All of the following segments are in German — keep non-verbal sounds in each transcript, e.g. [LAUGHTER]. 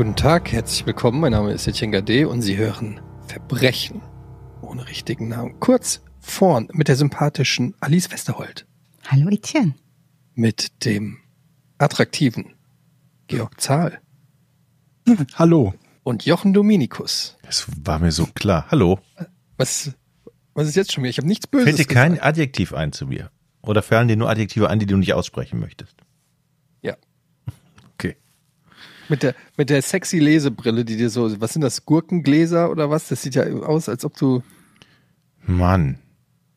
Guten Tag, herzlich willkommen. Mein Name ist Etienne Gade und Sie hören Verbrechen ohne richtigen Namen. Kurz vorn mit der sympathischen Alice Westerholt. Hallo Etienne. Mit dem attraktiven Georg Zahl. [LAUGHS] Hallo. Und Jochen Dominikus. Das war mir so klar. Hallo. Was, was ist jetzt schon wieder? Ich habe nichts Böses Fällt dir kein gesagt. Adjektiv ein zu mir? Oder fallen dir nur Adjektive ein, die du nicht aussprechen möchtest? Ja. Okay. Mit der, mit der sexy Lesebrille, die dir so, was sind das, Gurkengläser oder was? Das sieht ja aus, als ob du, Mann.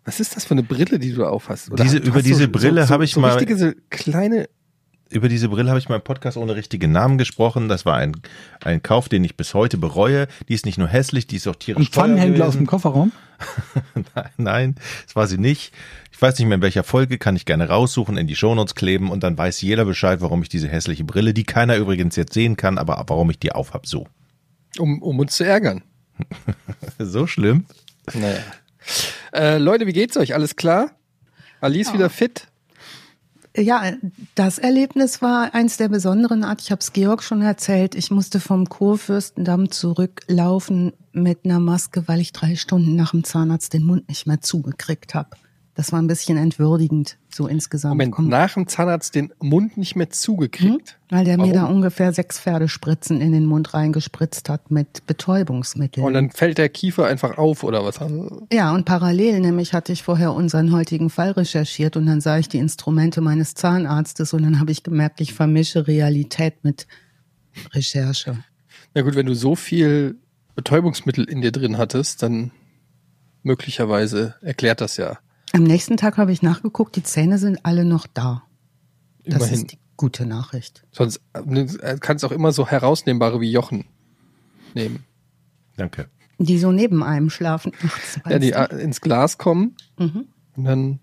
was ist das für eine Brille, die du aufhast? Oder Diese- du über hast diese Brille habe ich so mal- richtige, so kleine, Über diese Brille habe ich mal im Podcast ohne richtigen Namen gesprochen. Das war ein, ein Kauf, den ich bis heute bereue. Die ist nicht nur hässlich, die ist auch tierisch Ein Pfannenhändler aus dem. Kofferraum? Nein, [LAUGHS] Nein, das war sie nicht. Ich weiß nicht mehr in welcher Folge, kann ich gerne raussuchen, in die Shownotes kleben und dann weiß jeder Bescheid, warum ich diese hässliche Brille, die keiner übrigens jetzt sehen kann, aber warum ich die aufhab. So. um, um uns zu ärgern. [LAUGHS] So schlimm? Naja. Äh, Leute, wie geht's euch? Alles klar? Alice wieder fit? Ja, das Erlebnis war eins der besonderen Art. Ich habe es Georg schon erzählt. Ich musste vom Kurfürstendamm zurücklaufen mit einer Maske, weil ich drei Stunden nach dem Zahnarzt den Mund nicht mehr zugekriegt habe. Das war ein bisschen entwürdigend, so insgesamt. Moment, Komm, nach dem Zahnarzt den Mund nicht mehr zugekriegt. weil der mir Warum? da ungefähr sechs Pferdespritzen in den Mund reingespritzt hat mit Betäubungsmitteln. Und dann fällt der Kiefer einfach auf oder was? Ja, und parallel nämlich hatte ich vorher unseren heutigen Fall recherchiert und dann sah ich die Instrumente meines Zahnarztes und dann habe ich gemerkt, ich vermische Realität mit Recherche. Na gut, wenn du so viel Betäubungsmittel in dir drin hattest, dann möglicherweise erklärt das ja Am nächsten Tag habe ich nachgeguckt, die Zähne sind alle noch da. Das immerhin. ist die gute Nachricht. Sonst äh, kannst auch immer so herausnehmbare wie Jochen nehmen. Danke. Die so neben einem schlafen. Ja, die äh, ins Glas kommen mhm. und dann.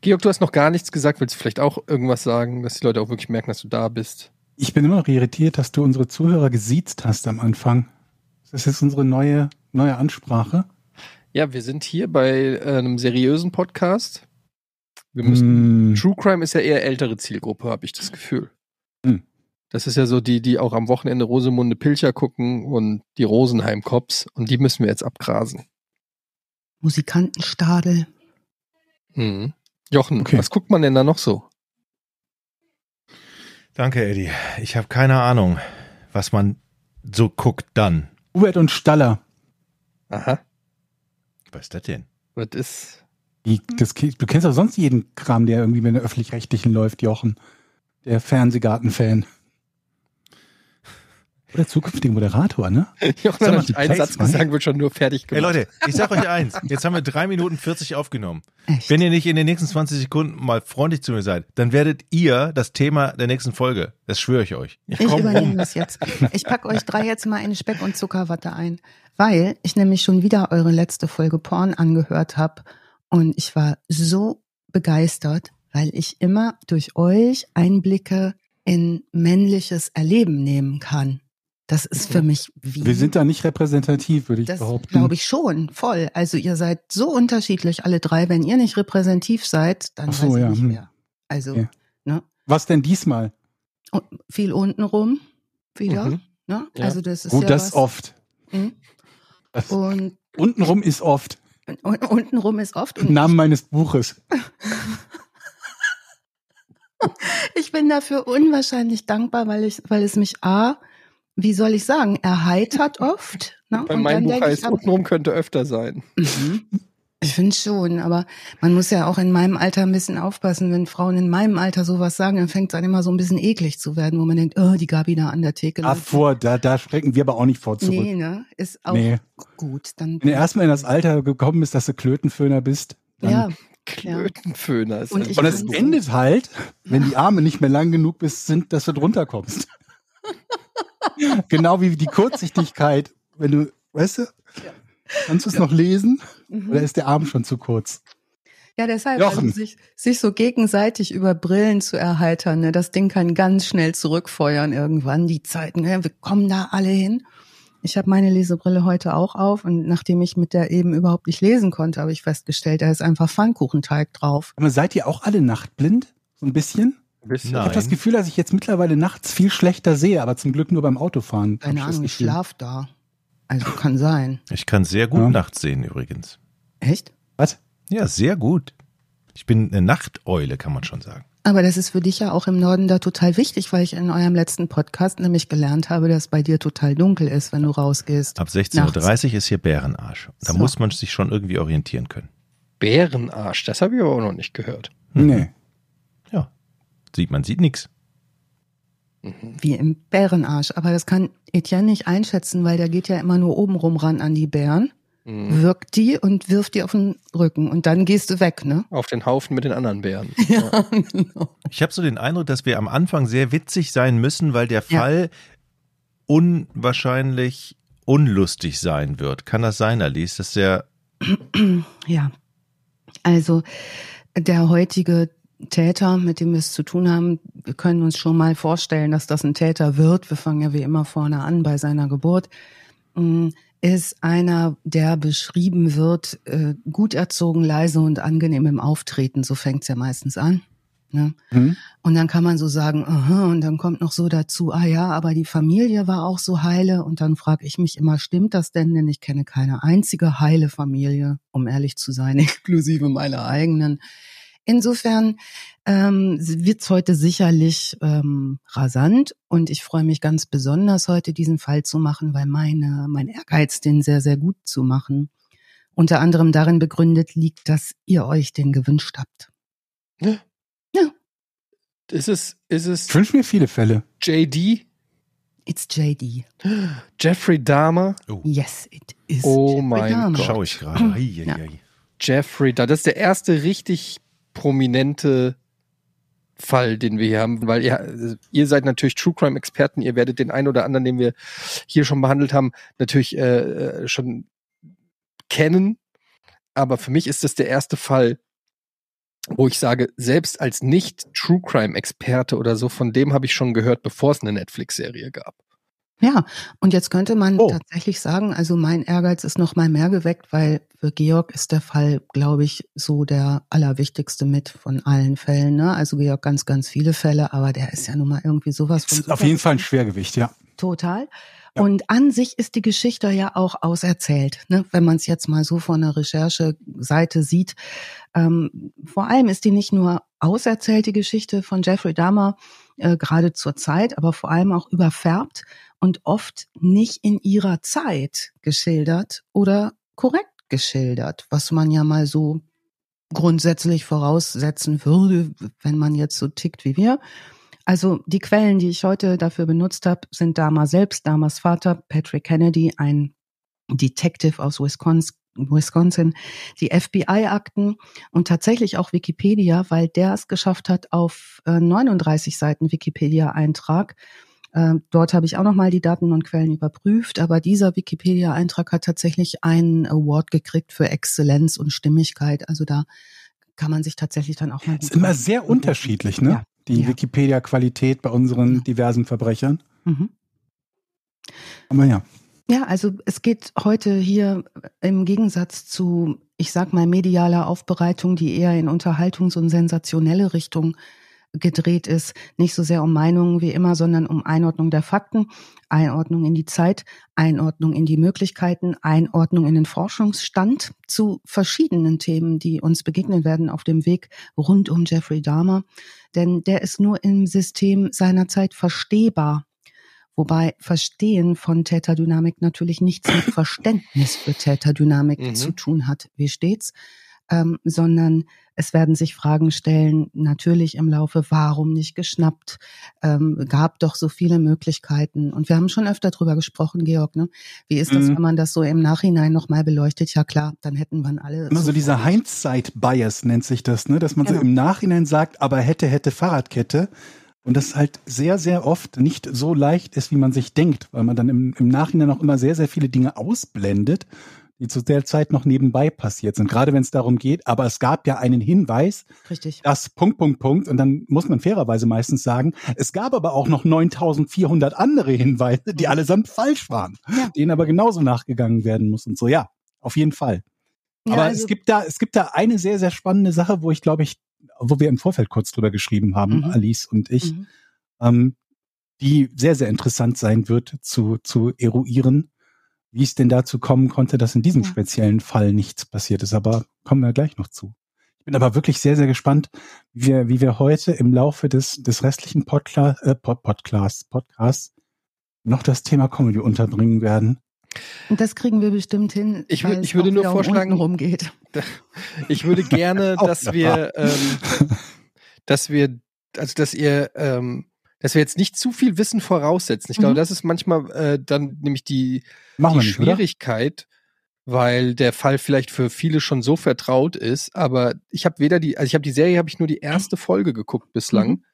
Georg, du hast noch gar nichts gesagt. Willst du vielleicht auch irgendwas sagen, dass die Leute auch wirklich merken, dass du da bist? Ich bin immer noch irritiert, dass du unsere Zuhörer gesiezt hast am Anfang. Das ist unsere neue, neue Ansprache. Ja, wir sind hier bei äh, einem seriösen Podcast. Wir müssen. Mm, True Crime ist ja eher ältere Zielgruppe, habe ich das Gefühl. Hm. Das ist ja so die, die auch am Wochenende Rosemunde Pilcher gucken und die Rosenheim Cops und die müssen wir jetzt abgrasen. Musikantenstadel. Mhm. Jochen, Okay. was guckt man denn da noch so? Danke, Eddie. Ich habe keine Ahnung, was man so guckt dann. Hubert und Staller. Aha. Was ist das denn? Was ist. Die, das, du kennst doch sonst jeden Kram, der irgendwie mit den Öffentlich-Rechtlichen läuft, Jochen. Der Fernsehgarten-Fan. Oder zukünftiger Moderator, ne? [LAUGHS] Jochen hat einen Satz Plates, gesagt, wird schon nur fertig Hey gemacht. Leute, ich sag euch [LAUGHS] eins. Jetzt haben wir drei Minuten 40 aufgenommen. Echt? Wenn ihr nicht in den nächsten 20 Sekunden mal freundlich zu mir seid, dann werdet ihr das Thema der nächsten Folge. Das schwöre ich euch. Ich Ich übernehme rum. das jetzt. Ich pack euch drei jetzt mal in Speck und Zuckerwatte ein, weil ich nämlich schon wieder eure letzte Folge Porn angehört habe und ich war so begeistert, weil ich immer durch euch Einblicke in männliches Erleben nehmen kann. Das ist für mich wie Wir sind da nicht repräsentativ, würde ich das behaupten. glaube ich schon, voll. Also ihr seid so unterschiedlich, alle drei. Wenn ihr nicht repräsentativ seid, dann so, weiß ich ja, nicht hm. mehr. Also Okay. ne? Was denn diesmal? Und viel untenrum wieder. Mhm. Ne? Ja. Also das ist Gut, ja das was, oft. Mhm. Das, Und, untenrum ist oft. und untenrum ist oft. Und Namen meines Buches. [LAUGHS] ich bin dafür unwahrscheinlich dankbar, weil ich, weil es mich A, wie soll ich sagen, erheitert oft. Ne? Bei Und meinem dann Buch heißt, ich, aber- untenrum könnte öfter sein. Mhm. Ich finde schon, aber man muss ja auch in meinem Alter ein bisschen aufpassen. Wenn Frauen in meinem Alter sowas sagen, dann fängt es an immer so ein bisschen eklig zu werden, wo man denkt, oh, die Gabi da an der Theke. Läuft. vor, da, da schrecken wir aber auch nicht vor zurück. nee, ne? Ist auch Nee. gut. Dann, Wenn du erstmal in das Alter gekommen bist, dass du Klötenföhner bist, dann ja, Klötenföhner ist Und Und es endet halt, wenn die Arme nicht mehr lang genug bist, sind, dass du drunter kommst. [LAUGHS] genau wie die Kurzsichtigkeit, wenn du, weißt du, kannst du es noch lesen Mhm. oder ist der Arm schon zu kurz? Ja, deshalb, also sich, sich so gegenseitig über Brillen zu erheitern, ne, das Ding kann ganz schnell zurückfeuern irgendwann, die Zeiten, ne, wir kommen da alle hin. Ich habe meine Lesebrille heute auch auf und nachdem ich mit der eben überhaupt nicht lesen konnte, habe ich festgestellt, da ist einfach Pfannkuchenteig drauf. Aber seid ihr auch alle nachtblind? So ein bisschen? Bisschen. Ich habe das Gefühl, dass ich jetzt mittlerweile nachts viel schlechter sehe, aber zum Glück nur beim Autofahren. Keine Ahnung, ich schlaf da. Also kann sein. Ich kann sehr gut Ja. nachts sehen übrigens. Echt? Was? Ja, sehr gut. Ich bin eine Nachteule, kann man schon sagen. Aber das ist für dich ja auch im Norden da total wichtig, weil ich in eurem letzten Podcast nämlich gelernt habe, dass bei dir total dunkel ist, wenn du rausgehst. Ab 16.30 Uhr ist hier Bärenarsch. Da So. muss man sich schon irgendwie orientieren können. Bärenarsch, das habe ich aber auch noch nicht gehört. Nee. Ja. Sieht man, sieht nichts. Wie im Bärenarsch. Aber das kann Etienne nicht einschätzen, weil der geht ja immer nur oben rum ran an die Bären, Mhm. wirkt die und wirft die auf den Rücken. Und dann gehst du weg, ne? Auf den Haufen mit den anderen Bären. [LAUGHS] Ja, genau. Ich habe so den Eindruck, dass wir am Anfang sehr witzig sein müssen, weil der Ja. Fall unwahrscheinlich unlustig sein wird. Kann das sein, Alice, dass der [CLEARS THROAT] Ja. Also der heutige Täter, mit dem wir es zu tun haben, wir können uns schon mal vorstellen, dass das ein Täter wird. Wir fangen ja wie immer vorne an bei seiner Geburt. Mm, Ist einer, der beschrieben wird, äh, gut erzogen, leise und angenehm im Auftreten. So fängt's ja meistens an. Ne? Hm? Und dann kann man so sagen, aha, und dann kommt noch so dazu, ah ja, aber die Familie war auch so heile. Und dann frage ich mich immer, stimmt das denn? Denn ich kenne keine einzige heile Familie, um ehrlich zu sein, [LAUGHS] inklusive meiner eigenen. Insofern ähm, wird's heute sicherlich ähm, rasant und ich freue mich ganz besonders heute diesen Fall zu machen, weil meine mein Ehrgeiz, den sehr sehr gut zu machen, unter anderem darin begründet liegt, dass ihr euch den gewünscht habt. Ist es, ist es Ich wünsche mir viele Fälle. JD? It's JD. Jeffrey Dahmer? Yes, it is. Oh Jeffrey mein Dahmer. Gott. schaue ich gerade. Ei, Ja. Jeffrey Dahmer. Das ist der erste richtig prominente Fall, den wir hier haben, weil ihr, ihr seid natürlich True Crime Experten, ihr werdet den einen oder anderen, den wir hier schon behandelt haben, natürlich äh, äh, schon kennen. Aber für mich ist das der erste Fall, wo ich sage, selbst als nicht True Crime Experte oder so, von dem habe ich schon gehört, bevor es eine Netflix-Serie gab. Ja, und jetzt könnte man Oh. tatsächlich sagen, also mein Ehrgeiz ist noch mal mehr geweckt, weil für Georg ist der Fall, glaube ich, so der allerwichtigste mit von allen Fällen. Ne? Also Georg ganz, ganz viele Fälle, aber der ist ja nun mal irgendwie sowas von Ist auf jeden Fall ein Schwergewicht, ja. Total. Ja. Und an sich ist die Geschichte ja auch auserzählt, ne? wenn man es jetzt mal so von der Rechercheseite sieht. Ähm, vor allem ist die nicht nur auserzählt, die Geschichte von Jeffrey Dahmer, äh, gerade zur Zeit, aber vor allem auch überfärbt und oft nicht in ihrer Zeit geschildert oder korrekt geschildert, was man ja mal so grundsätzlich voraussetzen würde, wenn man jetzt so tickt wie wir. Also die Quellen, die ich heute dafür benutzt habe, sind Dama selbst, Damas Vater, Patrick Kennedy, ein Detective aus Wisconsin, Wisconsin, die FBI-Akten und tatsächlich auch Wikipedia, weil der es geschafft hat, auf äh, 39 Seiten Wikipedia-Eintrag. Äh, dort habe ich auch nochmal die Daten und Quellen überprüft, aber dieser Wikipedia-Eintrag hat tatsächlich einen Award gekriegt für Exzellenz und Stimmigkeit. Also da kann man sich tatsächlich dann auch mal Ist immer sehr unterschiedlich, ne? Ja. Die Ja. Wikipedia-Qualität bei unseren Ja. diversen Verbrechern. Mhm. Aber ja. Ja, also es geht heute hier im Gegensatz zu, ich sag mal, medialer Aufbereitung, die eher in Unterhaltungs- und sensationelle Richtung gedreht ist, nicht so sehr um Meinungen wie immer, sondern um Einordnung der Fakten, Einordnung in die Zeit, Einordnung in die Möglichkeiten, Einordnung in den Forschungsstand zu verschiedenen Themen, die uns begegnen werden auf dem Weg rund um Jeffrey Dahmer. Denn der ist nur im System seiner Zeit verstehbar. Wobei Verstehen von Täterdynamik natürlich nichts mit [COUGHS] Verständnis für Täterdynamik Mhm. zu tun hat, wie stets, ähm, sondern es werden sich Fragen stellen, natürlich im Laufe, warum nicht geschnappt? Ähm, gab doch so viele Möglichkeiten. Und wir haben schon öfter drüber gesprochen, Georg, ne? Wie ist das, Mhm. wenn man das so im Nachhinein nochmal beleuchtet? Ja klar, dann hätten wir alle. Immer so dieser Hindsight-Bias nennt sich das, ne? Dass man Genau. so im Nachhinein sagt, aber hätte, hätte Fahrradkette. Und das halt sehr, sehr oft nicht so leicht ist, wie man sich denkt, weil man dann im, im Nachhinein auch immer sehr, sehr viele Dinge ausblendet, die zu der Zeit noch nebenbei passiert sind. Gerade wenn es darum geht, aber es gab ja einen Hinweis, Richtig. das Punkt, Punkt, Punkt. Und dann muss man fairerweise meistens sagen, es gab aber auch noch 9400 andere Hinweise, die allesamt falsch waren, Ja. denen aber genauso nachgegangen werden muss und so. Ja, auf jeden Fall. Ja, Aber also- es gibt da, es gibt da eine sehr, sehr spannende Sache, wo ich glaube ich wo wir im Vorfeld kurz drüber geschrieben haben, Mhm. Alice und ich, Mhm. ähm, die sehr, sehr interessant sein wird zu, zu eruieren, wie es denn dazu kommen konnte, dass in diesem Ja. speziellen Fall nichts passiert ist. Aber kommen wir gleich noch zu. Ich bin aber wirklich sehr, sehr gespannt, wie wir, wie wir heute im Laufe des, des restlichen Podla äh, Pod Podcasts, Podcasts noch das Thema Comedy unterbringen werden. Und das kriegen wir bestimmt hin. Ich wür- ich würde auch nur vorschlagen- rumgeht. [LAUGHS] Ich würde gerne, [LAUGHS] dass wir, [LAUGHS] ähm, dass wir, also dass ihr, ähm, dass wir jetzt nicht zu viel Wissen voraussetzen. Ich glaube, Mhm. das ist manchmal äh, dann nämlich die, die nicht, oder? Schwierigkeit, weil der Fall vielleicht für viele schon so vertraut ist. Aber ich habe weder die, also ich habe die Serie, habe ich nur die erste Folge geguckt bislang. Mhm.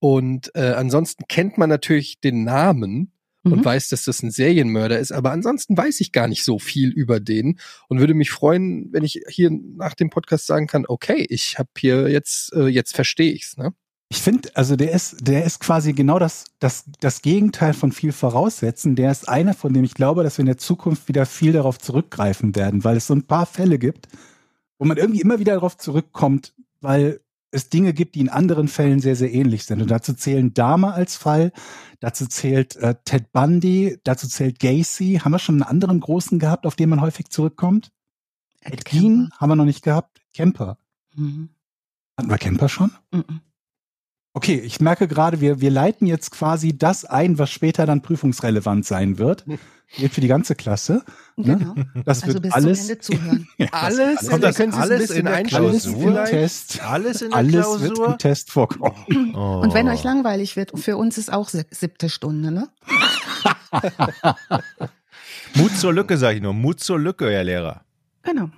Und äh, ansonsten kennt man natürlich den Namen und Mhm. weiß, dass das ein Serienmörder ist. Aber ansonsten weiß ich gar nicht so viel über den und würde mich freuen, wenn ich hier nach dem Podcast sagen kann, okay, ich habe hier jetzt, äh, jetzt verstehe ich's. Ne? Ich finde, also der ist, der ist quasi genau das, das, das Gegenteil von viel voraussetzen. Der ist einer, von dem ich glaube, dass wir in der Zukunft wieder viel darauf zurückgreifen werden, weil es so ein paar Fälle gibt, wo man irgendwie immer wieder darauf zurückkommt, weil es Dinge gibt, die in anderen Fällen sehr, sehr ähnlich sind. Und dazu zählen Dahmer als Fall, dazu zählt äh, Ted Bundy, dazu zählt Gacy. Haben wir schon einen anderen großen gehabt, auf den man häufig zurückkommt? Ed Ed Gein haben wir noch nicht gehabt. Kemper. Mhm. Hatten wir Kemper schon? Mhm. Okay, ich merke gerade, wir, wir leiten jetzt quasi das ein, was später dann prüfungsrelevant sein wird. Gilt für die ganze Klasse. Ne? Genau. Das Also wird bis alles. zum Ende zuhören. [LAUGHS] Ja, das- Alles, Kommt das alles in der alles Klausur? vielleicht. Test. Alles in der Alles wird Klausur? im Test vorkommen. Oh. Und wenn euch langweilig wird, für uns ist auch sie- siebte Stunde, ne? [LAUGHS] Mut zur Lücke, sage ich nur. Mut zur Lücke, Herr Lehrer. Genau.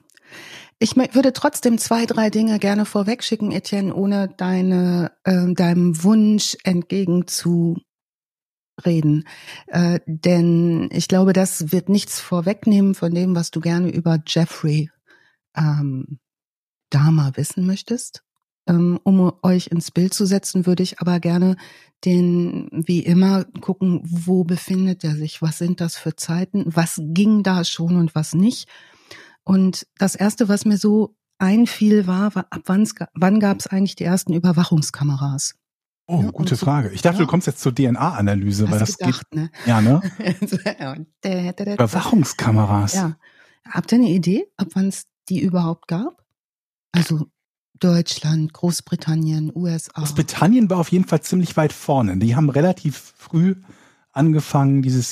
Ich würde trotzdem zwei, drei Dinge gerne vorwegschicken, Etienne, ohne deine, ähm, deinem Wunsch entgegenzureden. Äh, denn ich glaube, das wird nichts vorwegnehmen von dem, was du gerne über Jeffrey ähm, Dahmer wissen möchtest. Ähm, um euch ins Bild zu setzen, würde ich aber gerne den, wie immer, gucken, wo befindet er sich, was sind das für Zeiten, was ging da schon und was nicht. Und das erste, was mir so einfiel, war, war ab wann, wann gab es eigentlich die ersten Überwachungskameras? Oh, Ja, gute so- Frage. Ich dachte, ja. du kommst jetzt zur DNA-Analyse, weil das gedacht, ne? geht. Ja, ne? Überwachung. [LAUGHS] Überwachungskameras. Ja. Habt ihr eine Idee, ab wann es die überhaupt gab? Also Deutschland, Großbritannien, USA. Großbritannien war auf jeden Fall ziemlich weit vorne. Die haben relativ früh angefangen, diese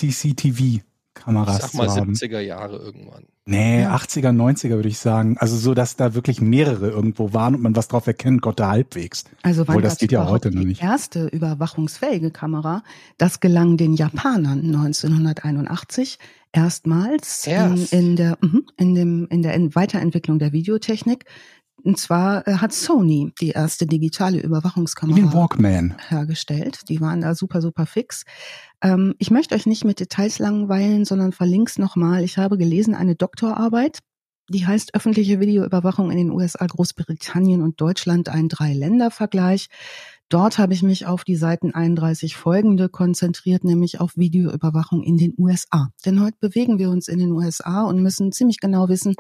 Ich CCTV-Kameras sag mal zu haben. 70er Jahre irgendwann. Nee, Ja. 80er, 90er würde ich sagen. Also so, dass da wirklich mehrere irgendwo waren und man was drauf erkennen konnte, halbwegs. Also wann Obwohl, das geht ja heute noch die nicht. erste überwachungsfähige Kamera? Das gelang den Japanern 1981 erstmals in, Erst? in der mhm, in dem in der Weiterentwicklung der Videotechnik. Und zwar äh, hat Sony die erste digitale Wie den Überwachungskamera Walkman. hergestellt. Die waren da super, super fix. Ähm, ich möchte euch nicht mit Details langweilen, sondern verlink's nochmal. Ich habe gelesen eine Doktorarbeit, die heißt Öffentliche Videoüberwachung in den USA, Großbritannien und Deutschland, ein Drei-Länder-Vergleich. Dort habe ich mich auf die Seiten 31 folgende konzentriert, nämlich auf Videoüberwachung in den USA. Denn heute bewegen wir uns in den USA und müssen ziemlich genau wissen,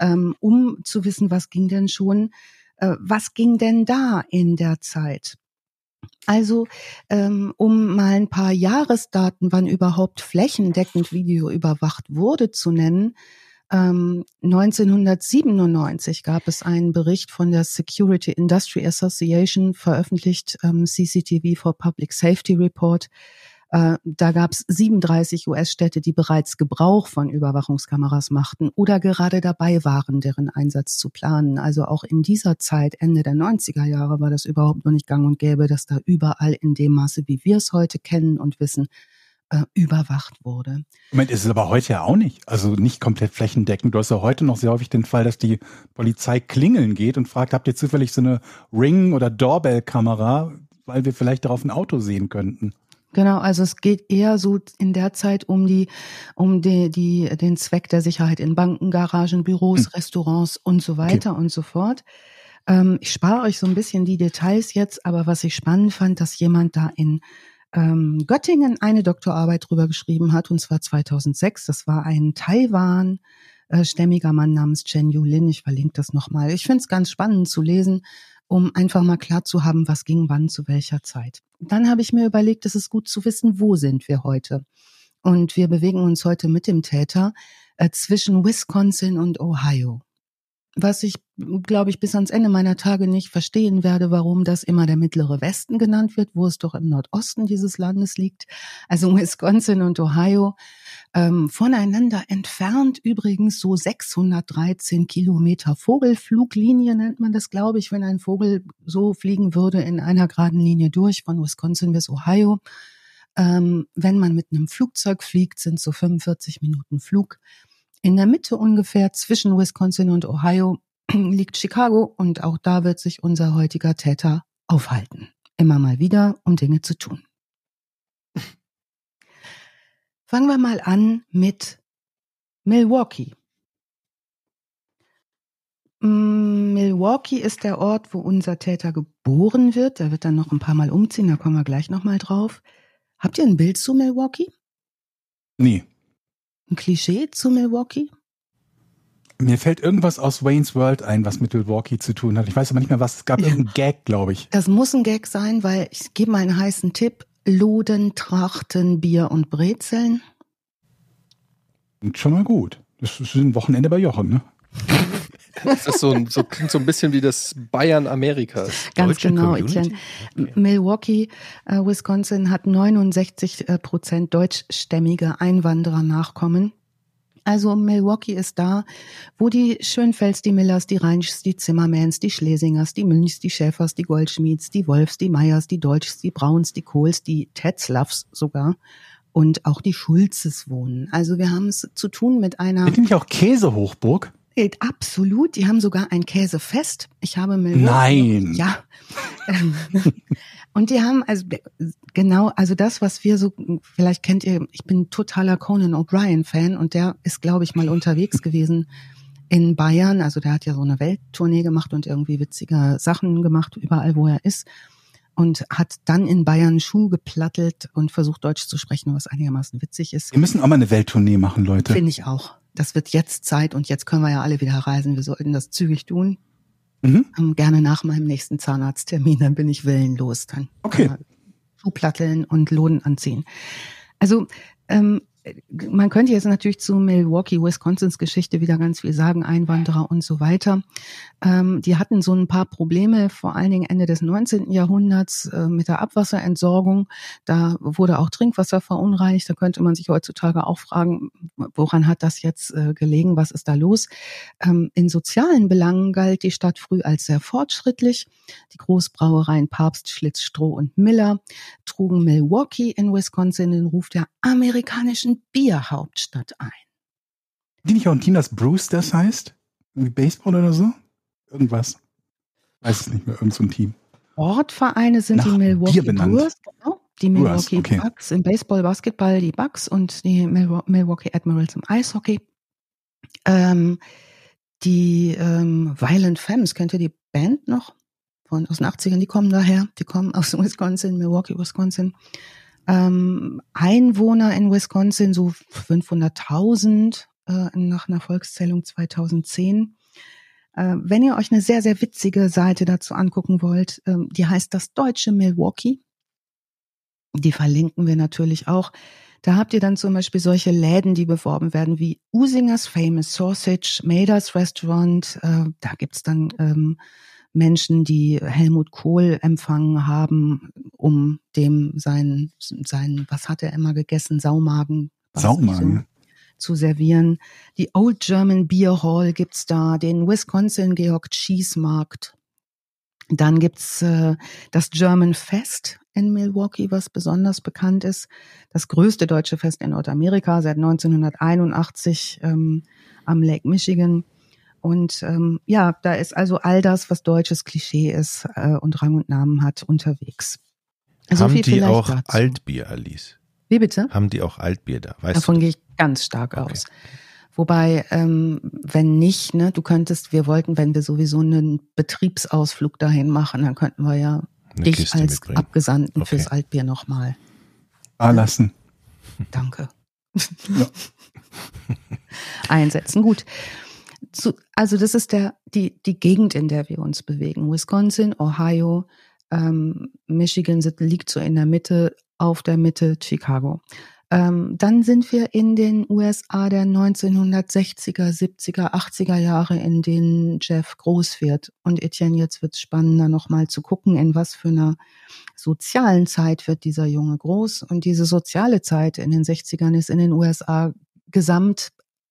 ähm, um zu wissen, was ging denn schon, äh, was ging denn da in der Zeit. Also, ähm, um mal ein paar Jahresdaten, wann überhaupt flächendeckend Video überwacht wurde, zu nennen. Ähm, 1997 gab es einen Bericht von der Security Industry Association, veröffentlicht ähm, CCTV for Public Safety Report. Äh, da gab es 37 US-Städte, die bereits Gebrauch von Überwachungskameras machten oder gerade dabei waren, deren Einsatz zu planen. Also auch in dieser Zeit, Ende der 90er Jahre, war das überhaupt noch nicht gang und gäbe, dass da überall in dem Maße, wie wir es heute kennen und wissen, äh, überwacht wurde. Moment, ist es aber heute ja auch nicht. Also nicht komplett flächendeckend. Du hast ja heute noch sehr häufig den Fall, dass die Polizei klingeln geht und fragt, habt ihr zufällig so eine Ring- oder Doorbell-Kamera, weil wir vielleicht darauf ein Auto sehen könnten. Genau, also es geht eher so in der Zeit um die, um die, die, den Zweck der Sicherheit in Banken, Garagen, Büros, Hm. Restaurants und so weiter und so fort. Ähm, ich spare euch so ein bisschen die Details jetzt, aber was ich spannend fand, dass jemand da in ähm, Göttingen eine Doktorarbeit drüber geschrieben hat, und zwar 2006. Das war ein Taiwan stämmiger Mann namens Chen Yulin. Ich verlinke das nochmal. Ich finde es ganz spannend zu lesen, um einfach mal klar zu haben, was ging wann zu welcher Zeit. Dann habe ich mir überlegt, es ist gut zu wissen, wo sind wir heute. Und wir bewegen uns heute mit dem Täter äh, zwischen Wisconsin und Ohio was ich, glaube ich, bis ans Ende meiner Tage nicht verstehen werde, warum das immer der mittlere Westen genannt wird, wo es doch im Nordosten dieses Landes liegt. Also [LAUGHS] Wisconsin und Ohio. Ähm, voneinander entfernt übrigens so 613 Kilometer Vogelfluglinie nennt man das, glaube ich, wenn ein Vogel so fliegen würde in einer geraden Linie durch von Wisconsin bis Ohio. Ähm, wenn man mit einem Flugzeug fliegt, sind so 45 Minuten Flug. In der Mitte ungefähr zwischen Wisconsin und Ohio [CLEARS THROAT] liegt Chicago und auch da wird sich unser heutiger Täter aufhalten. Immer mal wieder, um Dinge zu tun. Fangen wir mal an mit Milwaukee. Mm, Milwaukee ist der Ort, wo unser Täter geboren wird. Er wird dann noch ein paar Mal umziehen, da kommen wir gleich nochmal drauf. Habt ihr ein Bild zu Milwaukee? Nee ein Klischee zu Milwaukee? Mir fällt irgendwas aus Wayne's World ein, was mit Milwaukee zu tun hat. Ich weiß aber nicht mehr was. Es gab ja. irgendeinen Gag, glaube ich. Das muss ein Gag sein, weil ich gebe mal einen heißen Tipp. Loden, Trachten, Bier und Brezeln. Schon mal gut. Das ist ein Wochenende bei Jochen, ne? Das ist so, so klingt so ein bisschen wie das Bayern Amerikas. Ganz Deutsche genau. Okay. Milwaukee, äh, Wisconsin hat 69 äh, Prozent deutschstämmige Einwanderer-Nachkommen. Also Milwaukee ist da, wo die Schönfels, die Millers, die Reinschs, die Zimmermans, die Schlesingers, die Münchs, die Schäfers, die Goldschmieds, die Wolfs, die Meyers, die Deutschs, die Brauns, die Kohls, die Tetzlaffs sogar und auch die Schulzes wohnen. Also wir haben es zu tun mit einer... Sind nicht auch Käsehochburg? Absolut, die haben sogar ein Käsefest. Ich habe Millionen. Nein. Ja. [LAUGHS] Und die haben also genau, also das, was wir so, vielleicht kennt ihr, ich bin totaler Conan O'Brien Fan und der ist, glaube ich, mal unterwegs gewesen in Bayern. Also der hat ja so eine Welttournee gemacht und irgendwie witzige Sachen gemacht, überall wo er ist. Und hat dann in Bayern Schuh geplattelt und versucht Deutsch zu sprechen, was einigermaßen witzig ist. Wir müssen auch mal eine Welttournee machen, Leute. Finde ich auch das wird jetzt Zeit und jetzt können wir ja alle wieder reisen. Wir sollten das zügig tun. Mhm. Um, gerne nach meinem nächsten Zahnarzttermin, dann bin ich willenlos. Dann okay. Schuhplatteln und Loden anziehen. Also ähm, man könnte jetzt natürlich zu Milwaukee, Wisconsins Geschichte wieder ganz viel sagen, Einwanderer und so weiter. Ähm, die hatten so ein paar Probleme, vor allen Dingen Ende des 19. Jahrhunderts äh, mit der Abwasserentsorgung. Da wurde auch Trinkwasser verunreinigt. Da könnte man sich heutzutage auch fragen, woran hat das jetzt äh, gelegen? Was ist da los? Ähm, in sozialen Belangen galt die Stadt früh als sehr fortschrittlich. Die Großbrauereien Papst, Schlitz, Stroh und Miller trugen Milwaukee in Wisconsin den Ruf der amerikanischen Bierhauptstadt ein. Die nicht auch Tinas Bruce das heißt? Wie Baseball oder so? Irgendwas. Weiß es nicht mehr, irgend so ein Team. Sportvereine sind Nach die Milwaukee Brewers, genau. Die Milwaukee okay. Bucks im Baseball, Basketball, die Bucks und die Milwaukee Admirals im Eishockey. Ähm, die ähm, Violent Femmes, kennt ihr die Band noch? Von, aus den 80ern, die kommen daher. Die kommen aus [LAUGHS] Wisconsin, Milwaukee, Wisconsin. Ähm, Einwohner in Wisconsin, so 500.000 äh, nach einer Volkszählung 2010. Äh, wenn ihr euch eine sehr, sehr witzige Seite dazu angucken wollt, äh, die heißt das deutsche Milwaukee. Die verlinken wir natürlich auch. Da habt ihr dann zum Beispiel solche Läden, die beworben werden wie Usingers Famous Sausage, Maders Restaurant. Äh, da gibt's dann ähm, Menschen, die Helmut Kohl empfangen haben, um dem sein, sein, was hat er immer gegessen, Saumagen. Saumagen zu servieren. Die Old German Beer Hall gibt's da, den Wisconsin Georg Cheese Markt. Dann gibt's äh, das German Fest in Milwaukee, was besonders bekannt ist. Das größte deutsche Fest in Nordamerika seit 1981 ähm, am Lake Michigan. Und ähm, ja, da ist also all das, was deutsches Klischee ist äh, und Rang und Namen hat, unterwegs. So Haben die auch dazu. Altbier, Alice? Wie bitte? Haben die auch Altbier da? Weißt Davon gehe ich ganz stark okay. aus. Wobei, ähm, wenn nicht, ne, du könntest, wir wollten, wenn wir sowieso einen Betriebsausflug dahin machen, dann könnten wir ja Eine dich Kiste als mitbringen. Abgesandten okay. fürs Altbier nochmal ah, lassen. Danke. Ja. [LAUGHS] Einsetzen. Gut. Zu, also das ist der, die, die Gegend, in der wir uns bewegen. Wisconsin, Ohio, ähm, Michigan liegt so in der Mitte, auf der Mitte Chicago. Ähm, dann sind wir in den USA der 1960er, 70er, 80er Jahre, in denen Jeff groß wird. Und Etienne, jetzt wird es spannender, nochmal zu gucken, in was für einer sozialen Zeit wird dieser Junge groß. Und diese soziale Zeit in den 60ern ist in den USA gesamt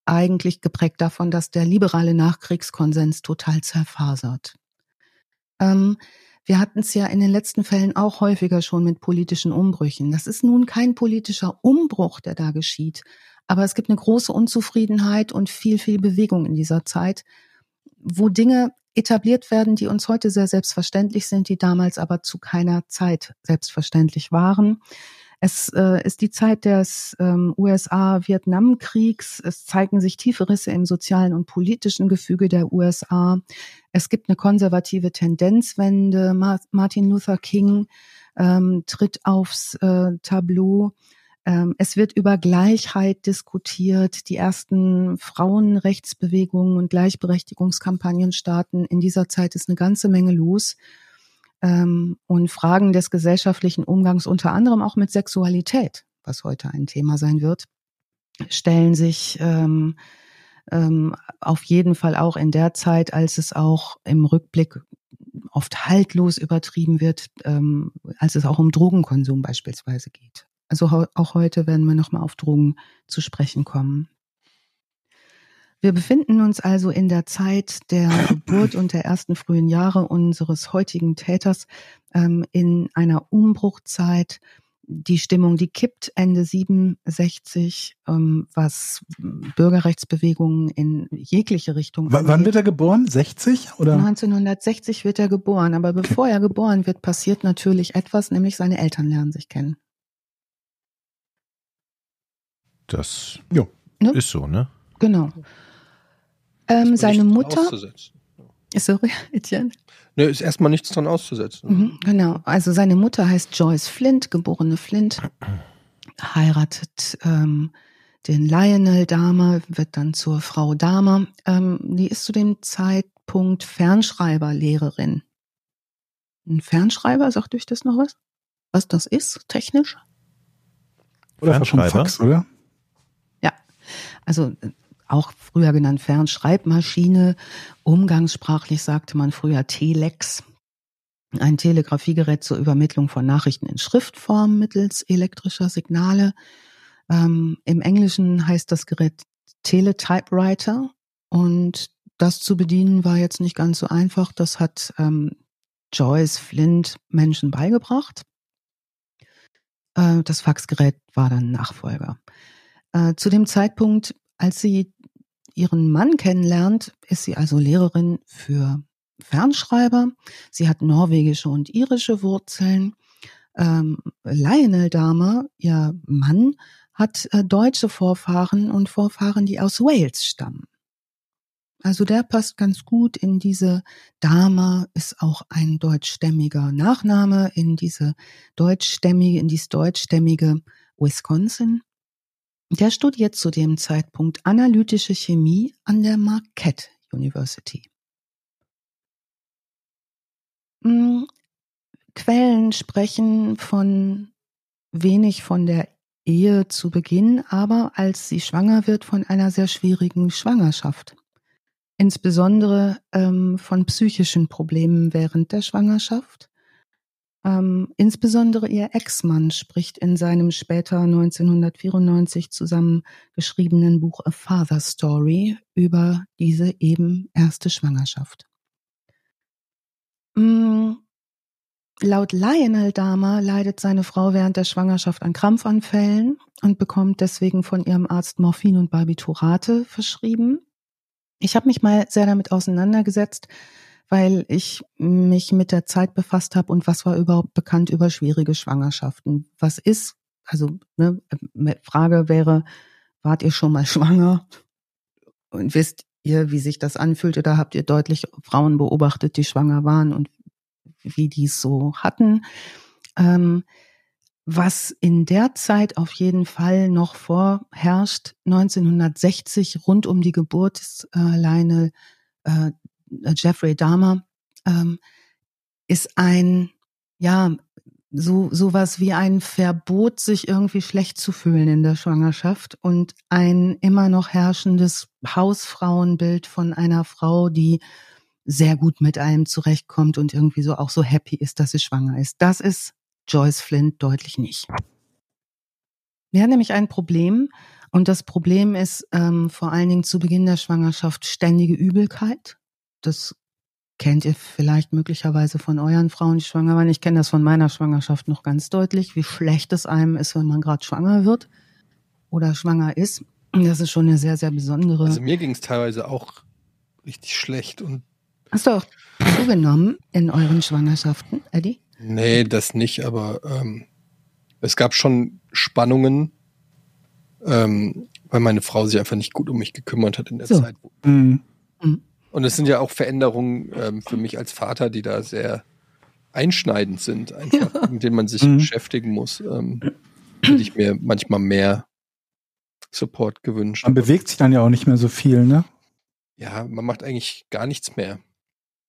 eigentlich geprägt davon, dass der liberale Nachkriegskonsens total zerfasert. Ähm, wir hatten es ja in den letzten Fällen auch häufiger schon mit politischen Umbrüchen. Das ist nun kein politischer Umbruch, der da geschieht, aber es gibt eine große Unzufriedenheit und viel, viel Bewegung in dieser Zeit, wo Dinge etabliert werden, die uns heute sehr selbstverständlich sind, die damals aber zu keiner Zeit selbstverständlich waren. Es äh, ist die Zeit des ähm, USA-Vietnamkriegs. Es zeigen sich tiefe Risse im sozialen und politischen Gefüge der USA. Es gibt eine konservative Tendenzwende. Ma Martin Luther King ähm, tritt aufs äh, Tableau. Ähm, es wird über Gleichheit diskutiert. Die ersten Frauenrechtsbewegungen und Gleichberechtigungskampagnen starten. In dieser Zeit ist eine ganze Menge los ähm, und Fragen des gesellschaftlichen Umgangs, unter anderem auch mit Sexualität, was heute ein Thema sein wird, stellen sich ähm, ähm, auf jeden Fall auch in der Zeit, als es auch im Rückblick oft haltlos übertrieben wird, ähm, als es auch um Drogenkonsum beispielsweise geht. Also auch heute werden wir nochmal auf Drogen zu sprechen kommen. Wir befinden uns also in der Zeit der [CLEARS THROAT] Geburt und der ersten frühen Jahre unseres heutigen Täters ähm, in einer Umbruchzeit. Die Stimmung, die kippt Ende 67, ähm, was Bürgerrechtsbewegungen in jegliche Richtung. W wann wird er geboren? 60 oder? 1960 wird er geboren, aber bevor er geboren wird, passiert natürlich etwas, nämlich seine Eltern lernen sich kennen. Das jo. Ne? ist so, ne? Genau. Ähm, seine Mutter. Sorry, [LAUGHS] Etienne. Ne, ist erstmal nichts dran auszusetzen. Mhm, genau. Also seine Mutter heißt Joyce Flint, geborene Flint, heiratet ähm, den Lionel Dahmer, wird dann zur Frau Dahmer. Ähm, die ist zu dem Zeitpunkt Fernschreiberlehrerin. Ein Fernschreiber, sagt euch das noch was? Was das ist, technisch? Oder Fernschreiber? Fax, oder? Ja, also auch früher genannt Fernschreibmaschine. Umgangssprachlich sagte man früher Telex. Ein Telegrafiegerät zur Übermittlung von Nachrichten in Schriftform mittels elektrischer Signale. Ähm, Im Englischen heißt das Gerät Teletypewriter und das zu bedienen war jetzt nicht ganz so einfach. Das hat ähm, Joyce Flint Menschen beigebracht. Äh, das Faxgerät war dann Nachfolger. Äh, zu dem Zeitpunkt, als sie ihren Mann kennenlernt, ist sie also Lehrerin für Fernschreiber. Sie hat norwegische und irische Wurzeln. Ähm, Lionel Dahmer, ihr Mann, hat äh, deutsche Vorfahren und Vorfahren, die aus Wales stammen. Also der passt ganz gut in diese Dahmer ist auch ein deutschstämmiger Nachname in diese deutschstämmige, in dieses deutschstämmige Wisconsin. Der studiert zu dem Zeitpunkt analytische Chemie an der Marquette University. Hm, Quellen sprechen von wenig von der Ehe zu Beginn, aber als sie schwanger wird, von einer sehr schwierigen Schwangerschaft. Insbesondere ähm, von psychischen Problemen während der Schwangerschaft ähm, insbesondere ihr Ex-Mann spricht in seinem später 1994 zusammengeschriebenen Buch A Father Story über diese eben erste Schwangerschaft. Mm, laut Lionel Dahmer leidet seine Frau während der Schwangerschaft an Krampfanfällen und bekommt deswegen von ihrem Arzt Morphin und Barbiturate verschrieben. Ich habe mich mal sehr damit auseinandergesetzt, weil ich mich mit der Zeit befasst habe und was war überhaupt bekannt über schwierige Schwangerschaften. Was ist, also ne, Frage wäre, wart ihr schon mal [LAUGHS] schwanger und wisst ihr, wie sich das anfühlt oder habt ihr deutlich Frauen beobachtet, die schwanger waren und wie die es so hatten? Ähm, was in der Zeit auf jeden Fall noch vorherrscht, 1960 rund um die Geburt äh, Jeffrey Dahmer, ähm, ist ein, ja, so sowas wie ein Verbot, sich irgendwie schlecht zu fühlen in der Schwangerschaft und ein immer noch herrschendes Hausfrauenbild von einer Frau, die sehr gut mit allem zurechtkommt und irgendwie so auch so happy ist, dass sie schwanger ist. Das ist Joyce Flint deutlich nicht. Wir haben nämlich ein Problem und das Problem ist ähm, vor allen Dingen zu Beginn der Schwangerschaft ständige Übelkeit. Das kennt ihr vielleicht möglicherweise von euren Frauen, die schwanger waren. Ich kenne das von meiner Schwangerschaft noch ganz deutlich, wie schlecht es einem ist, wenn man gerade schwanger wird oder schwanger ist. Das ist schon eine sehr, sehr besondere. Also mir ging es teilweise auch richtig schlecht und Hast du auch zugenommen in euren Schwangerschaften, Eddie? Nee, das nicht, aber ähm, es gab schon Spannungen, ähm, weil meine Frau sich einfach nicht gut um mich gekümmert hat in der So. Zeit. Mhm. Und es sind ja auch Veränderungen ähm, für mich als Vater, die da sehr einschneidend sind, einfach, mit denen man sich Mhm. beschäftigen muss. Ähm, hätte ich mir manchmal mehr Support gewünscht. Man bewegt sich dann ja auch nicht mehr so viel, ne? ja, man macht eigentlich gar nichts mehr.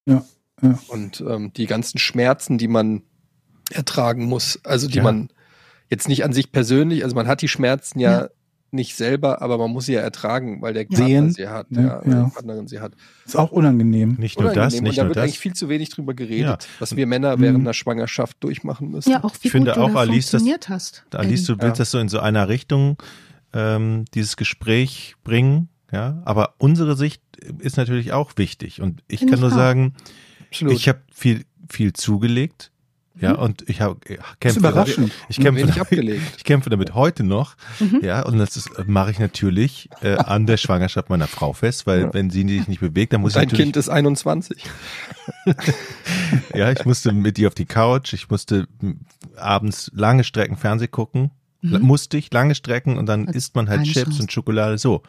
Ja, ja. Und ähm, die ganzen Schmerzen, die man ertragen muss, also die Ja. man jetzt nicht an sich persönlich, also man hat die Schmerzen ja, Ja. Nicht selber, aber man muss sie ja ertragen, weil der Sehen. Partner sie hat, Ja, ja, weil ja. die Partnerin sie hat. Ist auch unangenehm. Nicht nur das, Unangenehm. nicht Und da nur wird das. eigentlich viel zu wenig drüber geredet, Ja. was wir Männer Mhm. während einer Schwangerschaft durchmachen müssen. Ja, auch wie Ich finde gut du auch, da Alice, das- funktioniert hast. Alice, du willst Ja. das so in so einer Richtung, ähm, dieses Gespräch bringen, ja. Aber unsere Sicht ist natürlich auch wichtig. Und ich Finde kann ich nur auch. sagen, Absolut. ich habe viel, viel zugelegt, ja, Mhm. und ich habe ist kämpfe, überraschend. ich kämpfe, damit, abgelegt. ich kämpfe damit heute noch, Mhm. ja, und das ist- mache ich natürlich äh, an der Schwangerschaft meiner Frau fest, weil Ja. wenn sie sich nicht bewegt, dann muss Dein ich natürlich Kind ist 21. [LAUGHS] Ja, ich musste mit ihr auf die Couch, ich musste m, abends lange Strecken Fernseh gucken, Mhm. Musste ich lange Strecken und dann isst man halt keine Chips Chance. und Schokolade so.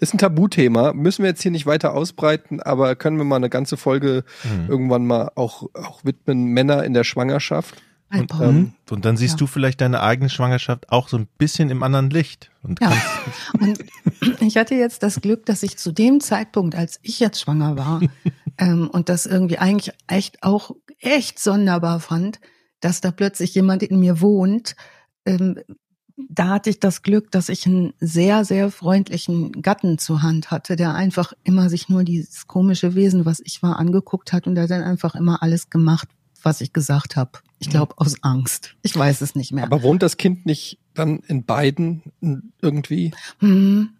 Ist ein Tabuthema, müssen wir jetzt hier nicht weiter ausbreiten, aber können wir mal eine ganze Folge Mhm. irgendwann mal auch, auch widmen, Männer in der Schwangerschaft. Ein Und, ähm, Und dann siehst Ja. du vielleicht deine eigene Schwangerschaft auch so ein bisschen im anderen Licht. Und Ja. [LAUGHS] Und ich hatte jetzt das Glück, dass ich zu dem Zeitpunkt, als ich jetzt schwanger war, [LAUGHS] ähm, und das irgendwie eigentlich echt auch echt sonderbar fand, dass da plötzlich jemand in mir wohnt. Ähm, da hatte ich das Glück, dass ich einen sehr, sehr freundlichen Gatten zur Hand hatte, der einfach immer sich nur dieses komische Wesen, was ich war, angeguckt hat und der dann einfach immer alles gemacht, was ich gesagt habe. Ich glaube aus Angst. Ich weiß es nicht mehr. Aber wohnt das Kind nicht dann in beiden irgendwie? Hm,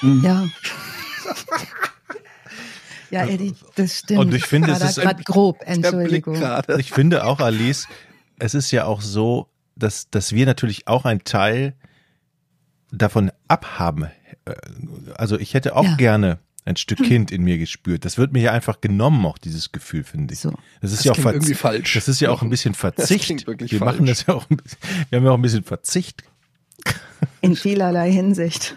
Mhm. ja. Ja, Eddie, das stimmt. Und ich finde, war es ist gerade grob, Entschuldigung. ich finde auch, Alice, es ist ja auch so, dass, dass wir natürlich auch einen Teil davon abhaben. Äh, Also ich hätte auch Ja. gerne ein Stück Kind in mir gespürt. Das wird mir ja einfach genommen, auch dieses Gefühl, finde ich. So. Das ist Das ja auch irgendwie falsch. Das ist ja auch ein [LAUGHS] bisschen Verzicht. wir falsch. machen das ja auch wir haben ja auch ein bisschen Verzicht. [LAUGHS] In vielerlei Hinsicht.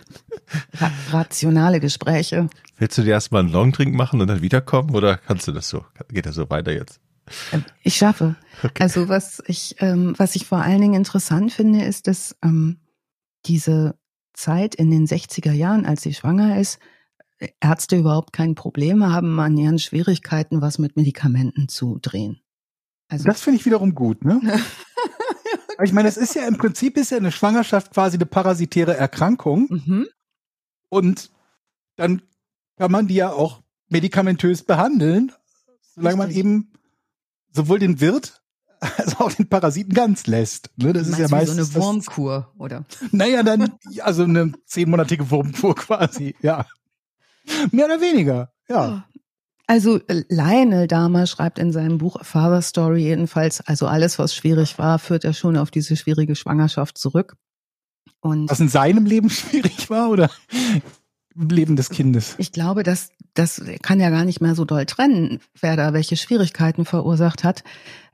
Ra rationale Gespräche. Willst du dir erstmal einen Longdrink machen und dann wiederkommen oder kannst du das so? Geht das so weiter jetzt? Ich schaffe. Also was ich, ähm, was ich vor allen Dingen interessant finde, ist, dass ähm, diese Zeit in den 60er Jahren, als sie schwanger ist, Ärzte überhaupt kein Problem haben, an ihren Schwierigkeiten was mit Medikamenten zu drehen. Also Das finde ich wiederum gut, ne? [LAUGHS] Ich meine, es ist ja im Prinzip ist ja eine Schwangerschaft quasi eine parasitäre Erkrankung mhm. und dann kann man die ja auch medikamentös behandeln, solange man eben sowohl den Wirt [LAUGHS] als auch den Parasiten ganz lässt. Ne? Das ist ja Meinst meistens so eine Wurmkur, oder? Naja, dann also eine zehnmonatige Wurmkur quasi, ja. Mehr oder weniger, ja. Also äh, Lionel Dahmer schreibt in seinem Buch Father Story jedenfalls, also alles, was schwierig war, führt er schon auf diese schwierige Schwangerschaft zurück. Und Was in seinem Leben [LAUGHS] schwierig war oder Leben des Kindes? ich glaube, dass das kann ja gar nicht mehr so doll trennen, wer da welche Schwierigkeiten verursacht hat.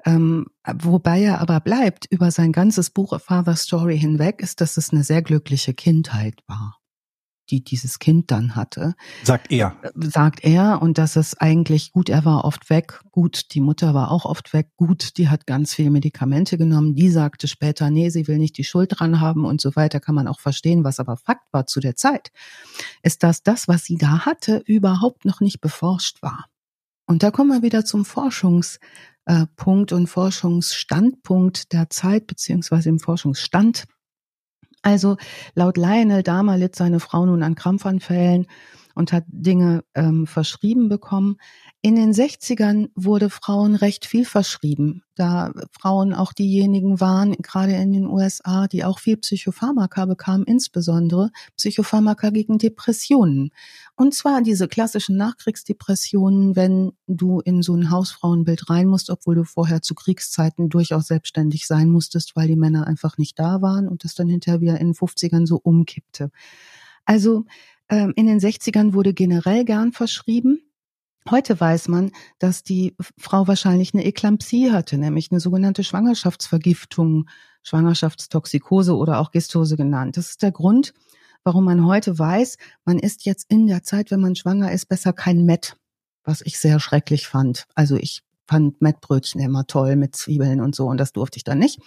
Ähm, wobei er aber bleibt über sein ganzes Buch A Father Story hinweg, ist, dass es eine sehr glückliche Kindheit war. Die dieses Kind dann hatte. Sagt er. Sagt er und dass es eigentlich gut, er war oft weg, gut, die Mutter war auch oft weg, gut, die hat ganz viele Medikamente genommen, die sagte später, nee, sie will nicht die Schuld dran haben und so weiter, kann man auch verstehen, was aber Fakt war zu der Zeit, ist, dass das, was sie da hatte, überhaupt noch nicht beforscht war. Und da kommen wir wieder zum Forschungspunkt und Forschungsstandpunkt der Zeit, beziehungsweise im Forschungsstand also laut Lionel Dahmer litt seine Frau nun an Krampfanfällen und hat Dinge ähm, verschrieben bekommen. In den 60ern wurde Frauen recht viel verschrieben, da Frauen auch diejenigen waren, gerade in den USA, die auch viel Psychopharmaka bekamen, insbesondere Psychopharmaka gegen Depressionen. Und zwar diese klassischen Nachkriegsdepressionen, wenn du in so ein Hausfrauenbild rein musst, obwohl du vorher zu Kriegszeiten durchaus selbstständig sein musstest, weil die Männer einfach nicht da waren und das dann hinterher wieder in den 50ern so umkippte. Also ähm, in den 60ern wurde generell gern verschrieben. Heute weiß man, dass die Frau wahrscheinlich eine Eklampsie hatte, nämlich eine sogenannte Schwangerschaftsvergiftung, Schwangerschaftstoxikose oder auch Gistose genannt. Das ist der Grund, warum man heute weiß, man isst jetzt in der Zeit, wenn man schwanger ist, besser kein Met, was ich sehr schrecklich fand. Also ich fand Mettbrötchen immer toll mit Zwiebeln und so und das durfte ich dann nicht.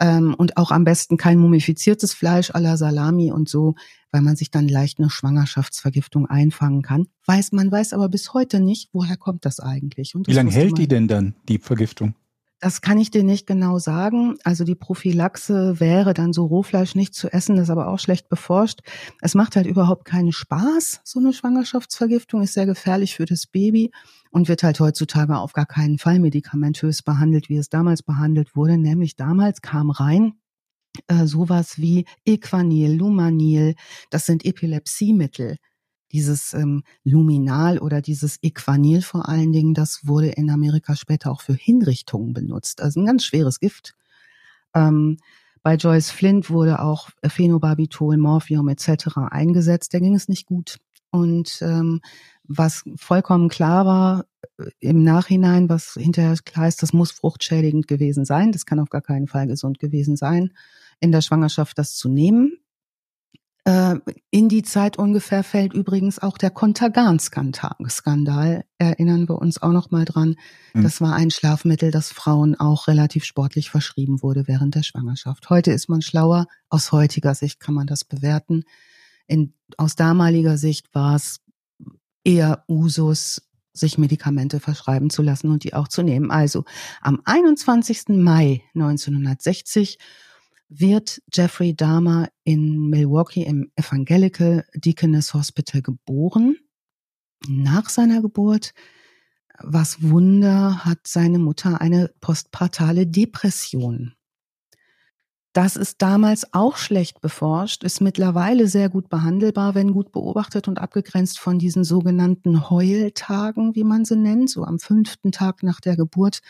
Ähm, und auch am besten kein mumifiziertes Fleisch à la Salami und so, weil man sich dann leicht eine Schwangerschaftsvergiftung einfangen kann. Weiß man weiß aber bis heute nicht, woher kommt das eigentlich. Und das Wie lange hält die denn dann, die Vergiftung? Das kann ich dir nicht genau sagen. Also die Prophylaxe wäre dann so Rohfleisch nicht zu essen, das ist aber auch schlecht beforscht. Es macht halt überhaupt keinen Spaß. So eine Schwangerschaftsvergiftung ist sehr gefährlich für das Baby und wird halt heutzutage auf gar keinen Fall medikamentös behandelt, wie es damals behandelt wurde. Nämlich damals kam rein äh, sowas wie Equanil, Lumanil, das sind Epilepsiemittel dieses ähm, Luminal oder dieses Equanil vor allen Dingen, das wurde in Amerika später auch für Hinrichtungen benutzt. Also ein ganz schweres Gift. Ähm, bei Joyce Flint wurde auch Phenobarbital, Morphium etc. eingesetzt. Da ging es nicht gut. Und ähm, was vollkommen klar war äh, im Nachhinein, was hinterher klar ist, das muss fruchtschädigend gewesen sein. Das kann auf gar keinen Fall gesund gewesen sein, in der Schwangerschaft das zu nehmen. Äh, in die Zeit ungefähr fällt übrigens auch der Kontergan-Skandal. Erinnern wir uns auch noch mal dran. Mhm. Das war ein Schlafmittel, das Frauen auch relativ sportlich verschrieben wurde während der Schwangerschaft. Heute ist man schlauer. Aus heutiger Sicht kann man das bewerten. In, aus damaliger Sicht war es eher Usus, sich Medikamente verschreiben zu lassen und die auch zu nehmen. Also am 21. Mai 1960 wird Jeffrey Dahmer in Milwaukee im Evangelical Deaconess Hospital geboren. Nach seiner Geburt, was Wunder, hat seine Mutter eine postpartale Depression. Das ist damals auch schlecht beforscht, ist mittlerweile sehr gut behandelbar, wenn gut beobachtet und abgegrenzt von diesen sogenannten Heultagen, wie man sie nennt. So am fünften Tag nach der Geburt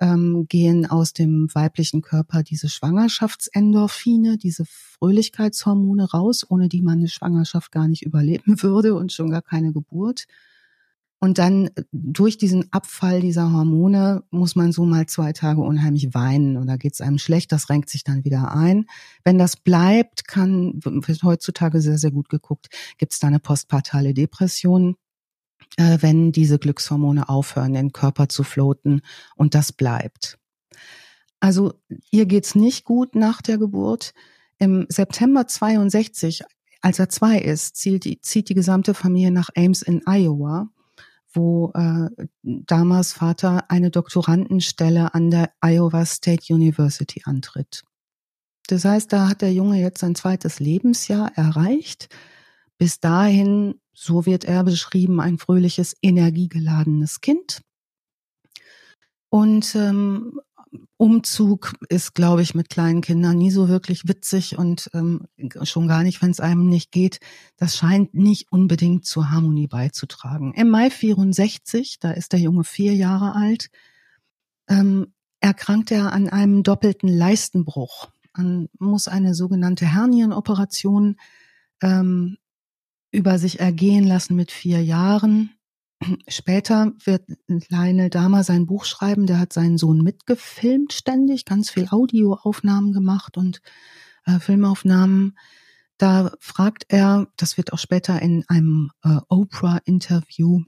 ähm, gehen aus dem weiblichen Körper diese Schwangerschaftsendorphine, diese Fröhlichkeitshormone raus, ohne die man eine Schwangerschaft gar nicht überleben [LAUGHS] würde und schon gar keine Geburt. Und dann äh, durch diesen Abfall dieser Hormone muss man so mal zwei Tage unheimlich weinen oder geht es einem schlecht, das renkt sich dann wieder ein. Wenn das bleibt, kann, wird heutzutage sehr, sehr gut geguckt, gibt es da eine postpartale Depression äh, wenn diese Glückshormone aufhören, den Körper zu floaten und das bleibt. Also ihr geht's nicht gut nach der Geburt. Im September 62, als er zwei ist, zieht die, zieht die gesamte Familie nach Ames in Iowa, wo äh, damals Vater eine Doktorandenstelle an der Iowa State University antritt. Das heißt, da hat der Junge jetzt sein zweites Lebensjahr erreicht. Bis dahin so wird er beschrieben, ein fröhliches, energiegeladenes Kind. Und ähm, Umzug ist, glaube ich, mit kleinen Kindern nie so wirklich witzig und ähm, schon gar nicht, wenn es einem nicht geht. Das scheint nicht unbedingt zur Harmonie beizutragen. Im Mai 64, da ist der Junge vier Jahre alt, ähm, erkrankt er an einem doppelten Leistenbruch. Man muss eine sogenannte Hernienoperation ähm, über sich ergehen lassen mit vier Jahren. Später wird Lionel Dahmer sein Buch schreiben. Der hat seinen Sohn mitgefilmt ständig, ganz viel Audioaufnahmen gemacht und äh, Filmaufnahmen. Da fragt er, das wird auch später in einem äh, Oprah-Interview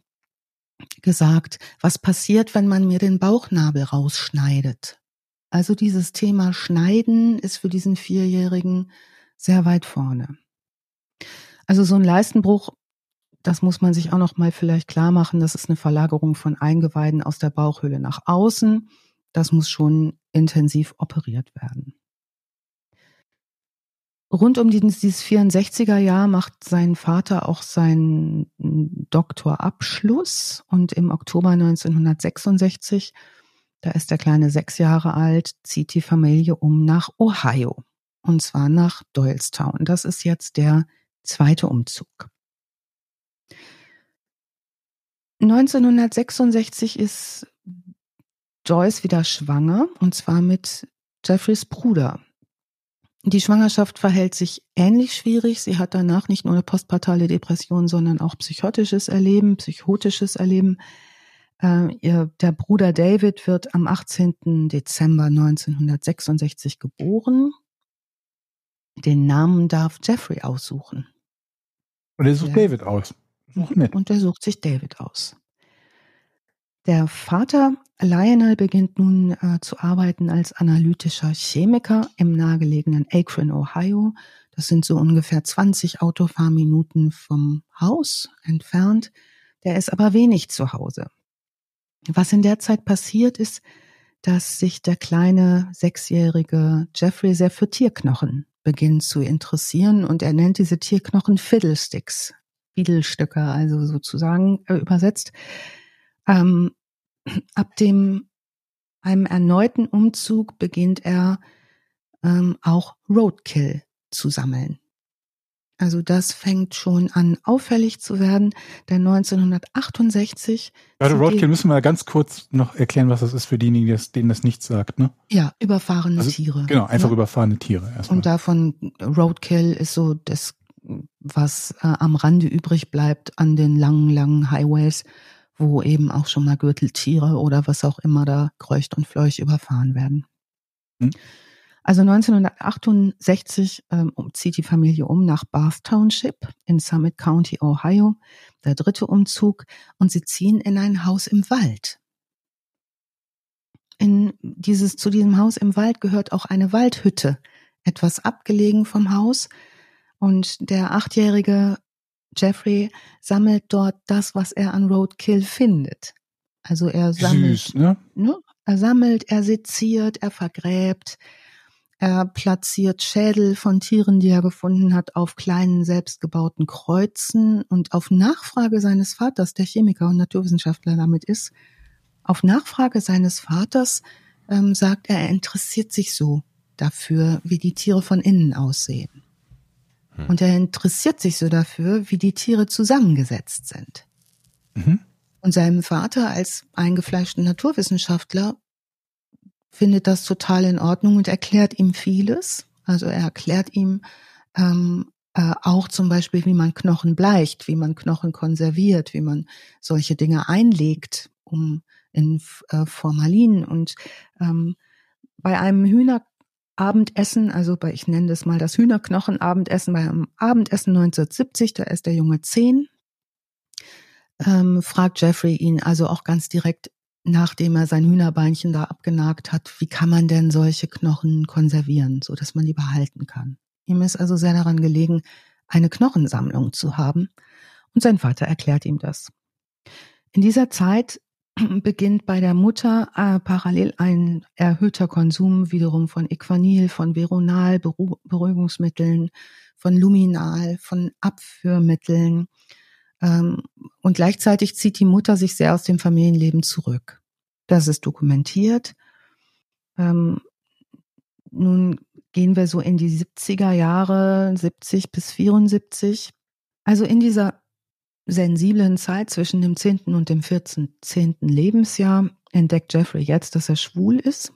gesagt, was passiert, wenn man mir den Bauchnabel rausschneidet? Also dieses Thema Schneiden ist für diesen Vierjährigen sehr weit vorne. Also so ein Leistenbruch, das muss man sich auch noch mal vielleicht klar machen, das ist eine Verlagerung von Eingeweiden aus der Bauchhöhle nach außen. Das muss schon intensiv operiert werden. Rund um dieses 64er Jahr macht sein Vater auch seinen Doktorabschluss und im Oktober 1966, da ist der Kleine sechs Jahre alt, zieht die Familie um nach Ohio und zwar nach Doylestown. Das ist jetzt der zweite Umzug. 1966 ist Joyce wieder schwanger und zwar mit Jeffreys Bruder. Die Schwangerschaft verhält sich ähnlich schwierig. Sie hat danach nicht nur eine postpartale Depression, sondern auch psychotisches Erleben, psychotisches Erleben. Äh, ihr, der Bruder David wird am 18. Dezember 1966 geboren. Den Namen darf Jeffrey aussuchen. Und er sucht ja. David aus. Und er sucht sich David aus. Der Vater Lionel beginnt nun äh, zu arbeiten als analytischer Chemiker im nahegelegenen Akron, Ohio. Das sind so ungefähr 20 Autofahrminuten vom Haus entfernt. Der ist aber wenig zu Hause. Was in der Zeit passiert ist, dass sich der kleine sechsjährige Jeffrey sehr für Tierknochen beginnt zu interessieren und er nennt diese Tierknochen Fiddlesticks, Fiedelstücke, also sozusagen äh, übersetzt. Ähm, ab dem einem erneuten Umzug beginnt er ähm, auch Roadkill zu sammeln. Also das fängt schon an auffällig zu werden, denn 1968. Gerade Roadkill müssen wir ganz kurz noch erklären, was das ist für diejenigen, denen das nichts sagt, ne? Ja, überfahrene also, Tiere. Genau, einfach ja. überfahrene Tiere erstmal. Und davon Roadkill ist so das, was äh, am Rande übrig bleibt an den langen, langen Highways wo eben auch schon mal Gürteltiere oder was auch immer da kreucht und fleucht überfahren werden. Hm. Also 1968 ähm, zieht die Familie um nach Bath Township in Summit County, Ohio, der dritte Umzug, und sie ziehen in ein Haus im Wald. In dieses, zu diesem Haus im Wald gehört auch eine Waldhütte, etwas abgelegen vom Haus. Und der achtjährige Jeffrey sammelt dort das, was er an Roadkill findet. Also er sammelt, Süß, ne? Ne? er sammelt, er seziert, er vergräbt, er platziert Schädel von Tieren, die er gefunden hat, auf kleinen selbstgebauten Kreuzen und auf Nachfrage seines Vaters, der Chemiker und Naturwissenschaftler damit ist, auf Nachfrage seines Vaters ähm, sagt er, er interessiert sich so dafür, wie die Tiere von innen aussehen. Hm. Und er interessiert sich so dafür, wie die Tiere zusammengesetzt sind. Mhm. Und seinem Vater als eingefleischten Naturwissenschaftler findet das total in Ordnung und erklärt ihm vieles. Also er erklärt ihm ähm, äh, auch zum Beispiel, wie man Knochen bleicht, wie man Knochen konserviert, wie man solche Dinge einlegt, um in äh, Formalin. Und ähm, bei einem Hühner Abendessen, also bei, ich nenne das mal das Hühnerknochen-Abendessen, beim Abendessen 1970, da ist der Junge zehn, ähm, fragt Jeffrey ihn also auch ganz direkt, nachdem er sein Hühnerbeinchen da abgenagt hat, wie kann man denn solche Knochen konservieren, so dass man die behalten kann. Ihm ist also sehr daran gelegen, eine Knochensammlung zu haben. Und sein Vater erklärt ihm das. In dieser Zeit [CLEARS THROAT] beginnt bei der Mutter äh, parallel ein erhöhter Konsum wiederum von Equanil, von Veronal, Beru Beruhigungsmitteln, von Luminal, von Abführmitteln. Ähm, und gleichzeitig zieht die Mutter sich sehr aus dem Familienleben zurück. Das ist dokumentiert. Ähm, nun gehen wir so in die 70er Jahre, 70 bis 74. Also in dieser sensiblen Zeit zwischen dem 10. und dem 14. 10. Lebensjahr entdeckt Jeffrey jetzt, dass er schwul ist.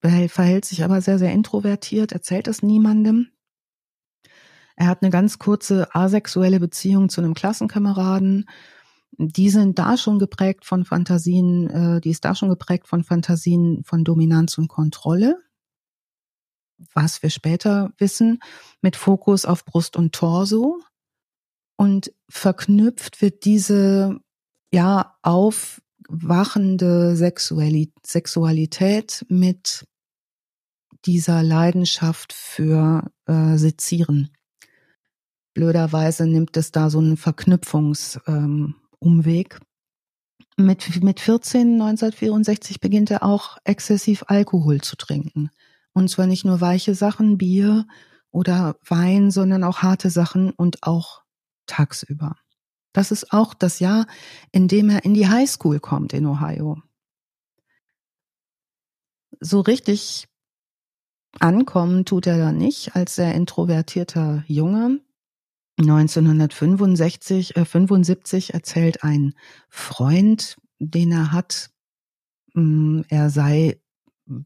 Er verhält sich aber sehr, sehr introvertiert, erzählt es niemandem. Er hat eine ganz kurze asexuelle Beziehung zu einem Klassenkameraden. Die sind da schon geprägt von Fantasien, äh, die ist da schon geprägt von Fantasien von Dominanz und Kontrolle. was wir später wissen, mit Fokus auf Brust und Torso. Und verknüpft wird diese ja aufwachende Sexualität mit dieser Leidenschaft für äh, Sezieren. Blöderweise nimmt es da so einen Verknüpfungsumweg. Ähm, mit, mit 14, 1964 beginnt er auch exzessiv Alkohol zu trinken. Und zwar nicht nur weiche Sachen, Bier oder Wein, sondern auch harte Sachen und auch tagsüber. Das ist auch das Jahr, in dem er in die Highschool kommt in Ohio. So richtig ankommen tut er da nicht als sehr introvertierter Junge. 1965, äh, 75 erzählt ein Freund, den er hat, mh, mm, er sei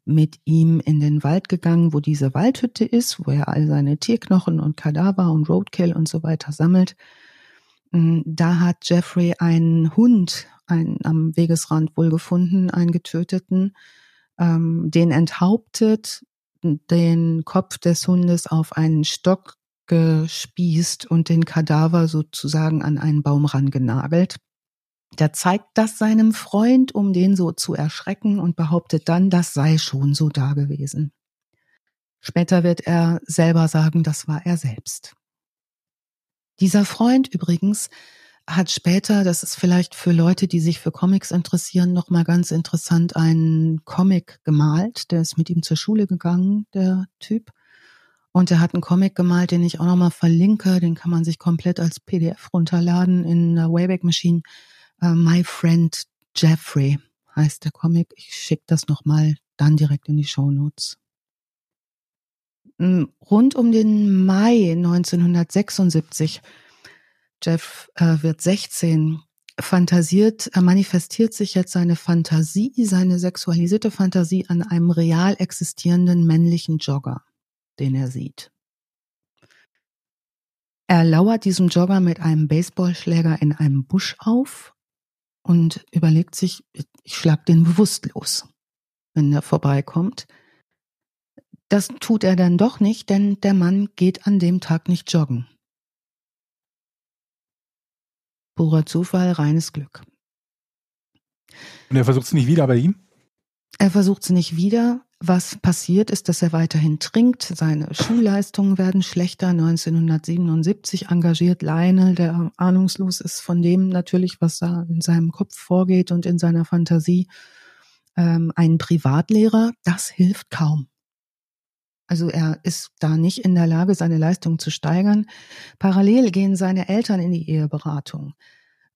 mit ihm in den Wald gegangen, wo diese Waldhütte ist, wo er all seine Tierknochen und Kadaver und Roadkill und so weiter sammelt. Mm, da hat Jeffrey einen Hund einen, am Wegesrand wohl gefunden, einen getöteten, ähm, den enthauptet, den Kopf des Hundes auf einen Stock gespießt und den Kadaver sozusagen an einen Baum rangenagelt. Der zeigt das seinem Freund, um den so zu erschrecken und behauptet dann, das sei schon so da gewesen. Später wird er selber sagen, das war er selbst. Dieser Freund übrigens hat später, das ist vielleicht für Leute, die sich für Comics interessieren, nochmal ganz interessant, einen Comic gemalt. Der ist mit ihm zur Schule gegangen, der Typ. Und er hat einen Comic gemalt, den ich auch nochmal verlinke. Den kann man sich komplett als PDF runterladen in der Wayback Machine. Uh, My Friend Jeffrey heißt der Comic. Ich schicke das nochmal dann direkt in die Show Notes. Hm, rund um den Mai 1976 Jeff äh, wird 16, fantasiert, äh, manifestiert sich jetzt seine Fantasie, seine sexualisierte Fantasie an einem real existierenden männlichen Jogger, den er sieht. Er lauert diesem Jogger mit einem Baseballschläger in einem Busch auf und überlegt sich, ich schlag den bewusstlos, wenn er vorbeikommt. Das tut er dann doch nicht, denn der Mann geht an dem Tag nicht joggen. Purer Zufall, reines Glück. Und er versucht es nicht wieder bei ihm? Er versucht es nicht wieder. Was passiert ist, dass er weiterhin trinkt. Seine Schulleistungen werden schlechter. 1977 engagiert Lionel, der ahnungslos ist von dem natürlich, was da in seinem Kopf vorgeht und in seiner Fantasie, ähm, einen Privatlehrer. Das hilft kaum. Also er ist da nicht in der Lage, seine Leistung zu steigern. Parallel gehen seine Eltern in die Eheberatung.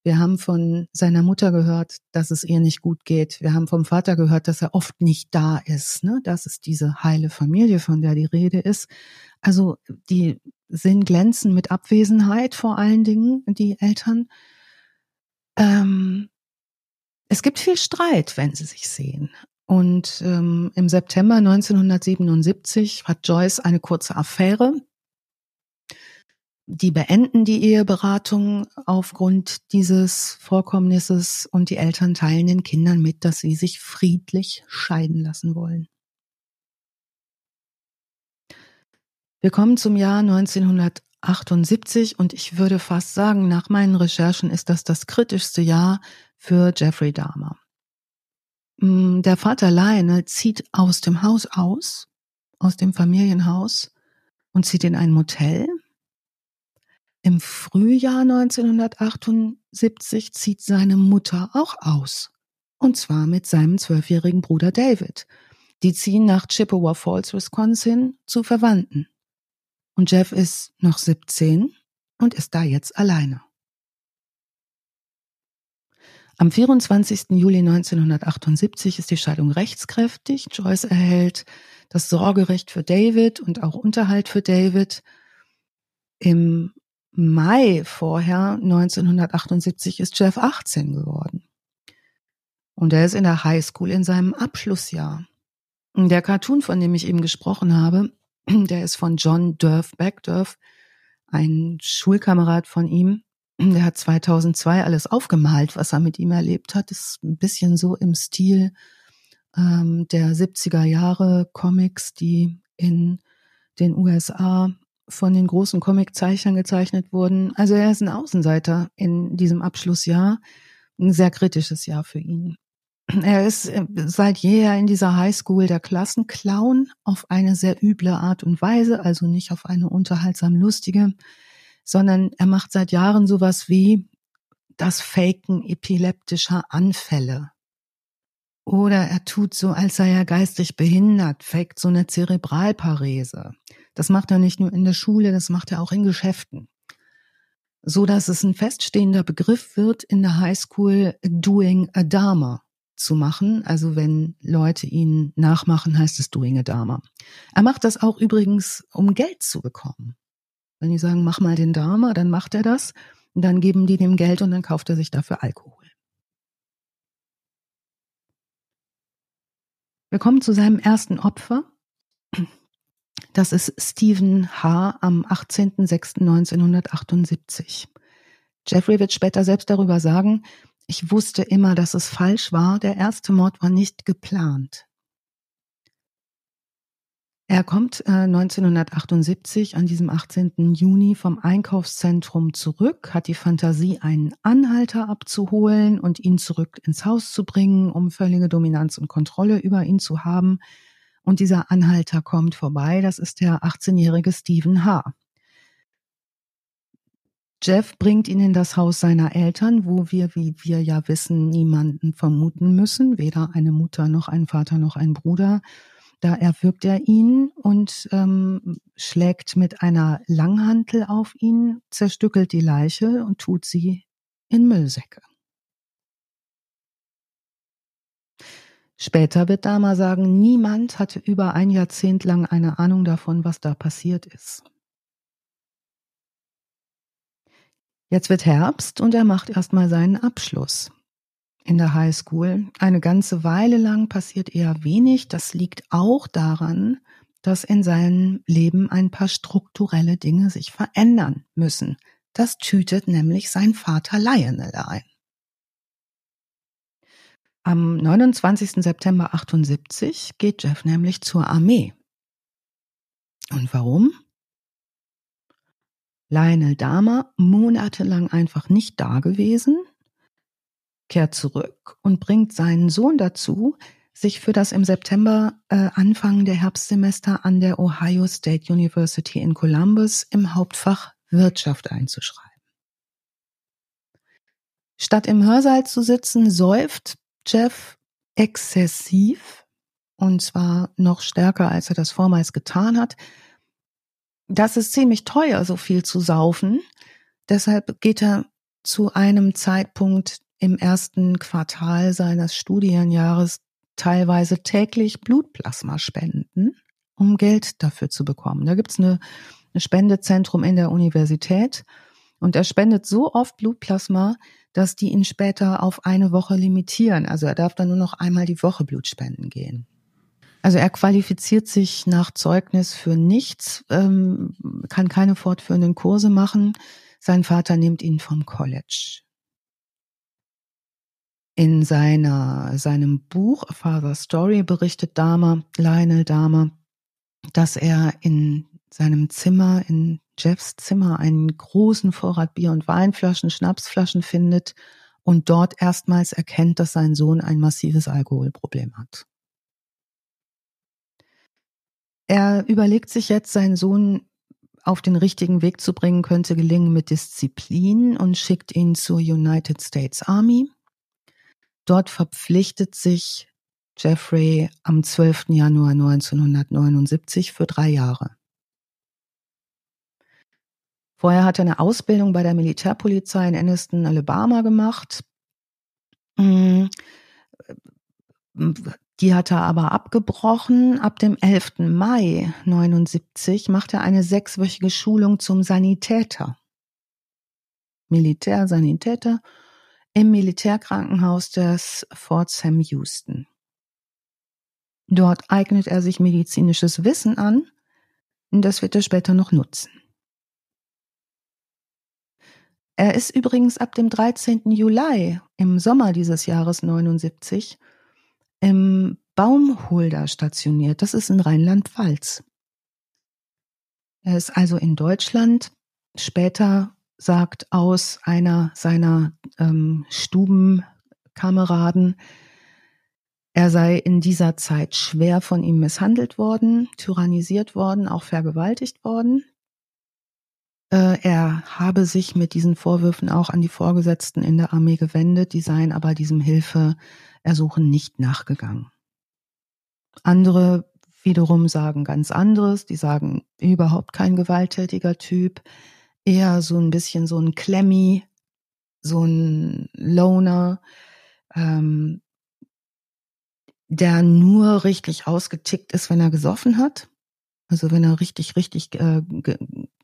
Wir haben von seiner Mutter gehört, dass es ihr nicht gut geht. Wir haben vom Vater gehört, dass er oft nicht da ist. Ne? Das ist diese heile Familie, von der die Rede ist. Also die sind glänzen mit Abwesenheit vor allen Dingen, die Eltern. Ähm, es gibt viel Streit, wenn sie sich sehen. Und ähm, im September 1977 hat Joyce eine kurze Affäre. Die beenden die Eheberatung aufgrund dieses Vorkommnisses und die Eltern teilen den Kindern mit, dass sie sich friedlich scheiden lassen wollen. Wir kommen zum Jahr 1978 und ich würde fast sagen, nach meinen Recherchen ist das das kritischste Jahr für Jeffrey Dahmer. Mm, der Vater Lionel zieht aus dem Haus aus, aus dem Familienhaus und zieht in ein Motel. Im Frühjahr 1978 zieht seine Mutter auch aus. Und zwar mit seinem zwölfjährigen Bruder David. Die ziehen nach Chippewa Falls, Wisconsin zu Verwandten. Und Jeff ist noch 17 und ist da jetzt alleine. Am 24. Juli 1978 ist die Scheidung rechtskräftig. Joyce erhält das Sorgerecht für David und auch Unterhalt für David. Im Mai vorher, 1978, ist Jeff 18 geworden. Und er ist in der Highschool in seinem Abschlussjahr. Der Cartoon, von dem ich eben gesprochen habe, [CLEARS THROAT] der ist von John Durf Backdurf, ein Schulkamerad von ihm. Der hat 2002 alles aufgemalt, was er mit ihm erlebt hat. Das ist ein bisschen so im Stil ähm, der 70er Jahre Comics, die in den USA von den großen Comiczeichnern gezeichnet wurden. Also er ist ein Außenseiter in diesem Abschlussjahr. Ein sehr kritisches Jahr für ihn. Er ist äh, seit jeher in dieser Highschool der Klassenclown auf eine sehr üble Art und Weise, also nicht auf eine unterhaltsam lustige, sondern er macht seit Jahren sowas wie das Faken epileptischer Anfälle. Oder er tut so, als sei er geistig behindert, faked so eine Zerebralparese. Das macht er nicht nur in der Schule, das macht er auch in Geschäften. So dass es ein feststehender Begriff wird in der Highschool doing a Dharma zu machen. Also wenn Leute ihn nachmachen, heißt es doing a Dharma. Er macht das auch übrigens, um Geld zu bekommen. Wenn die sagen, mach mal den Dharma, dann macht er das. Und dann geben die dem Geld und dann kauft er sich dafür Alkohol. Wir kommen zu seinem ersten Opfer. Das ist Stephen H. am 18.06.1978. Jeffrey wird später selbst darüber sagen, ich wusste immer, dass es falsch war. Der erste Mord war nicht geplant. Er kommt äh, 1978 an diesem 18. Juni vom Einkaufszentrum zurück, hat die Fantasie, einen Anhalter abzuholen und ihn zurück ins Haus zu bringen, um völlige Dominanz und Kontrolle über ihn zu haben. Und dieser Anhalter kommt vorbei, das ist der 18-jährige Stephen H. Jeff bringt ihn in das Haus seiner Eltern, wo wir, wie wir ja wissen, niemanden vermuten müssen, weder eine Mutter noch ein Vater noch ein Bruder. Da erwürgt er ihn und ähm, schlägt mit einer Langhantel auf ihn, zerstückelt die Leiche und tut sie in Müllsäcke. Später wird Dama sagen, niemand hatte über ein Jahrzehnt lang eine Ahnung davon, was da passiert ist. Jetzt wird Herbst und er macht erstmal seinen Abschluss in der High School. Eine ganze Weile lang passiert eher wenig. Das liegt auch daran, dass in seinem Leben ein paar strukturelle Dinge sich verändern müssen. Das tütet nämlich sein Vater Lionel ein. Am 29. September 78 geht Jeff nämlich zur Armee. Und warum? Lionel Dahmer, monatelang einfach nicht da gewesen, kehrt zurück und bringt seinen Sohn dazu, sich für das im September äh, Anfang der Herbstsemester an der Ohio State University in Columbus im Hauptfach Wirtschaft einzuschreiben. Statt im Hörsaal zu sitzen, säuft Jeff exzessiv und zwar noch stärker, als er das vormals getan hat, das ist ziemlich teuer, so viel zu saufen. Deshalb geht er zu einem Zeitpunkt im ersten Quartal seines Studienjahres teilweise täglich Blutplasma spenden, um Geld dafür zu bekommen. Da gibt's eine, eine Spendezentrum in der Universität und er spendet so oft Blutplasma, dass die ihn später auf eine Woche limitieren. Also er darf dann nur noch einmal die Woche Blut spenden gehen. Also er qualifiziert sich nach Zeugnis für nichts, ähm, kann keine fortführenden Kurse machen. Sein Vater nimmt ihn vom College. In seiner, seinem Buch A Father Story berichtet Dahmer, Lionel Dahmer, dass er in seinem Zimmer, in Jeffs Zimmer, einen großen Vorrat Bier- und Weinflaschen, Schnapsflaschen findet und dort erstmals erkennt, dass sein Sohn ein massives Alkoholproblem hat. Er überlegt sich jetzt, seinen Sohn auf den richtigen Weg zu bringen, könnte gelingen mit Disziplin und schickt ihn zur United States Army. Dort verpflichtet sich Jeffrey am 12. Januar 1979 für drei Jahre. Vorher hat er eine Ausbildung bei der Militärpolizei in Anniston, Alabama gemacht. Hm. Die hat er aber abgebrochen. Ab dem 11. Mai 79 macht er eine sechswöchige Schulung zum Sanitäter. Militärsanitäter im Militärkrankenhaus des Fort Sam Houston. Dort eignet er sich medizinisches Wissen an das wird er später noch nutzen. Er ist übrigens ab dem 13. Juli im Sommer dieses Jahres 79 im Baumholder stationiert. Das ist in Rheinland-Pfalz. Er ist also in Deutschland. Später sagt aus einer seiner ähm, Stubenkameraden, er sei in dieser Zeit schwer von ihm misshandelt worden, tyrannisiert worden, auch vergewaltigt worden. Äh, er habe sich mit diesen Vorwürfen auch an die Vorgesetzten in der Armee gewendet, die seien aber diesem Hilfeersuchen nicht nachgegangen. Andere wiederum sagen ganz anderes, die sagen überhaupt kein gewalttätiger Typ, eher so ein bisschen so ein Klemmi, so ein Loner, ähm, der nur richtig ausgetickt ist, wenn er gesoffen hat. Also wenn er richtig, richtig äh,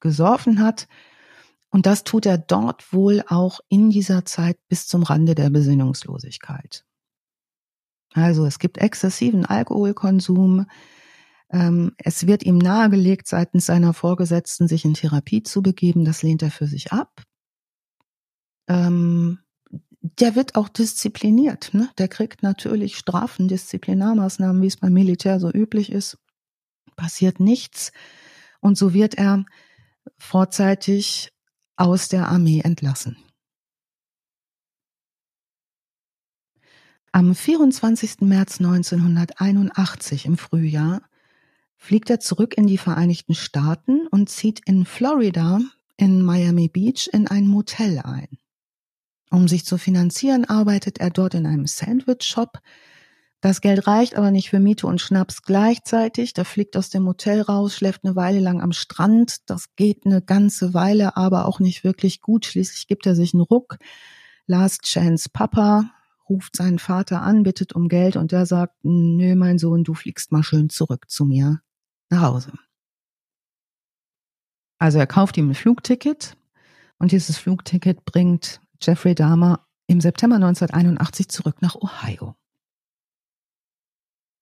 gesoffen hat. Und das tut er dort wohl auch in dieser Zeit bis zum Rande der Besinnungslosigkeit. Also es gibt exzessiven Alkoholkonsum. Ähm, es wird ihm nahegelegt, seitens seiner Vorgesetzten sich in Therapie zu begeben. Das lehnt er für sich ab. Ähm, der wird auch diszipliniert. Ne? Der kriegt natürlich Strafen, Disziplinarmaßnahmen, wie es beim Militär so üblich ist. Passiert nichts. Und so wird er vorzeitig aus der Armee entlassen. Am 24. März 1981 im Frühjahr fliegt er zurück in die Vereinigten Staaten und zieht in Florida in Miami Beach in ein Motel ein. Um sich zu finanzieren, arbeitet er dort in einem Sandwich-Shop. Das Geld reicht aber nicht für Miete und Schnaps gleichzeitig. Der fliegt aus dem Hotel raus, schläft eine Weile lang am Strand. Das geht eine ganze Weile, aber auch nicht wirklich gut. Schließlich gibt er sich einen Ruck. Last Chance Papa ruft seinen Vater an, bittet um Geld und der sagt, nö, mein Sohn, du fliegst mal schön zurück zu mir nach Hause. Also er kauft ihm ein Flugticket und dieses Flugticket bringt Jeffrey Dahmer im September 1981 zurück nach Ohio.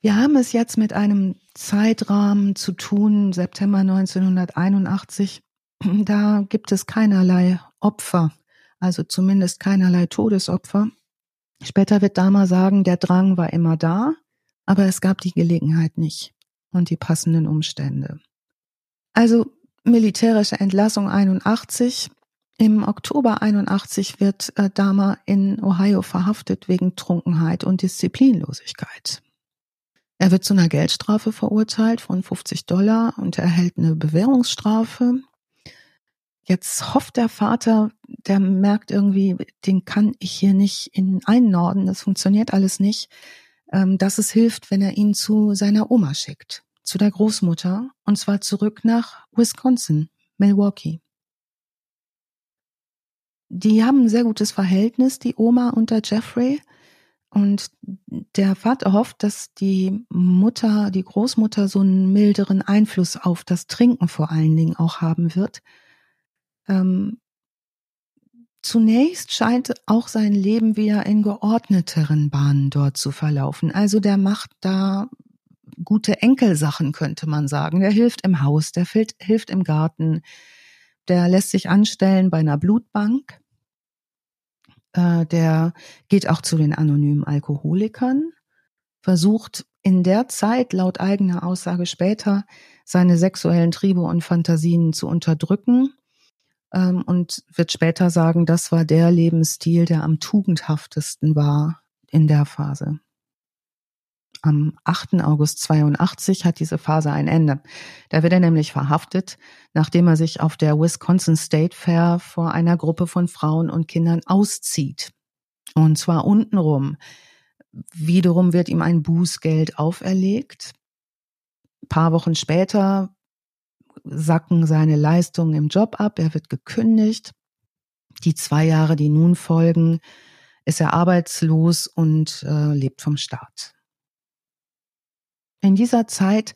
Wir haben es jetzt mit einem Zeitrahmen zu tun, September 1981. [CLEARS THROAT] Da gibt es keinerlei Opfer, also zumindest keinerlei Todesopfer. Später wird Dahmer sagen, der Drang war immer da, aber es gab die Gelegenheit nicht und die passenden Umstände. Also militärische Entlassung 81, im Oktober 81 wird äh, Dahmer in Ohio verhaftet wegen Trunkenheit und Disziplinlosigkeit. Er wird zu einer Geldstrafe verurteilt von 50 Dollar und erhält eine Bewährungsstrafe. Jetzt hofft der Vater, der merkt irgendwie, den kann ich hier nicht in einnorden, das funktioniert alles nicht, ähm, dass es hilft, wenn er ihn zu seiner Oma schickt, zu der Großmutter, und zwar zurück nach Wisconsin, Milwaukee die haben ein sehr gutes Verhältnis, die Oma und der Jeffrey. Und der Vater hofft, dass die Mutter, die Großmutter so einen milderen Einfluss auf das Trinken vor allen Dingen auch haben wird. Ähm, zunächst scheint auch sein Leben wieder in geordneteren Bahnen dort zu verlaufen. Also der macht da gute Enkelsachen, könnte man sagen. Der hilft im Haus, der hilft im Garten, der lässt sich anstellen bei einer Blutbank. Äh, der geht auch zu den anonymen Alkoholikern, versucht in der Zeit laut eigener Aussage später seine sexuellen Triebe und Fantasien zu unterdrücken ähm, und wird später sagen, das war der Lebensstil, der am tugendhaftesten war in der Phase am 8. August 82 hat diese Phase ein Ende. Da wird er nämlich verhaftet, nachdem er sich auf der Wisconsin State Fair vor einer Gruppe von Frauen und Kindern auszieht. Und zwar untenrum. Wiederum wird ihm ein Bußgeld auferlegt. Ein paar Wochen später sacken seine Leistungen im Job ab. Er wird gekündigt. Die zwei Jahre, die nun folgen, ist er arbeitslos und äh, lebt vom Staat. In dieser Zeit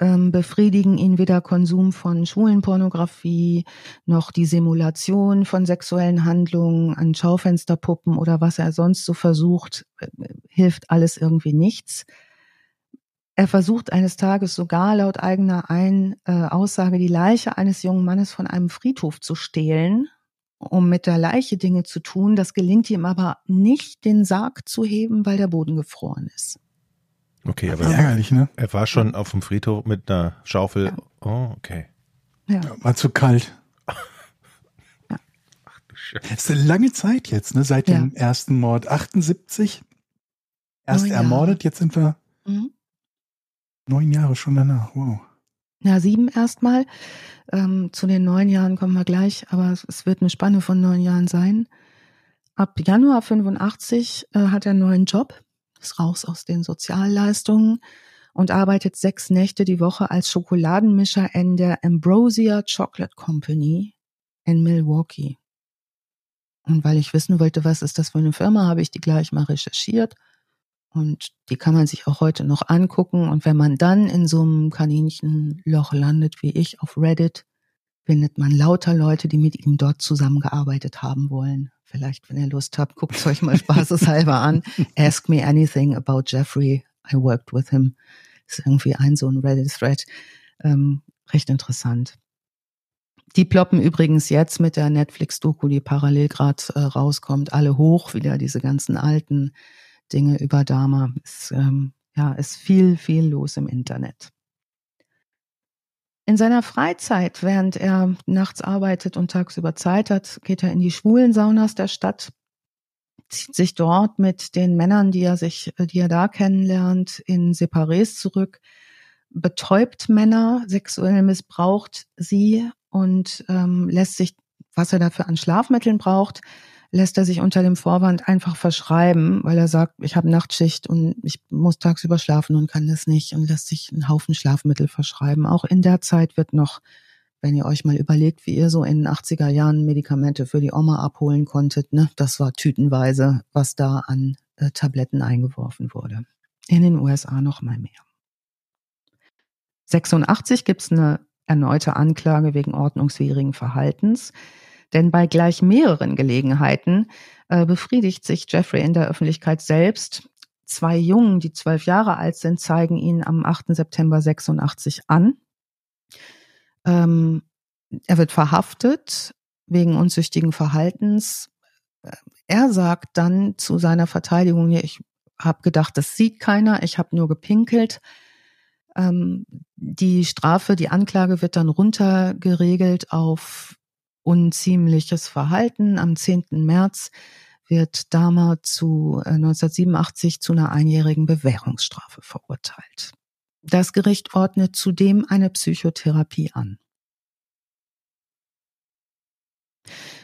ähm, befriedigen ihn weder Konsum von Schwulenpornografie noch die Simulation von sexuellen Handlungen an Schaufensterpuppen oder was er sonst so versucht, äh, hilft alles irgendwie nichts. Er versucht eines Tages sogar laut eigener Ein äh, Aussage die Leiche eines jungen Mannes von einem Friedhof zu stehlen, um mit der Leiche Dinge zu tun. Das gelingt ihm aber nicht, den Sarg zu heben, weil der Boden gefroren ist. Okay, aber ärgerlich, ne? er war schon auf dem Friedhof mit einer Schaufel. Ja. Oh, okay. Ja. War zu kalt. Ja. Ach du Scheiße. Das ist eine lange Zeit jetzt, ne? Seit Ja. dem ersten Mord. 78. Erst Neun Jahre. ermordet, jetzt sind wir Mhm. neun Jahre schon danach. Wow. Ja, sieben erstmal. Ähm, zu den neun Jahren kommen wir gleich, aber es, es wird eine Spanne von neun Jahren sein. Ab Januar 85 äh, hat er einen neuen Job, ist raus aus den Sozialleistungen und arbeitet sechs Nächte die Woche als Schokoladenmischer in der Ambrosia Chocolate Company in Milwaukee. Und weil ich wissen wollte, was ist das für eine Firma, habe ich die gleich mal recherchiert. Und die kann man sich auch heute noch angucken. Und wenn man dann in so einem Kaninchenloch landet wie ich auf Reddit, findet man lauter Leute, die mit ihm dort zusammengearbeitet haben wollen. Vielleicht, wenn ihr Lust habt, guckt es euch mal [LAUGHS] spaßeshalber an. Ask me anything about Jeffrey. I worked with him. Ist irgendwie ein so ein Reddit-Thread. Ähm, recht interessant. Die ploppen übrigens jetzt mit der Netflix-Doku, die parallel gerade äh, rauskommt, alle hoch, wieder diese ganzen alten Dinge über Dama. Es, ähm, ja, ist viel, viel los im Internet. In seiner Freizeit, während er nachts arbeitet und tagsüber Zeit hat, geht er in die schwulen Saunas der Stadt, zieht sich dort mit den Männern, die er sich, die er da kennenlernt, in Separés zurück, betäubt Männer, sexuell missbraucht sie und ähm, lässt sich, was er dafür an Schlafmitteln braucht, lässt er sich unter dem Vorwand einfach verschreiben, weil er sagt, ich habe Nachtschicht und ich muss tagsüber schlafen und kann das nicht und lässt sich einen Haufen Schlafmittel verschreiben. Auch in der Zeit wird noch, wenn ihr euch mal überlegt, wie ihr so in den 80er Jahren Medikamente für die Oma abholen konntet, ne, das war tütenweise, was da an äh, Tabletten eingeworfen wurde. In den USA noch mal mehr. 86 gibt's eine erneute Anklage wegen ordnungswidrigen Verhaltens. Denn bei gleich mehreren Gelegenheiten äh, befriedigt sich Jeffrey in der Öffentlichkeit selbst. Zwei Jungen, die zwölf Jahre alt sind, zeigen ihn am 8. September 86 an. Ähm, er wird verhaftet wegen unzüchtigen Verhaltens. Er sagt dann zu seiner Verteidigung, ich habe gedacht, das sieht keiner, ich habe nur gepinkelt. Ähm, die Strafe, die Anklage wird dann runtergeregelt auf unziemliches Verhalten. Am 10. März wird Dahmer zu äh, 1987 zu einer einjährigen Bewährungsstrafe verurteilt. Das Gericht ordnet zudem eine Psychotherapie an.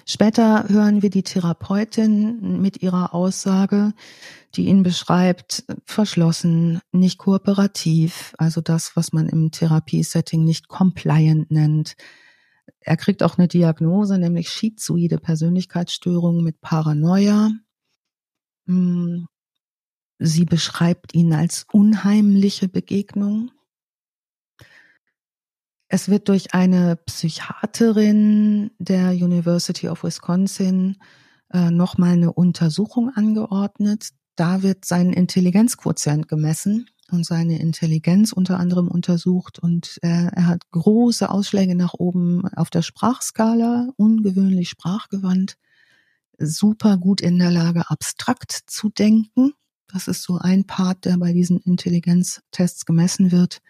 Später hören wir die Therapeutin mit ihrer Aussage, die ihn beschreibt, verschlossen, nicht kooperativ, also das, was man im Therapiesetting nicht compliant nennt. Er kriegt auch eine Diagnose, nämlich schizoide Persönlichkeitsstörung mit Paranoia. Hm, Sie beschreibt ihn als unheimliche Begegnung. Es wird durch eine Psychiaterin der University of Wisconsin äh, nochmal eine Untersuchung angeordnet. Da wird sein Intelligenzquotient gemessen und seine Intelligenz unter anderem untersucht. Und äh, er hat große Ausschläge nach oben auf der Sprachskala, ungewöhnlich sprachgewandt, super gut in der Lage, abstrakt zu denken. Das ist so ein Part, der bei diesen Intelligenztests gemessen wird.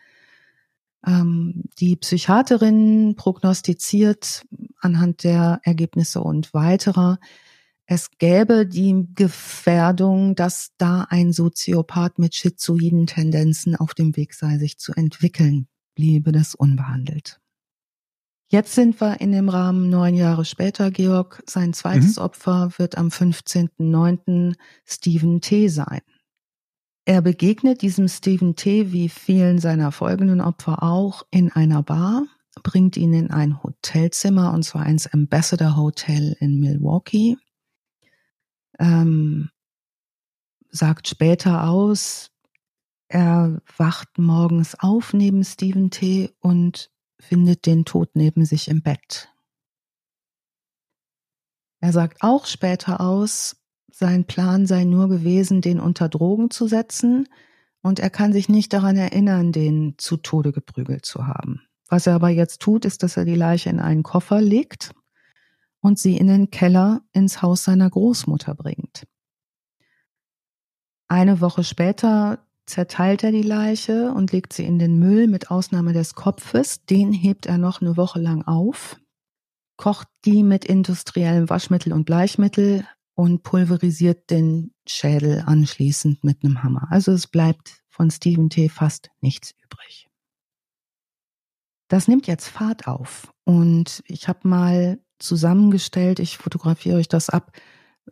Ähm, die Psychiaterin prognostiziert anhand der Ergebnisse und weiterer, es gäbe die Gefährdung, dass da ein Soziopath mit schizoiden Tendenzen auf dem Weg sei, sich zu entwickeln, bliebe das unbehandelt. Jetzt sind wir in dem Rahmen neun Jahre später, Georg. Sein zweites mhm. Opfer wird am 15.09. Stephen T. sein. Er begegnet diesem Stephen T. wie vielen seiner folgenden Opfer auch in einer Bar, bringt ihn in ein Hotelzimmer und zwar ins Ambassador Hotel in Milwaukee. Ähm, sagt später aus, er wacht morgens auf neben Stephen T. und findet den Tod neben sich im Bett. Er sagt auch später aus, sein Plan sei nur gewesen, den unter Drogen zu setzen, und er kann sich nicht daran erinnern, den zu Tode geprügelt zu haben. Was er aber jetzt tut, ist, dass er die Leiche in einen Koffer legt und sie in den Keller ins Haus seiner Großmutter bringt. Eine Woche später zerteilt er die Leiche und legt sie in den Müll mit Ausnahme des Kopfes. Den hebt er noch eine Woche lang auf, kocht die mit industriellem Waschmittel und Bleichmittel und pulverisiert den Schädel anschließend mit einem Hammer. Also es bleibt von Stephen T. fast nichts übrig. Das nimmt jetzt Fahrt auf und ich habe mal zusammengestellt, ich fotografiere euch das ab,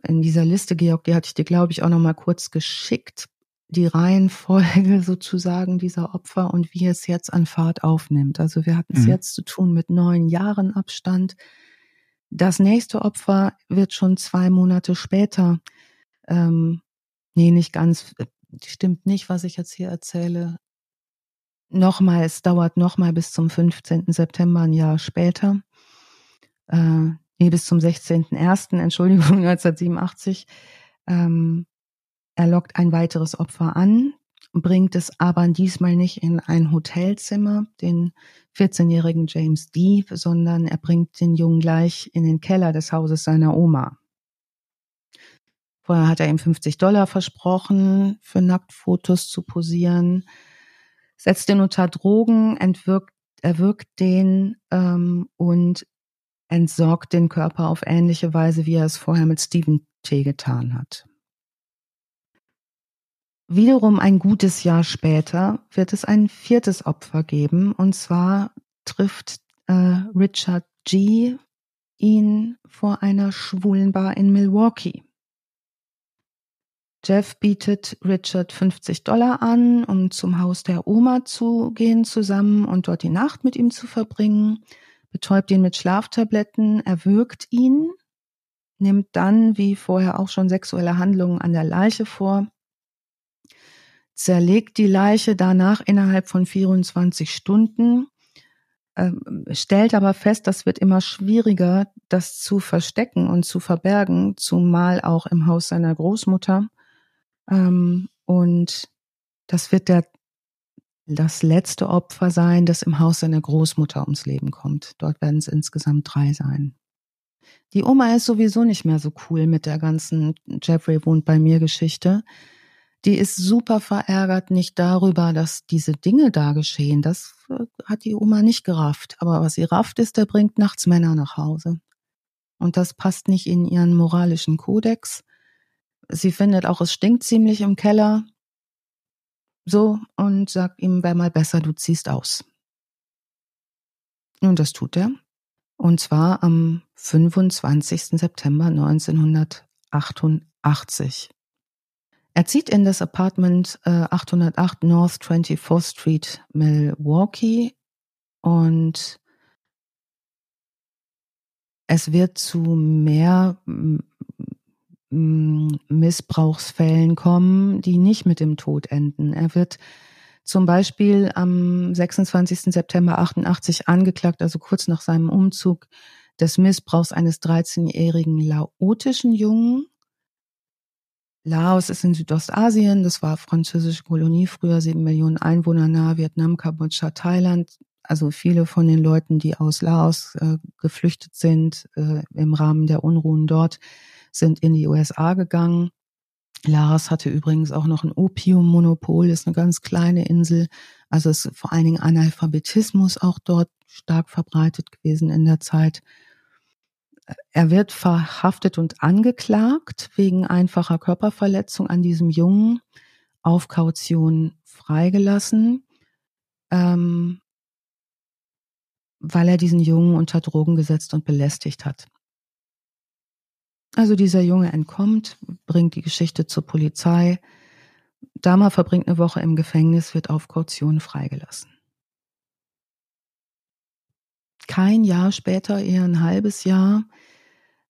in dieser Liste, Georg, die hatte ich dir, glaube ich, auch noch mal kurz geschickt, die Reihenfolge [LAUGHS] sozusagen dieser Opfer und wie es jetzt an Fahrt aufnimmt. Also wir hatten es mhm. jetzt zu tun mit neun Jahren Abstand. Das nächste Opfer wird schon zwei Monate später, ähm, nee, nicht ganz, stimmt nicht, was ich jetzt hier erzähle. Nochmal, es dauert nochmal bis zum 15. September, ein Jahr später. Äh, nee, bis zum 16.01., Entschuldigung, [LAUGHS] 1987. Ähm, er lockt ein weiteres Opfer an, bringt es aber diesmal nicht in ein Hotelzimmer, den 14-jährigen James D., sondern er bringt den Jungen gleich in den Keller des Hauses seiner Oma. Vorher hat er ihm 50 Dollar versprochen, für Nacktfotos zu posieren, setzt ihn unter Drogen, entwirkt, erwürgt den ähm, und entsorgt den Körper auf ähnliche Weise, wie er es vorher mit Stephen T. getan hat. Wiederum ein gutes Jahr später wird es ein viertes Opfer geben, und zwar trifft äh, Richard G. ihn vor einer Schwulenbar in Milwaukee. Jeff bietet Richard 50 Dollar an, um zum Haus der Oma zu gehen zusammen und dort die Nacht mit ihm zu verbringen betäubt ihn mit Schlaftabletten, erwürgt ihn, nimmt dann, wie vorher auch schon, sexuelle Handlungen an der Leiche vor, zerlegt die Leiche danach innerhalb von 24 Stunden, äh, stellt aber fest, das wird immer schwieriger, das zu verstecken und zu verbergen, zumal auch im Haus seiner Großmutter. Ähm, und das wird der das letzte Opfer sein, das im Haus seiner Großmutter ums Leben kommt. Dort werden es insgesamt drei sein. Die Oma ist sowieso nicht mehr so cool mit der ganzen Jeffrey wohnt bei mir Geschichte. Die ist super verärgert nicht darüber, dass diese Dinge da geschehen. Das äh, hat die Oma nicht gerafft. Aber was sie rafft ist, der bringt nachts Männer nach Hause. Und das passt nicht in ihren moralischen Kodex. Sie findet auch, es stinkt ziemlich im Keller so und sagt ihm, wäre mal besser, du ziehst aus. Und das tut er. Und zwar am 25. September 1988. Er zieht in das Apartment äh, 808 North 24th Street, Milwaukee und es wird zu mehr Missbrauchsfällen kommen, die nicht mit dem Tod enden. Er wird zum Beispiel am 26. September 88 angeklagt, also kurz nach seinem Umzug, des Missbrauchs eines 13-jährigen laotischen Jungen. Laos ist in Südostasien, das war französische Kolonie, früher sieben Millionen Einwohner nahe Vietnam, Kambodscha, Thailand. Also viele von den Leuten, die aus Laos äh, geflüchtet sind äh, im Rahmen der Unruhen dort, sind in die USA gegangen. Laos hatte übrigens auch noch ein Opiummonopol, ist eine ganz kleine Insel. Also ist vor allen Dingen Analphabetismus auch dort stark verbreitet gewesen in der Zeit. Er wird verhaftet und angeklagt wegen einfacher Körperverletzung an diesem Jungen, auf Kaution freigelassen, ähm, weil er diesen Jungen unter Drogen gesetzt und belästigt hat. Also dieser Junge entkommt, bringt die Geschichte zur Polizei. Dama verbringt eine Woche im Gefängnis, wird auf Kaution freigelassen. Kein Jahr später, eher ein halbes Jahr,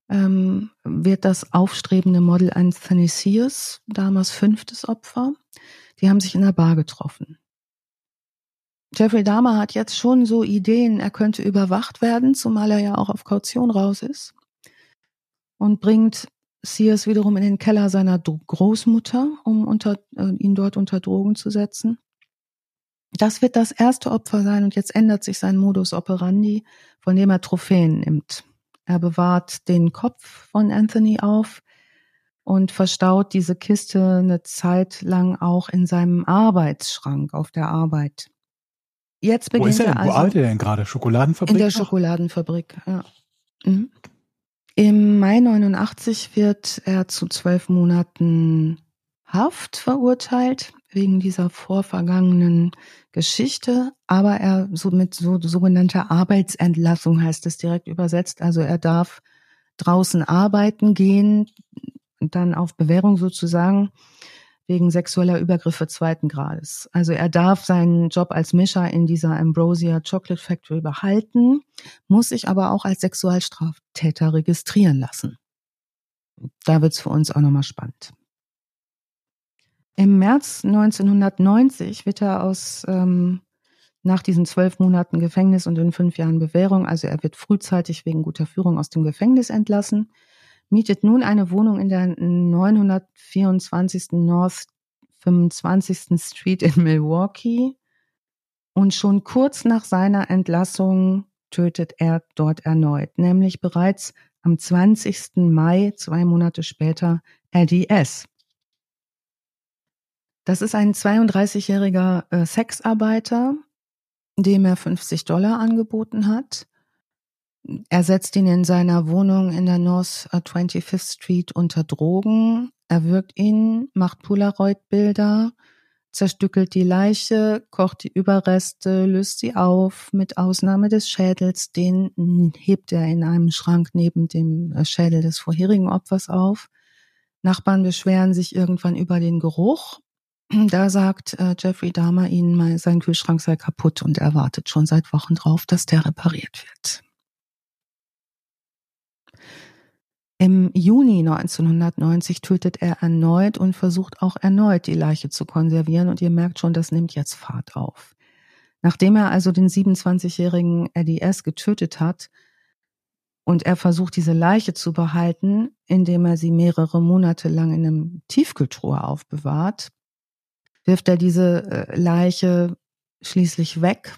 ähm, wird das aufstrebende Model Anthony Sears, damals fünftes Opfer, die haben sich in einer Bar getroffen. Jeffrey Dahmer hat jetzt schon so Ideen, er könnte überwacht werden, zumal er ja auch auf Kaution raus ist und bringt Sears wiederum in den Keller seiner Großmutter, um unter, äh, ihn dort unter Drogen zu setzen. Das wird das erste Opfer sein und jetzt ändert sich sein Modus operandi, von dem er Trophäen nimmt. Er bewahrt den Kopf von Anthony auf und verstaut diese Kiste eine Zeit lang auch in seinem Arbeitsschrank auf der Arbeit. Jetzt beginnt Wo ist er denn? er Wo also arbeitet er denn gerade? Schokoladenfabrik? in der noch? Schokoladenfabrik. Ja. Mhm. Im Mai 89 wird er zu zwölf Monaten Haft verurteilt wegen dieser vorvergangenen Geschichte, aber er so mit so sogenannter Arbeitsentlassung heißt es direkt übersetzt. Also er darf draußen arbeiten gehen, dann auf Bewährung sozusagen wegen sexueller Übergriffe zweiten Grades. Also er darf seinen Job als Mischer in dieser Ambrosia Chocolate Factory behalten, muss sich aber auch als Sexualstraftäter registrieren lassen. Da wird's für uns auch nochmal spannend. Im März 1990 wird er aus ähm, nach diesen zwölf Monaten Gefängnis und in fünf Jahren Bewährung, also er wird frühzeitig wegen guter Führung aus dem Gefängnis entlassen, mietet nun eine Wohnung in der 924. North 25. Street in Milwaukee und schon kurz nach seiner Entlassung tötet er dort erneut, nämlich bereits am 20. Mai, zwei Monate später, Eddie S. Das ist ein 32-jähriger äh, Sexarbeiter, dem er 50 Dollar angeboten hat. Er setzt ihn in seiner Wohnung in der North 25th Street unter Drogen, erwürgt ihn, macht Polaroid-Bilder, zerstückelt die Leiche, kocht die Überreste, löst sie auf, mit Ausnahme des Schädels, den hebt er in einem Schrank neben dem äh, Schädel des vorherigen Opfers auf. Nachbarn beschweren sich irgendwann über den Geruch. Da sagt äh, Jeffrey Dahmer ihnen mal, sein Kühlschrank sei kaputt und er wartet schon seit Wochen drauf, dass der repariert wird. Im Juni 1990 tötet er erneut und versucht auch erneut die Leiche zu konservieren und ihr merkt schon, das nimmt jetzt Fahrt auf. Nachdem er also den 27-jährigen Eddie S. getötet hat und er versucht, diese Leiche zu behalten, indem er sie mehrere Monate lang in einem Tiefkühltruhe aufbewahrt, wirft er diese äh, Leiche schließlich weg.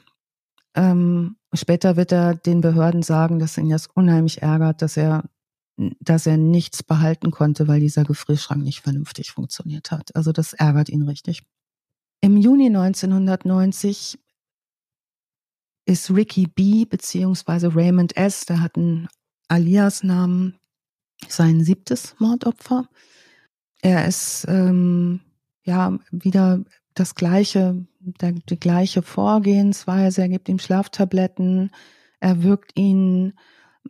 Ähm, später wird er den Behörden sagen, dass ihn das unheimlich ärgert, dass er dass er nichts behalten konnte, weil dieser Gefrierschrank nicht vernünftig funktioniert hat. Also das ärgert ihn richtig. Im Juni 1990 ist Ricky B. beziehungsweise Raymond S., der hat einen Alias-Namen, sein siebtes Mordopfer. Er ist ähm, ja wieder das gleiche, der, die gleiche Vorgehensweise. Er gibt ihm Schlaftabletten, er wirkt ihn,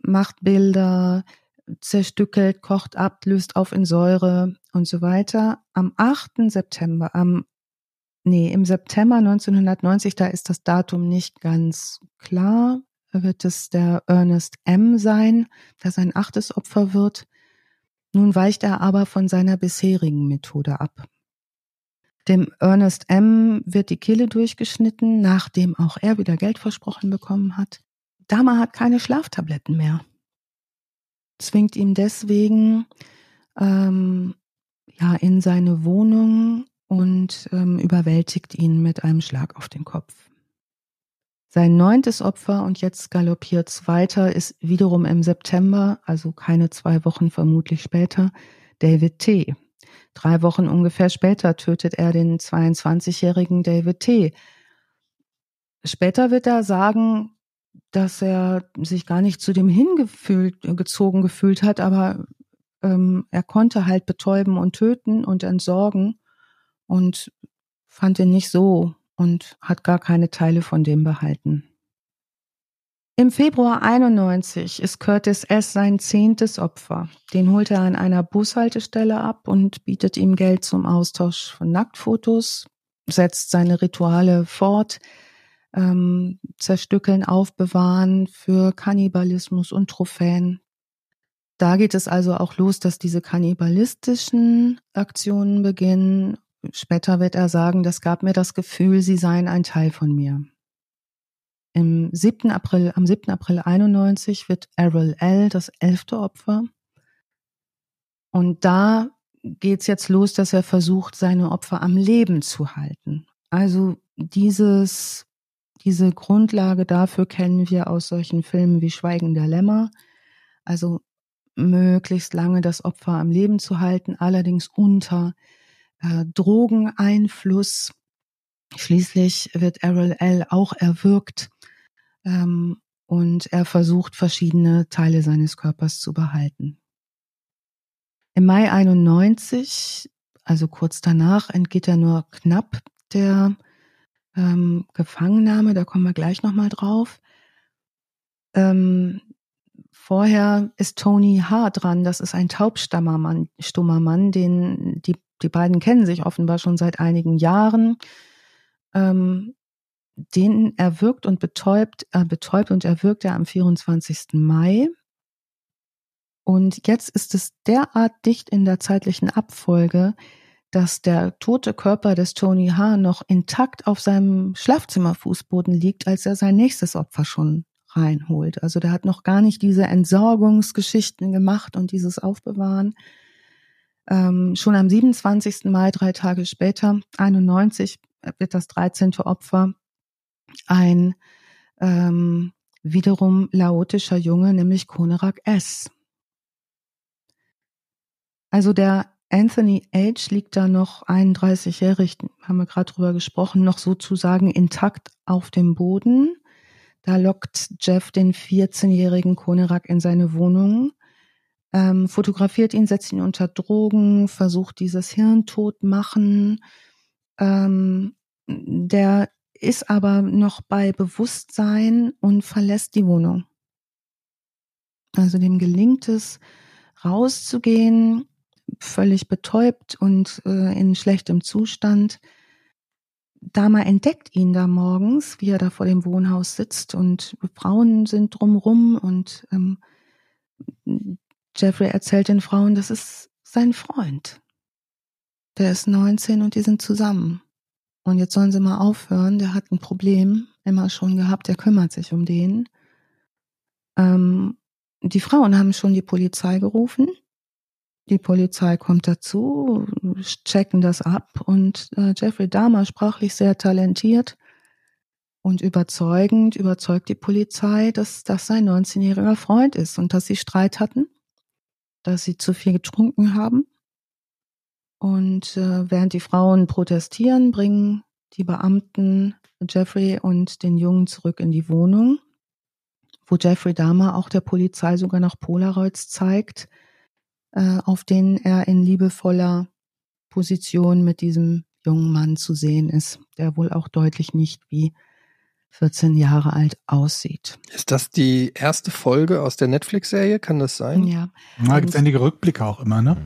macht Bilder, zerstückelt, kocht ab, löst auf in Säure und so weiter. Am 8. September, am nee, im September 1990, da ist das Datum nicht ganz klar, wird es der Ernest M sein, der sein achtes Opfer wird. Nun weicht er aber von seiner bisherigen Methode ab. Dem Ernest M wird die Kehle durchgeschnitten, nachdem auch er wieder Geld versprochen bekommen hat. Dama hat keine Schlaftabletten mehr zwingt ihn deswegen ähm, ja in seine Wohnung und ähm, überwältigt ihn mit einem Schlag auf den Kopf. Sein neuntes Opfer, und jetzt galoppiert's weiter, ist wiederum im September, also keine zwei Wochen vermutlich später, David T. Drei Wochen ungefähr später tötet er den 22-jährigen David T. Später wird er sagen, dass er sich gar nicht zu dem hingefühlt, gezogen gefühlt hat, aber ähm, er konnte halt betäuben und töten und entsorgen und fand ihn nicht so und hat gar keine Teile von dem behalten. Im Februar 91 ist Curtis S. sein zehntes Opfer. Den holt er an einer Bushaltestelle ab und bietet ihm Geld zum Austausch von Nacktfotos, setzt seine Rituale fort, ähm, zerstückeln, aufbewahren für Kannibalismus und Trophäen. Da geht es also auch los, dass diese kannibalistischen Aktionen beginnen. Später wird er sagen, das gab mir das Gefühl, sie seien ein Teil von mir. Im 7. April, am 7. April 91 wird Errol L. das elfte Opfer. Und da geht's jetzt los, dass er versucht, seine Opfer am Leben zu halten. Also dieses diese Grundlage dafür kennen wir aus solchen Filmen wie Schweigen der Lämmer. Also möglichst lange das Opfer am Leben zu halten, allerdings unter äh, Drogeneinfluss. Schließlich wird Errol L. auch erwürgt ähm, und er versucht, verschiedene Teile seines Körpers zu behalten. Im Mai 91, also kurz danach, entgeht er nur knapp der ähm, Gefangennahme, da kommen wir gleich nochmal drauf. Ähm, vorher ist Tony H. dran, das ist ein taubstummer Mann, stummer Mann, den die, die beiden kennen sich offenbar schon seit einigen Jahren. Ähm, den erwürgt und betäubt, äh, betäubt und erwürgt er am 24. Mai. Und jetzt ist es derart dicht in der zeitlichen Abfolge, dass der tote Körper des Tony H. noch intakt auf seinem Schlafzimmerfußboden liegt, als er sein nächstes Opfer schon reinholt. Also der hat noch gar nicht diese Entsorgungsgeschichten gemacht und dieses Aufbewahren. Ähm, schon am 27. Mai, drei Tage später, 91, wird das 13. Opfer ein ähm, wiederum laotischer Junge, nämlich Konerak S. Also der Anthony H. liegt da noch 31-jährig, haben wir gerade drüber gesprochen, noch sozusagen intakt auf dem Boden. Da lockt Jeff den 14-jährigen Konerak in seine Wohnung, ähm, fotografiert ihn, setzt ihn unter Drogen, versucht dieses Hirntod machen. Ähm, der ist aber noch bei Bewusstsein und verlässt die Wohnung. Also dem gelingt es, rauszugehen, völlig betäubt und äh, in schlechtem Zustand. Dama entdeckt ihn da morgens, wie er da vor dem Wohnhaus sitzt und Frauen sind drumrum und ähm, Jeffrey erzählt den Frauen, das ist sein Freund. Der ist 19 und die sind zusammen. Und jetzt sollen sie mal aufhören, der hat ein Problem immer schon gehabt, der kümmert sich um den. Ähm, die Frauen haben schon die Polizei gerufen die Polizei kommt dazu, checken das ab und äh, Jeffrey Dahmer, sprachlich sehr talentiert und überzeugend, überzeugt die Polizei, dass das sein 19-jähriger Freund ist und dass sie Streit hatten, dass sie zu viel getrunken haben. Und äh, während die Frauen protestieren, bringen die Beamten Jeffrey und den Jungen zurück in die Wohnung, wo Jeffrey Dahmer auch der Polizei sogar noch Polaroids zeigt, auf denen er in liebevoller Position mit diesem jungen Mann zu sehen ist, der wohl auch deutlich nicht wie 14 Jahre alt aussieht. Ist das die erste Folge aus der Netflix-Serie? Kann das sein? Ja. Da gibt es einige Rückblicke auch immer, ne?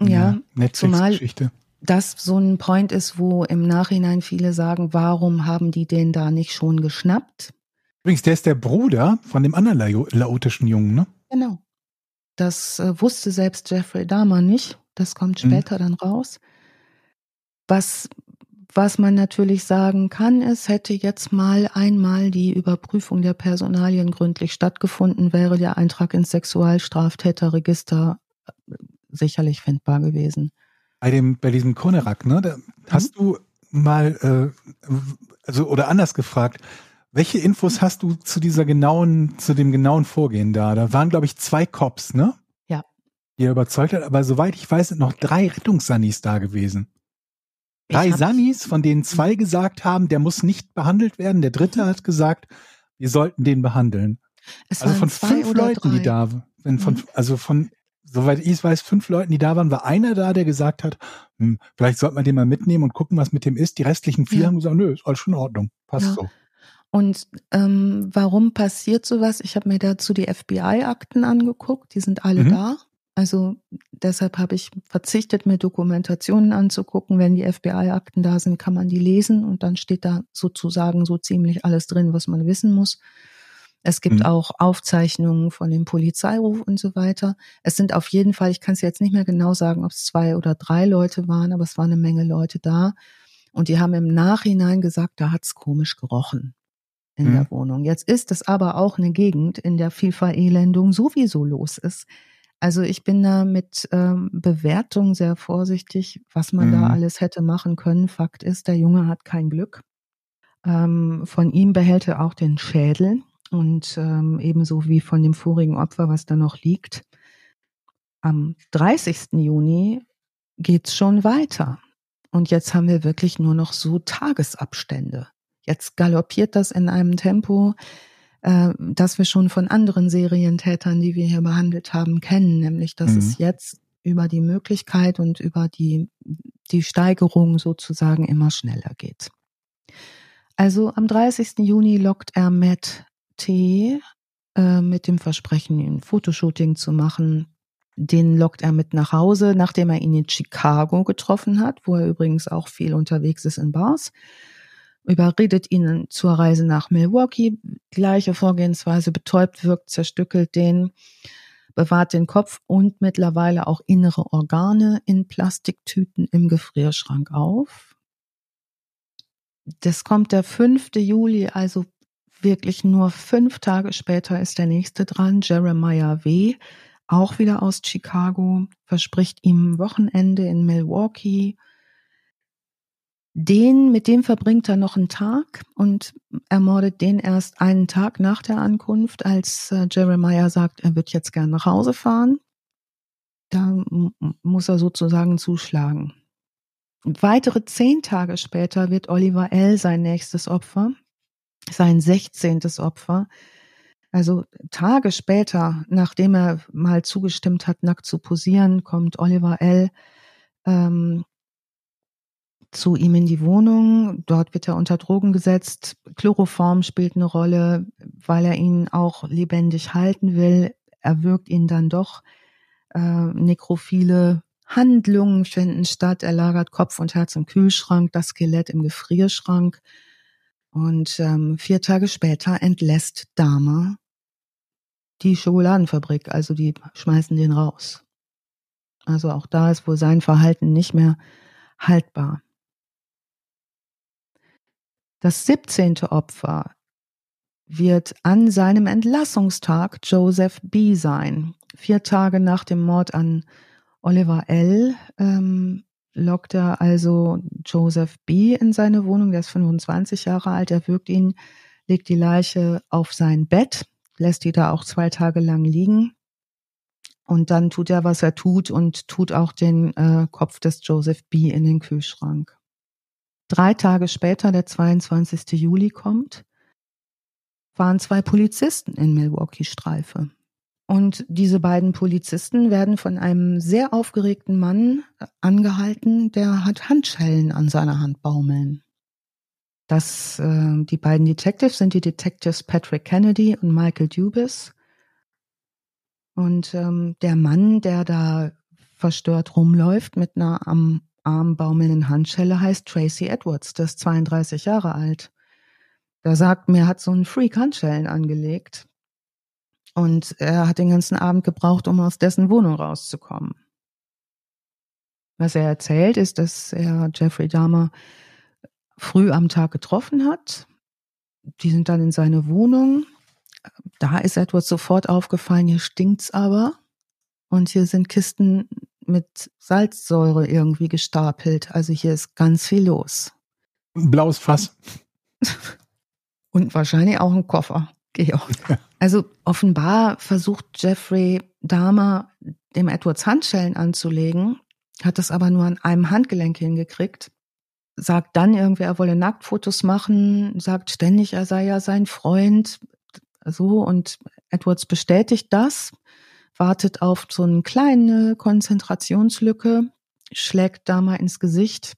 Ja, Netflix-Geschichte. Das so ein Point ist, wo im Nachhinein viele sagen, warum haben die den da nicht schon geschnappt? Übrigens, der ist der Bruder von dem anderen laotischen Jungen, ne? Genau. Das äh, wusste selbst Jeffrey Dahmer nicht. Das kommt mhm. später mhm. dann raus. Was, was man natürlich sagen kann, ist, hätte jetzt mal einmal die Überprüfung der Personalien gründlich stattgefunden, wäre der Eintrag ins Sexualstraftäterregister äh, sicherlich findbar gewesen. Bei dem, bei diesem Konerak, ne, da hast mhm. du mal, äh, also oder anders gefragt, welche Infos hast du zu dieser genauen, zu dem genauen Vorgehen da? Da waren, glaube ich, zwei Cops, ne? Ja. Die er überzeugt hat, aber soweit ich weiß, sind noch drei Rettungssannis da gewesen. Drei Sannis, von denen zwei gesagt haben, der muss nicht behandelt werden. Der dritte hat gesagt, wir sollten den behandeln. Es also von fünf Leuten, drei. die da waren, von, mhm. also von, soweit ich weiß, fünf Leuten, die da waren, war einer da, der gesagt hat, hm, vielleicht sollte man den mal mitnehmen und gucken, was mit dem ist. Die restlichen vier ja. haben gesagt, nö, ist alles schon in Ordnung. Passt ja. so. Und ähm, warum passiert sowas? Ich habe mir dazu die FBI-Akten angeguckt, die sind alle mhm. da. Also deshalb habe ich verzichtet, mir Dokumentationen anzugucken. Wenn die FBI-Akten da sind, kann man die lesen und dann steht da sozusagen so ziemlich alles drin, was man wissen muss. Es gibt mhm. auch Aufzeichnungen von dem Polizeiruf und so weiter. Es sind auf jeden Fall, ich kann es jetzt nicht mehr genau sagen, ob es zwei oder drei Leute waren, aber es waren eine Menge Leute da. Und die haben im Nachhinein gesagt, da hat's komisch gerochen in mhm. der Wohnung. Jetzt ist es aber auch eine Gegend, in der viel Verelendung sowieso los ist. Also ich bin da mit ähm, Bewertung sehr vorsichtig, was man mhm. da alles hätte machen können. Fakt ist, der Junge hat kein Glück. Ähm, von ihm behält er auch den Schädel und ähm, ebenso wie von dem vorigen Opfer, was da noch liegt. am 30. Juni geht's schon weiter. Und jetzt haben wir wirklich nur noch so Tagesabstände. Jetzt galoppiert das in einem Tempo, äh, das wir schon von anderen Serientätern, die wir hier behandelt haben, kennen, nämlich dass mhm. es jetzt über die Möglichkeit und über die, die Steigerung sozusagen immer schneller geht. Also am 30. Juni lockt er Matt T. Äh, mit dem Versprechen, ein Fotoshooting zu machen. Den lockt er mit nach Hause, nachdem er ihn in Chicago getroffen hat, wo er übrigens auch viel unterwegs ist in Bars überredet ihn zur Reise nach Milwaukee. Gleiche Vorgehensweise, betäubt wirkt, zerstückelt den, bewahrt den Kopf und mittlerweile auch innere Organe in Plastiktüten im Gefrierschrank auf. Das kommt der 5. Juli, also wirklich nur fünf Tage später ist der nächste dran, Jeremiah W., auch wieder aus Chicago, verspricht ihm Wochenende in Milwaukee, den, mit dem verbringt er noch einen Tag und ermordet den erst einen Tag nach der Ankunft, als äh, Jeremiah sagt, er wird jetzt gern nach Hause fahren. Da muss er sozusagen zuschlagen. Weitere zehn Tage später wird Oliver L. sein nächstes Opfer, sein sechzehntes Opfer. Also Tage später, nachdem er mal zugestimmt hat, nackt zu posieren, kommt Oliver L. Ähm, zu ihm in die Wohnung. Dort wird er unter Drogen gesetzt. Chloroform spielt eine Rolle, weil er ihn auch lebendig halten will. Er wirkt ihn dann doch. Äh, nekrophile Handlungen finden statt. Er lagert Kopf und Herz im Kühlschrank, das Skelett im Gefrierschrank. Und ähm, vier Tage später entlässt Dahmer die Schokoladenfabrik, also die schmeißen den raus. Also auch da ist wohl sein Verhalten nicht mehr haltbar. Das 17. Opfer wird an seinem Entlassungstag Joseph B. sein. Vier Tage nach dem Mord an Oliver L. Ähm, lockt er also Joseph B. in seine Wohnung. Der ist 25 Jahre alt. Er wirkt ihn, legt die Leiche auf sein Bett, lässt die da auch zwei Tage lang liegen. Und dann tut er, was er tut und tut auch den äh, Kopf des Joseph B. in den Kühlschrank. Drei Tage später, der 22. Juli kommt, waren zwei Polizisten in Milwaukee Streife. Und diese beiden Polizisten werden von einem sehr aufgeregten Mann angehalten, der hat Handschellen an seiner Hand baumeln. Das, äh, die beiden Detectives sind die Detectives Patrick Kennedy und Michael Dubis. Und ähm, der Mann, der da verstört rumläuft mit einer am armbaumelnden Handschelle heißt Tracy Edwards, der ist 32 Jahre alt. Der sagt, mir hat so ein Freak Handschellen angelegt. Und er hat den ganzen Abend gebraucht, um aus dessen Wohnung rauszukommen. Was er erzählt, ist, dass er Jeffrey Dahmer früh am Tag getroffen hat. Die sind dann in seine Wohnung. Da ist Edwards sofort aufgefallen, hier stinkt's aber. Und hier sind Kisten mit Salzsäure irgendwie gestapelt. Also hier ist ganz viel los. Ein blaues Fass. [LAUGHS] Und wahrscheinlich auch ein Koffer, Georg. [LAUGHS] Also offenbar versucht Jeffrey Dahmer dem Edwards Handschellen anzulegen, hat das aber nur an einem Handgelenk hingekriegt, sagt dann irgendwie, er wolle Nacktfotos machen, sagt ständig, er sei ja sein Freund, so und Edwards bestätigt das wartet auf so eine kleine Konzentrationslücke, schlägt da mal ins Gesicht,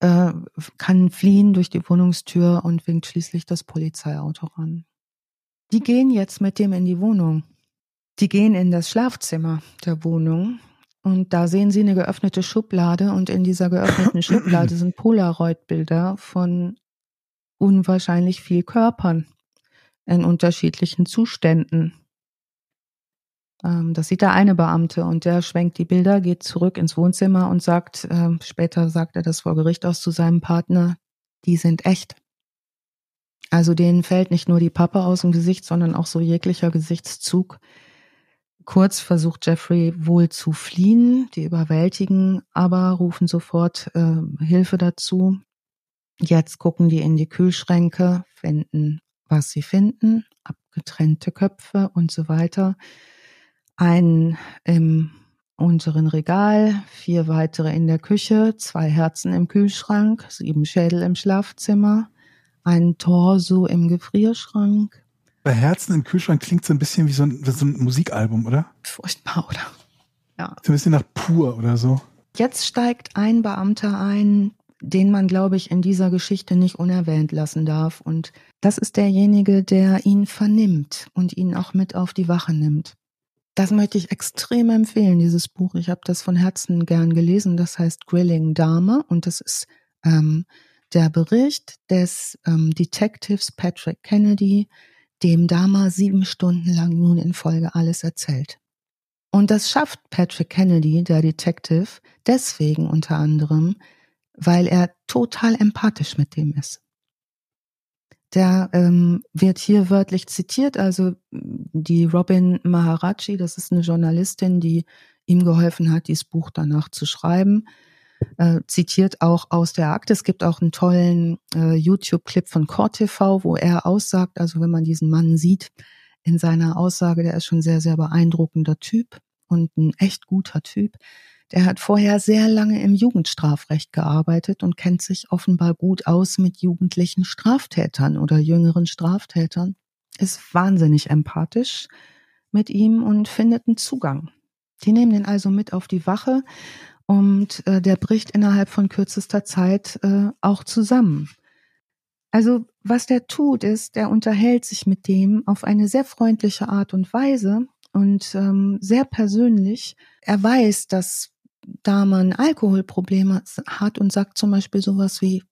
äh, kann fliehen durch die Wohnungstür und winkt schließlich das Polizeiauto ran. Die gehen jetzt mit dem in die Wohnung. Die gehen in das Schlafzimmer der Wohnung und da sehen sie eine geöffnete Schublade und in dieser geöffneten [COUGHS] Schublade sind Polaroid-Bilder von unwahrscheinlich viel Körpern in unterschiedlichen Zuständen. Ähm, das sieht der eine Beamte und der schwenkt die Bilder, geht zurück ins Wohnzimmer und sagt, äh, später sagt er das vor Gericht aus zu seinem Partner, die sind echt. Also denen fällt nicht nur die Pappe aus dem Gesicht, sondern auch so jeglicher Gesichtszug. Kurz versucht Jeffrey wohl zu fliehen, die überwältigen, aber rufen sofort äh, Hilfe dazu. Jetzt gucken die in die Kühlschränke, finden, was sie finden, abgetrennte Köpfe und so weiter. Einen im unteren Regal, vier weitere in der Küche, zwei Herzen im Kühlschrank, sieben Schädel im Schlafzimmer, ein Torso im Gefrierschrank. Bei Herzen im Kühlschrank klingt so ein bisschen wie so ein, wie so ein Musikalbum, oder? Furchtbar, oder? Ja. So ein bisschen nach pur oder so. Jetzt steigt ein Beamter ein, den man, glaube ich, in dieser Geschichte nicht unerwähnt lassen darf. Und das ist derjenige, der ihn vernimmt und ihn auch mit auf die Wache nimmt. Das möchte ich extrem empfehlen, dieses Buch. Ich habe das von Herzen gern gelesen. Das heißt Grilling Dame und das ist ähm, der Bericht des ähm, Detectives Patrick Kennedy, dem Dama sieben Stunden lang nun in Folge alles erzählt. Und das schafft Patrick Kennedy, der Detective, deswegen unter anderem, weil er total empathisch mit dem ist. Der ähm, wird hier wörtlich zitiert, also die Robin Maharaji, das ist eine Journalistin, die ihm geholfen hat, dieses Buch danach zu schreiben, äh, zitiert auch aus der Akte. Es gibt auch einen tollen äh, YouTube-Clip von CoreTV, wo er aussagt, also wenn man diesen Mann sieht, in seiner Aussage, der ist schon sehr, sehr beeindruckender Typ und ein echt guter Typ. Der hat vorher sehr lange im Jugendstrafrecht gearbeitet und kennt sich offenbar gut aus mit jugendlichen Straftätern oder jüngeren Straftätern. Ist wahnsinnig empathisch mit ihm und findet einen Zugang. Die nehmen den also mit auf die Wache und äh, der bricht innerhalb von kürzester Zeit äh, auch zusammen. Also was der tut, ist, der unterhält sich mit dem auf eine sehr freundliche Art und Weise und ähm, sehr persönlich. Er weiß, dass da man Alkoholprobleme hat und sagt zum Beispiel sowas wie,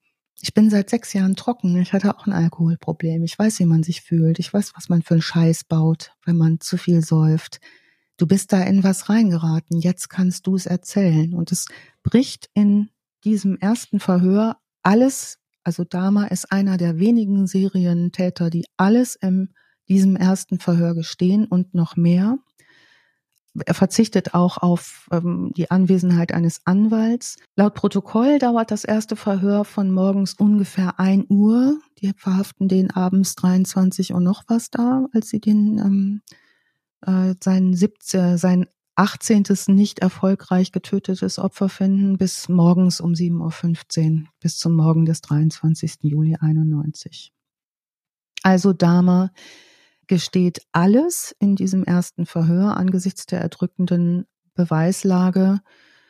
ich bin seit sechs Jahren trocken, ich hatte auch ein Alkoholproblem, ich weiß, wie man sich fühlt, ich weiß, was man für einen Scheiß baut, wenn man zu viel säuft. Du bist da in was reingeraten, jetzt kannst du es erzählen. Und es bricht in diesem ersten Verhör alles, also Dama ist einer der wenigen Serientäter, die alles in diesem ersten Verhör gestehen und noch mehr. Er verzichtet auch auf ähm, die Anwesenheit eines Anwalts. Laut Protokoll dauert das erste Verhör von morgens ungefähr ein Uhr. Die verhaften den abends 23 Uhr noch was da, als sie den ähm, äh, sein, 17, sein 18. nicht erfolgreich getötetes Opfer finden, bis morgens um 7.15 Uhr, bis zum Morgen des 23. Juli 91. Also Dahmer gesteht alles in diesem ersten Verhör angesichts der erdrückenden Beweislage,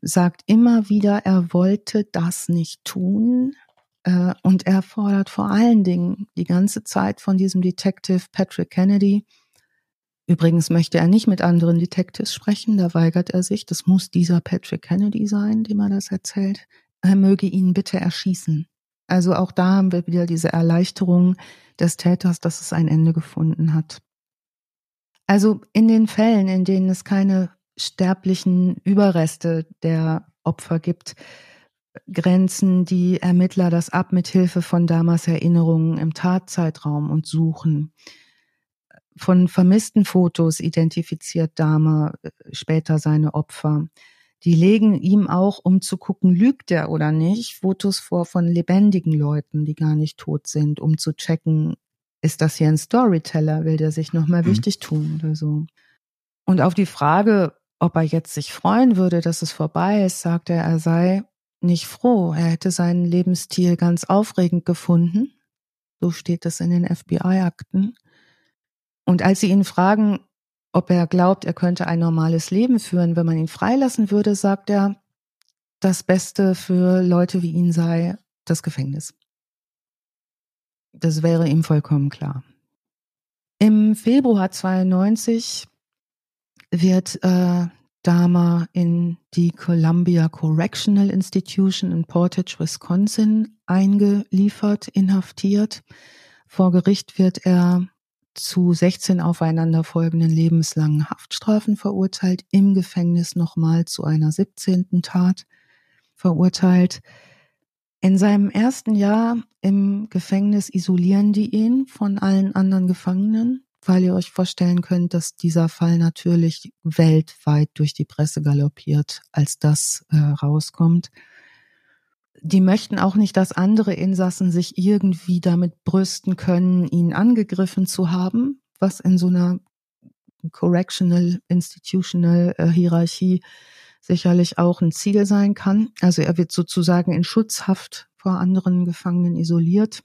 sagt immer wieder, er wollte das nicht tun. Äh, und er fordert vor allen Dingen die ganze Zeit von diesem Detective Patrick Kennedy, Übrigens möchte er nicht mit anderen Detectives sprechen, da weigert er sich. Das muss dieser Patrick Kennedy sein, dem er das erzählt. Er möge ihn bitte erschießen. Also auch da haben wir wieder diese Erleichterung des Täters, dass es ein Ende gefunden hat. Also in den Fällen, in denen es keine sterblichen Überreste der Opfer gibt, grenzen die Ermittler das ab mit Hilfe von damals Erinnerungen im Tatzeitraum und suchen von vermissten Fotos identifiziert Dahmer äh, später seine Opfer. Die legen ihm auch, um zu gucken, lügt er oder nicht, Fotos vor von lebendigen Leuten, die gar nicht tot sind, um zu checken, ist das hier ein Storyteller, will der sich nochmal mhm. wichtig tun oder so. Und auf die Frage, ob er jetzt sich freuen würde, dass es vorbei ist, sagt er, er sei nicht froh. Er hätte seinen Lebensstil ganz aufregend gefunden. So steht es in den FBI-Akten. Und als sie ihn fragen, ob er glaubt, er könnte ein normales Leben führen, wenn man ihn freilassen würde, sagt er, das Beste für Leute wie ihn sei das Gefängnis. Das wäre ihm vollkommen klar. Im Februar 92 wird äh, Dama in die Columbia Correctional Institution in Portage, Wisconsin eingeliefert, inhaftiert. Vor Gericht wird er zu 16 aufeinanderfolgenden lebenslangen Haftstrafen verurteilt, im Gefängnis nochmal zu einer 17. Tat verurteilt. In seinem ersten Jahr im Gefängnis isolieren die ihn von allen anderen Gefangenen, weil ihr euch vorstellen könnt, dass dieser Fall natürlich weltweit durch die Presse galoppiert, als das äh, rauskommt die möchten auch nicht, dass andere Insassen sich irgendwie damit brüsten können, ihn angegriffen zu haben, was in so einer Correctional Institutional äh, Hierarchie sicherlich auch ein Ziel sein kann. Also er wird sozusagen in Schutzhaft vor anderen Gefangenen isoliert.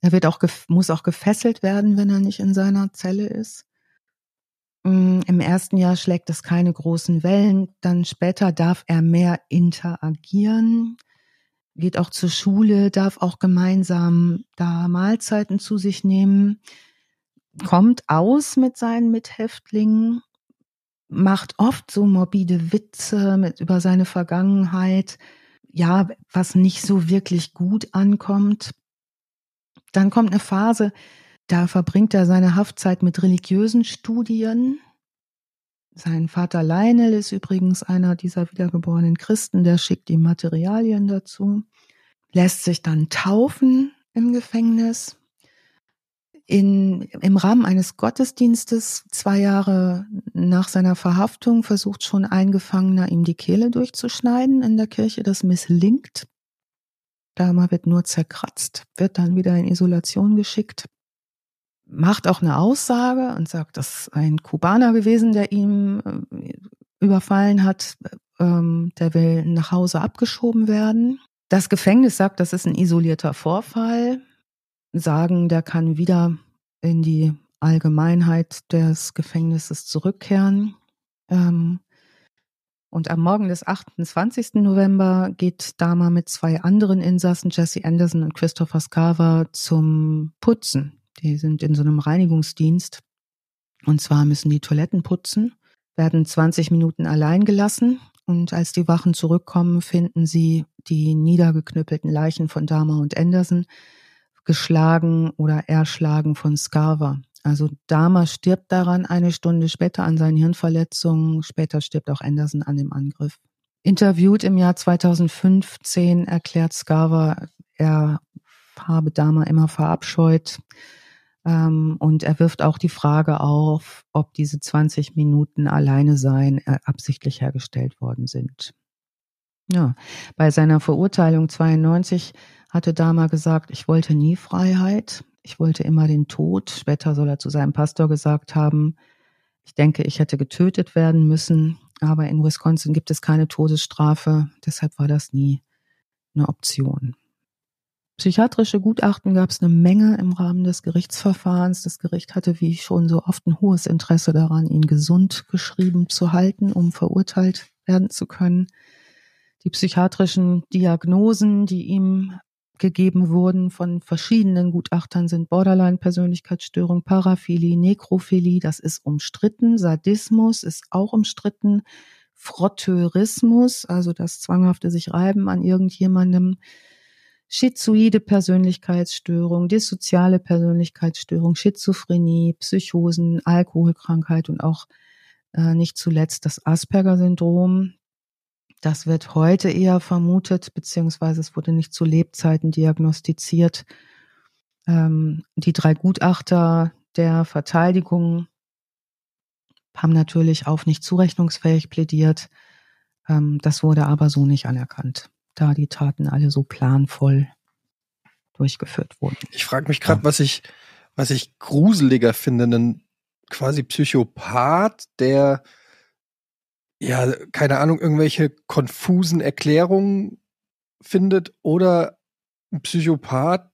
Er wird auch muss auch gefesselt werden, wenn er nicht in seiner Zelle ist. Mm, Im ersten Jahr schlägt es keine großen Wellen, dann später darf er mehr interagieren, geht auch zur Schule, darf auch gemeinsam da Mahlzeiten zu sich nehmen, kommt aus mit seinen Mithäftlingen, macht oft so morbide Witze mit über seine Vergangenheit, ja, was nicht so wirklich gut ankommt. Dann kommt eine Phase, da verbringt er seine Haftzeit mit religiösen Studien. Sein Vater Lionel ist übrigens einer dieser wiedergeborenen Christen, der schickt ihm Materialien dazu, lässt sich dann taufen im Gefängnis. In, Im Rahmen eines Gottesdienstes, zwei Jahre nach seiner Verhaftung, versucht schon ein Gefangener, ihm die Kehle durchzuschneiden in der Kirche. Das misslingt. Dama wird nur zerkratzt, wird dann wieder in Isolation geschickt macht auch eine Aussage und sagt, das ist ein Kubaner gewesen, der ihm äh, überfallen hat, ähm, der will nach Hause abgeschoben werden. Das Gefängnis sagt, das ist ein isolierter Vorfall, sagen, der kann wieder in die Allgemeinheit des Gefängnisses zurückkehren. Ähm, und am Morgen des 28. November geht Dama mit zwei anderen Insassen, Jesse Anderson und Christopher Scarver, zum Putzen die sind in so einem Reinigungsdienst. Und zwar müssen die Toiletten putzen, werden 20 Minuten allein gelassen. Und als die Wachen zurückkommen, finden sie die niedergeknüppelten Leichen von Dahmer und Anderson, geschlagen oder erschlagen von Scarver. Also Dahmer stirbt daran eine Stunde später an seinen Hirnverletzungen. Später stirbt auch Anderson an dem Angriff. Interviewt im Jahr 2015 erklärt Scarver, er habe Dahmer immer verabscheut. Ähm, und er wirft auch die Frage auf, ob diese 20 Minuten alleine sein äh, absichtlich hergestellt worden sind. Ja, bei seiner Verurteilung 92 hatte Dama gesagt, ich wollte nie Freiheit, ich wollte immer den Tod. Später soll er zu seinem Pastor gesagt haben, ich denke, ich hätte getötet werden müssen, aber in Wisconsin gibt es keine Todesstrafe, deshalb war das nie eine Option. Psychiatrische Gutachten gab es eine Menge im Rahmen des Gerichtsverfahrens. Das Gericht hatte, wie schon so oft, ein hohes Interesse daran, ihn gesund geschrieben zu halten, um verurteilt werden zu können. Die psychiatrischen Diagnosen, die ihm gegeben wurden von verschiedenen Gutachtern, sind Borderline-Persönlichkeitsstörung, Paraphilie, Nekrophilie, das ist umstritten. Sadismus ist auch umstritten. Frotteurismus, also das zwanghafte sich reiben an irgendjemandem schizoide Persönlichkeitsstörung, dissoziale Persönlichkeitsstörung, Schizophrenie, Psychosen, Alkoholkrankheit und auch äh, nicht zuletzt das Asperger-Syndrom. Das wird heute eher vermutet, beziehungsweise es wurde nicht zu Lebzeiten diagnostiziert. Ähm, die drei Gutachter der Verteidigung haben natürlich auf nicht zurechnungsfähig plädiert. Ähm, das wurde aber so nicht anerkannt da die Taten alle so planvoll durchgeführt wurden. Ich frage mich gerade, ja. was ich, was ich gruseliger finde, einen quasi Psychopath, der ja, keine Ahnung, irgendwelche konfusen Erklärungen findet oder ein Psychopath,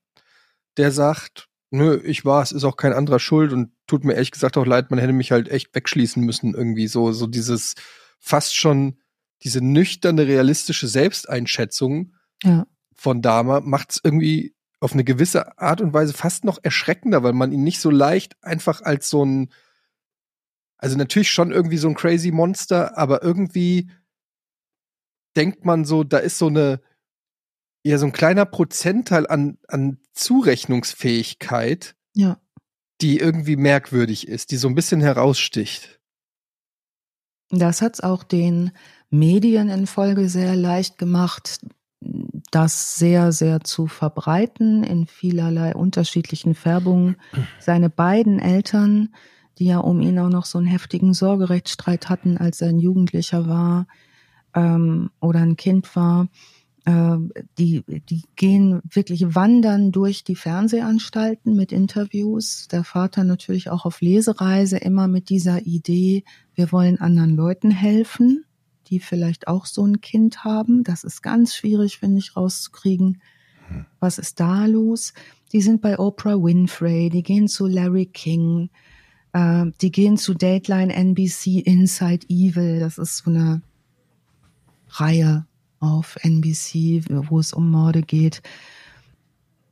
der sagt, nö, ich war es, ist auch kein anderer schuld und tut mir ehrlich gesagt auch leid, man hätte mich halt echt wegschließen müssen irgendwie so, so dieses fast schon diese nüchterne, realistische Selbsteinschätzung ja. von Dama macht es irgendwie auf eine gewisse Art und Weise fast noch erschreckender, weil man ihn nicht so leicht einfach als so ein, also natürlich schon irgendwie so ein crazy Monster, aber irgendwie denkt man so, da ist so eine, ja, so ein kleiner Prozentteil an, an Zurechnungsfähigkeit, ja. die irgendwie merkwürdig ist, die so ein bisschen heraussticht. Das hat's auch den Medien in Folge sehr leicht gemacht, das sehr, sehr zu verbreiten in vielerlei unterschiedlichen Färbungen. Seine beiden Eltern, die ja um ihn auch noch so einen heftigen Sorgerechtsstreit hatten, als er ein Jugendlicher war ähm, oder ein Kind war, Äh, die, die gehen wirklich wandern durch die Fernsehanstalten mit Interviews. Der Vater natürlich auch auf Lesereise immer mit dieser Idee, wir wollen anderen Leuten helfen, die vielleicht auch so ein Kind haben. Das ist ganz schwierig, finde ich, rauszukriegen. Hm. Was ist da los? Die sind bei Oprah Winfrey, die gehen zu Larry King, äh, die gehen zu Dateline NBC Inside Evil. Das ist so eine Reihe auf NBC, wo es um Morde geht.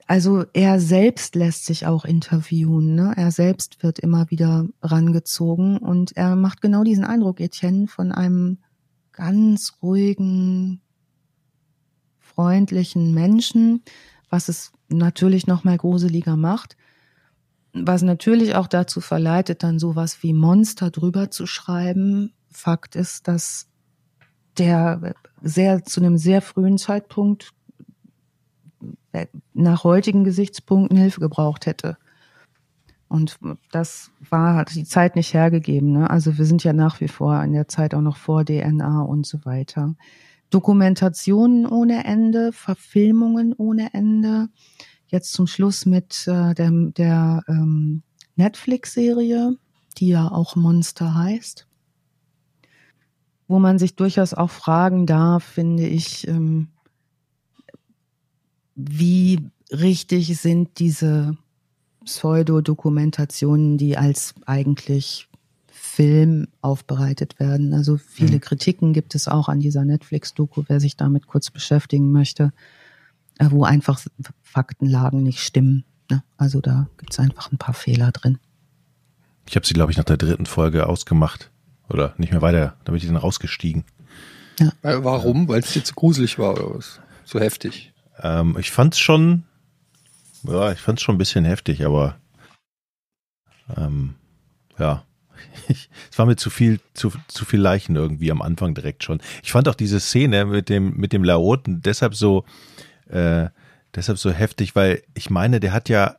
Also er selbst lässt sich auch interviewen. Ne? Er selbst wird immer wieder rangezogen und er macht genau diesen Eindruck, Etienne, von einem ganz ruhigen, freundlichen Menschen, was es natürlich noch mal gruseliger macht, was natürlich auch dazu verleitet, dann sowas wie Monster drüber zu schreiben. Fakt ist, dass der sehr zu einem sehr frühen Zeitpunkt äh, nach heutigen Gesichtspunkten Hilfe gebraucht hätte. Und das war, hat die Zeit nicht hergegeben. Ne? Also wir sind ja nach wie vor in der Zeit auch noch vor DNA und so weiter. Dokumentationen ohne Ende, Verfilmungen ohne Ende. Jetzt zum Schluss mit äh, der, der ähm, Netflix-Serie, die ja auch Monster heißt wo man sich durchaus auch fragen darf, finde ich, ähm, wie richtig sind diese Pseudodokumentationen, die als eigentlich Film aufbereitet werden. Also viele mhm. Kritiken gibt es auch an dieser Netflix-Doku, wer sich damit kurz beschäftigen möchte, äh, wo einfach Faktenlagen nicht stimmen. Ne? Also da gibt es einfach ein paar Fehler drin. Ich habe sie, glaube ich, nach der dritten Folge ausgemacht. Oder nicht mehr weiter, da bin ich dann rausgestiegen. Ja. Äh, warum? Weil es dir zu gruselig war oder was? Zu heftig? Ähm, ich fand's schon, ja, ich fand's schon ein bisschen heftig, aber ähm, ja, [LAUGHS] es war mir zu viel, zu, zu viel Leichen irgendwie am Anfang direkt schon. Ich fand auch diese Szene mit dem, mit dem Laoten deshalb so, äh, deshalb so heftig, weil ich meine, der hat ja,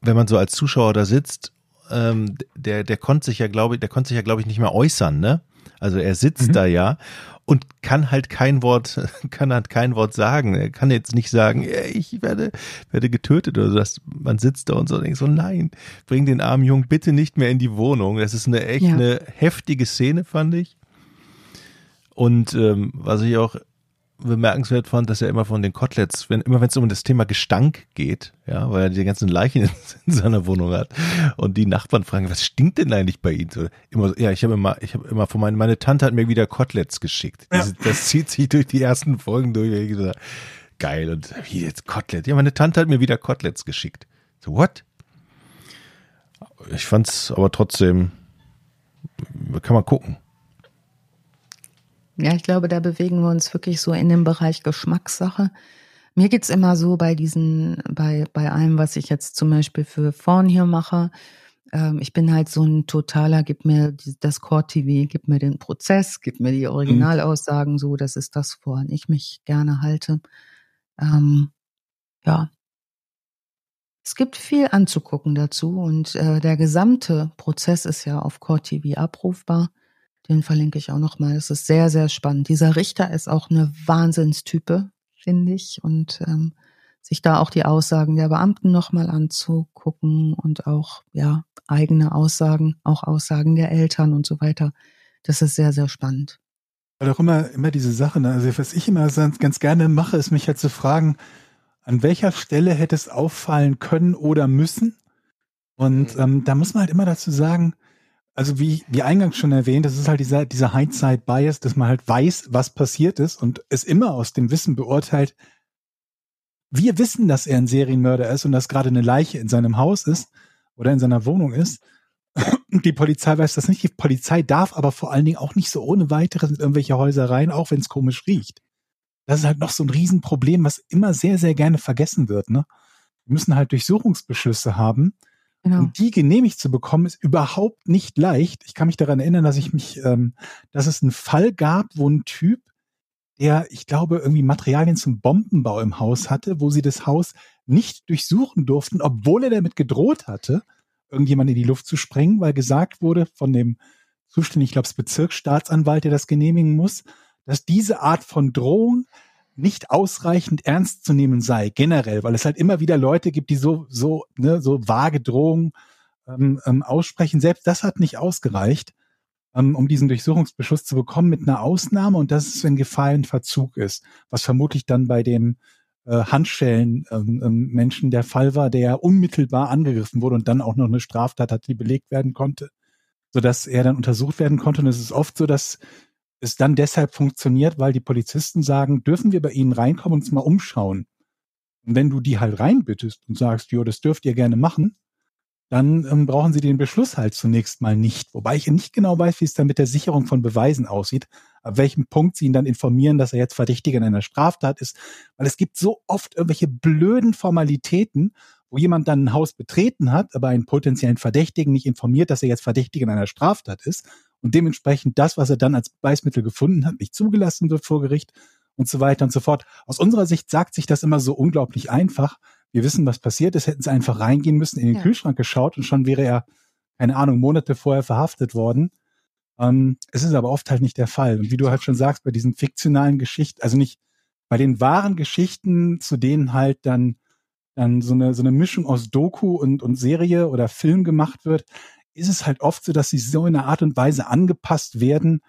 wenn man so als Zuschauer da sitzt ähm, der, der konnte sich ja, glaube ich, der konnte sich ja, glaube ich, nicht mehr äußern, ne? Also er sitzt mhm. da ja und kann halt kein Wort, [LAUGHS] kann halt kein Wort sagen. Er kann jetzt nicht sagen, ich werde, werde getötet oder so. Das, man sitzt da und so und denkt so, nein, bring den armen Jungen bitte nicht mehr in die Wohnung. Das ist eine echt ja. eine heftige Szene, fand ich. Und ähm, was ich auch bemerkenswert fand, dass er immer von den Koteletts, wenn, immer wenn es um das Thema Gestank geht, ja, weil er die ganzen Leichen [LAUGHS] in, in, seiner Wohnung hat und die Nachbarn fragen, was stinkt denn eigentlich bei Ihnen? So, immer, ja, ich habe immer, ich habe immer von meinen, meine Tante hat mir wieder Koteletts geschickt. Ja. Das, das, zieht sich durch die ersten Folgen durch. Ich gesagt, geil und wie jetzt Kotelett? Ja, meine Tante hat mir wieder Koteletts geschickt. So what? Ich fand's aber trotzdem, kann man gucken. Ja, ich glaube, da bewegen wir uns wirklich so in dem Bereich Geschmackssache. Mir geht's immer so bei diesen, bei, bei allem, was ich jetzt zum Beispiel für Vorn hier mache. Ähm, ich bin halt so ein totaler, gib mir das Core TV, gib mir den Prozess, gib mir die Originalaussagen, so, das ist das, woran ich mich gerne halte. Ähm, ja. Es gibt viel anzugucken dazu und äh, der gesamte Prozess ist ja auf Core TV abrufbar. Den verlinke ich auch nochmal. Es ist sehr, sehr spannend. Dieser Richter ist auch eine Wahnsinnstype, finde ich. Und ähm, sich da auch die Aussagen der Beamten nochmal anzugucken und auch, ja, eigene Aussagen, auch Aussagen der Eltern und so weiter. Das ist sehr, sehr spannend. Weil auch immer, immer diese Sache, ne? also was ich immer ganz gerne mache, ist mich halt zu fragen, an welcher Stelle hätte es auffallen können oder müssen? Und mhm. ähm, da muss man halt immer dazu sagen, also wie, wie eingangs schon erwähnt, das ist halt dieser, dieser Hindsight-Bias, dass man halt weiß, was passiert ist und es immer aus dem Wissen beurteilt. Wir wissen, dass er ein Serienmörder ist und dass gerade eine Leiche in seinem Haus ist oder in seiner Wohnung ist. Und die Polizei weiß das nicht. Die Polizei darf aber vor allen Dingen auch nicht so ohne weiteres in irgendwelche Häuser rein, auch wenn es komisch riecht. Das ist halt noch so ein Riesenproblem, was immer sehr, sehr gerne vergessen wird. Ne? Wir müssen halt Durchsuchungsbeschlüsse haben Genau. Und die genehmigt zu bekommen, ist überhaupt nicht leicht. Ich kann mich daran erinnern, dass ich mich, ähm, dass es einen Fall gab, wo ein Typ, der, ich glaube, irgendwie Materialien zum Bombenbau im Haus hatte, wo sie das Haus nicht durchsuchen durften, obwohl er damit gedroht hatte, irgendjemand in die Luft zu sprengen, weil gesagt wurde von dem zuständigen, ich glaube, Bezirksstaatsanwalt, der das genehmigen muss, dass diese Art von Drohung nicht ausreichend ernst zu nehmen sei, generell, weil es halt immer wieder Leute gibt, die so, so, ne, so vage Drohungen ähm, ähm, aussprechen. Selbst das hat nicht ausgereicht, ähm, um diesen Durchsuchungsbeschluss zu bekommen, mit einer Ausnahme, und das ist, wenn Gefahr in Verzug ist, was vermutlich dann bei dem äh, Handschellen ähm, ähm, der Fall war, der unmittelbar angegriffen wurde und dann auch noch eine Straftat hat, die belegt werden konnte, sodass er dann untersucht werden konnte. Und es ist oft so, dass es dann deshalb funktioniert, weil die Polizisten sagen, dürfen wir bei Ihnen reinkommen und uns mal umschauen. Und wenn du die halt reinbittest und sagst, jo, das dürft ihr gerne machen, dann ähm, brauchen sie den Beschluss halt zunächst mal nicht. Wobei ich nicht genau weiß, wie es dann mit der Sicherung von Beweisen aussieht, ab welchem Punkt sie ihn dann informieren, dass er jetzt Verdächtiger in einer Straftat ist. Weil es gibt so oft irgendwelche blöden Formalitäten, wo jemand dann ein Haus betreten hat, aber einen potenziellen Verdächtigen nicht informiert, dass er jetzt Verdächtiger in einer Straftat ist und dementsprechend das, was er dann als Beweismittel gefunden hat, nicht zugelassen wird vor Gericht und so weiter und so fort. Aus unserer Sicht sagt sich das immer so unglaublich einfach. Wir wissen, was passiert ist, hätten sie einfach reingehen müssen, in den ja. Kühlschrank geschaut und schon wäre er, keine Ahnung, Monate vorher verhaftet worden. Ähm, es ist aber oft halt nicht der Fall. Und wie du halt schon sagst, bei diesen fiktionalen Geschichten, also nicht bei den wahren Geschichten, zu denen halt dann dann so eine so eine Mischung aus Doku und und Serie oder Film gemacht wird, ist es halt oft so, dass sie so in einer Art und Weise angepasst werden,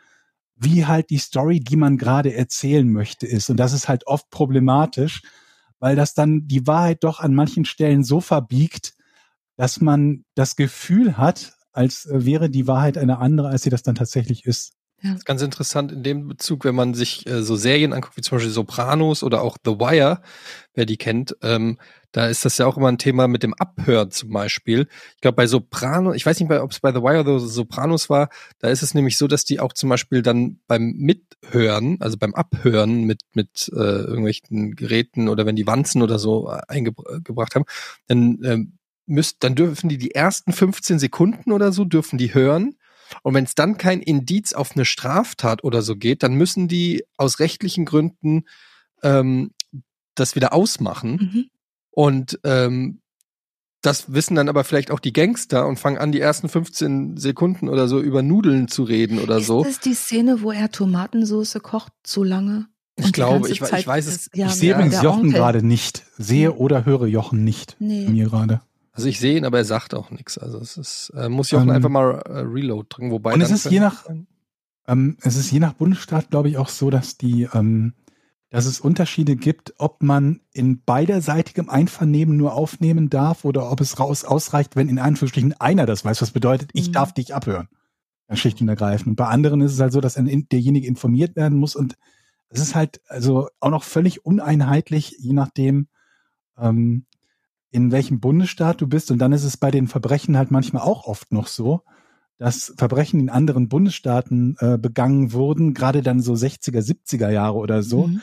wie halt die Story, die man gerade erzählen möchte, ist. Und das ist halt oft problematisch, weil das dann die Wahrheit doch an manchen Stellen so verbiegt, dass man das Gefühl hat, als wäre die Wahrheit eine andere, als sie das dann tatsächlich ist. Das ist ganz interessant in dem Bezug, wenn man sich äh, so Serien anguckt, wie zum Beispiel Sopranos oder auch The Wire, wer die kennt, ähm, da ist das ja auch immer ein Thema mit dem Abhören zum Beispiel. Ich glaube, bei Sopranos, ich weiß nicht, ob es bei The Wire oder Sopranos war, da ist es nämlich so, dass die auch zum Beispiel dann beim Mithören, also beim Abhören mit, mit äh, irgendwelchen Geräten oder wenn die Wanzen oder so äh, eingebracht haben, dann ähm, müsst, dann dürfen die die ersten 15 Sekunden oder so dürfen die hören und wenn es dann kein Indiz auf eine Straftat oder so geht, dann müssen die aus rechtlichen Gründen ähm, das wieder ausmachen. Mhm. Und ähm, das wissen dann aber vielleicht auch die Gangster und fangen an, die ersten 15 Sekunden oder so über Nudeln zu reden oder ist so. Ist das die Szene, wo er Tomatensauce kocht zu lange? Ich glaube, ich, ich, weiß es. Ja, ich sehe übrigens Jochen gerade nicht. Sehe oder höre Jochen nicht. Nee. Mir gerade. Also ich sehe ihn, aber er sagt auch nichts. Also es ist, äh, muss ich auch ähm, einfach mal äh, Reload drücken, wobei. Und es ist je nach, ähm, es ist je nach Bundesstaat, glaube ich, auch so, dass die, ähm, dass es Unterschiede gibt, ob man in beiderseitigem Einvernehmen nur aufnehmen darf oder ob es raus ausreicht, wenn in Anführungsstrichen einer das weiß, was bedeutet, ich mhm. darf dich abhören. Schlicht und ergreifend. Und bei anderen ist es halt so, dass ein, derjenige informiert werden muss und es ist halt also auch noch völlig uneinheitlich, je nachdem, ähm, in welchem Bundesstaat du bist. Und dann ist es bei den Verbrechen halt manchmal auch oft noch so, dass Verbrechen in anderen Bundesstaaten äh, begangen wurden, gerade dann so 60er, 70er Jahre oder so, mhm.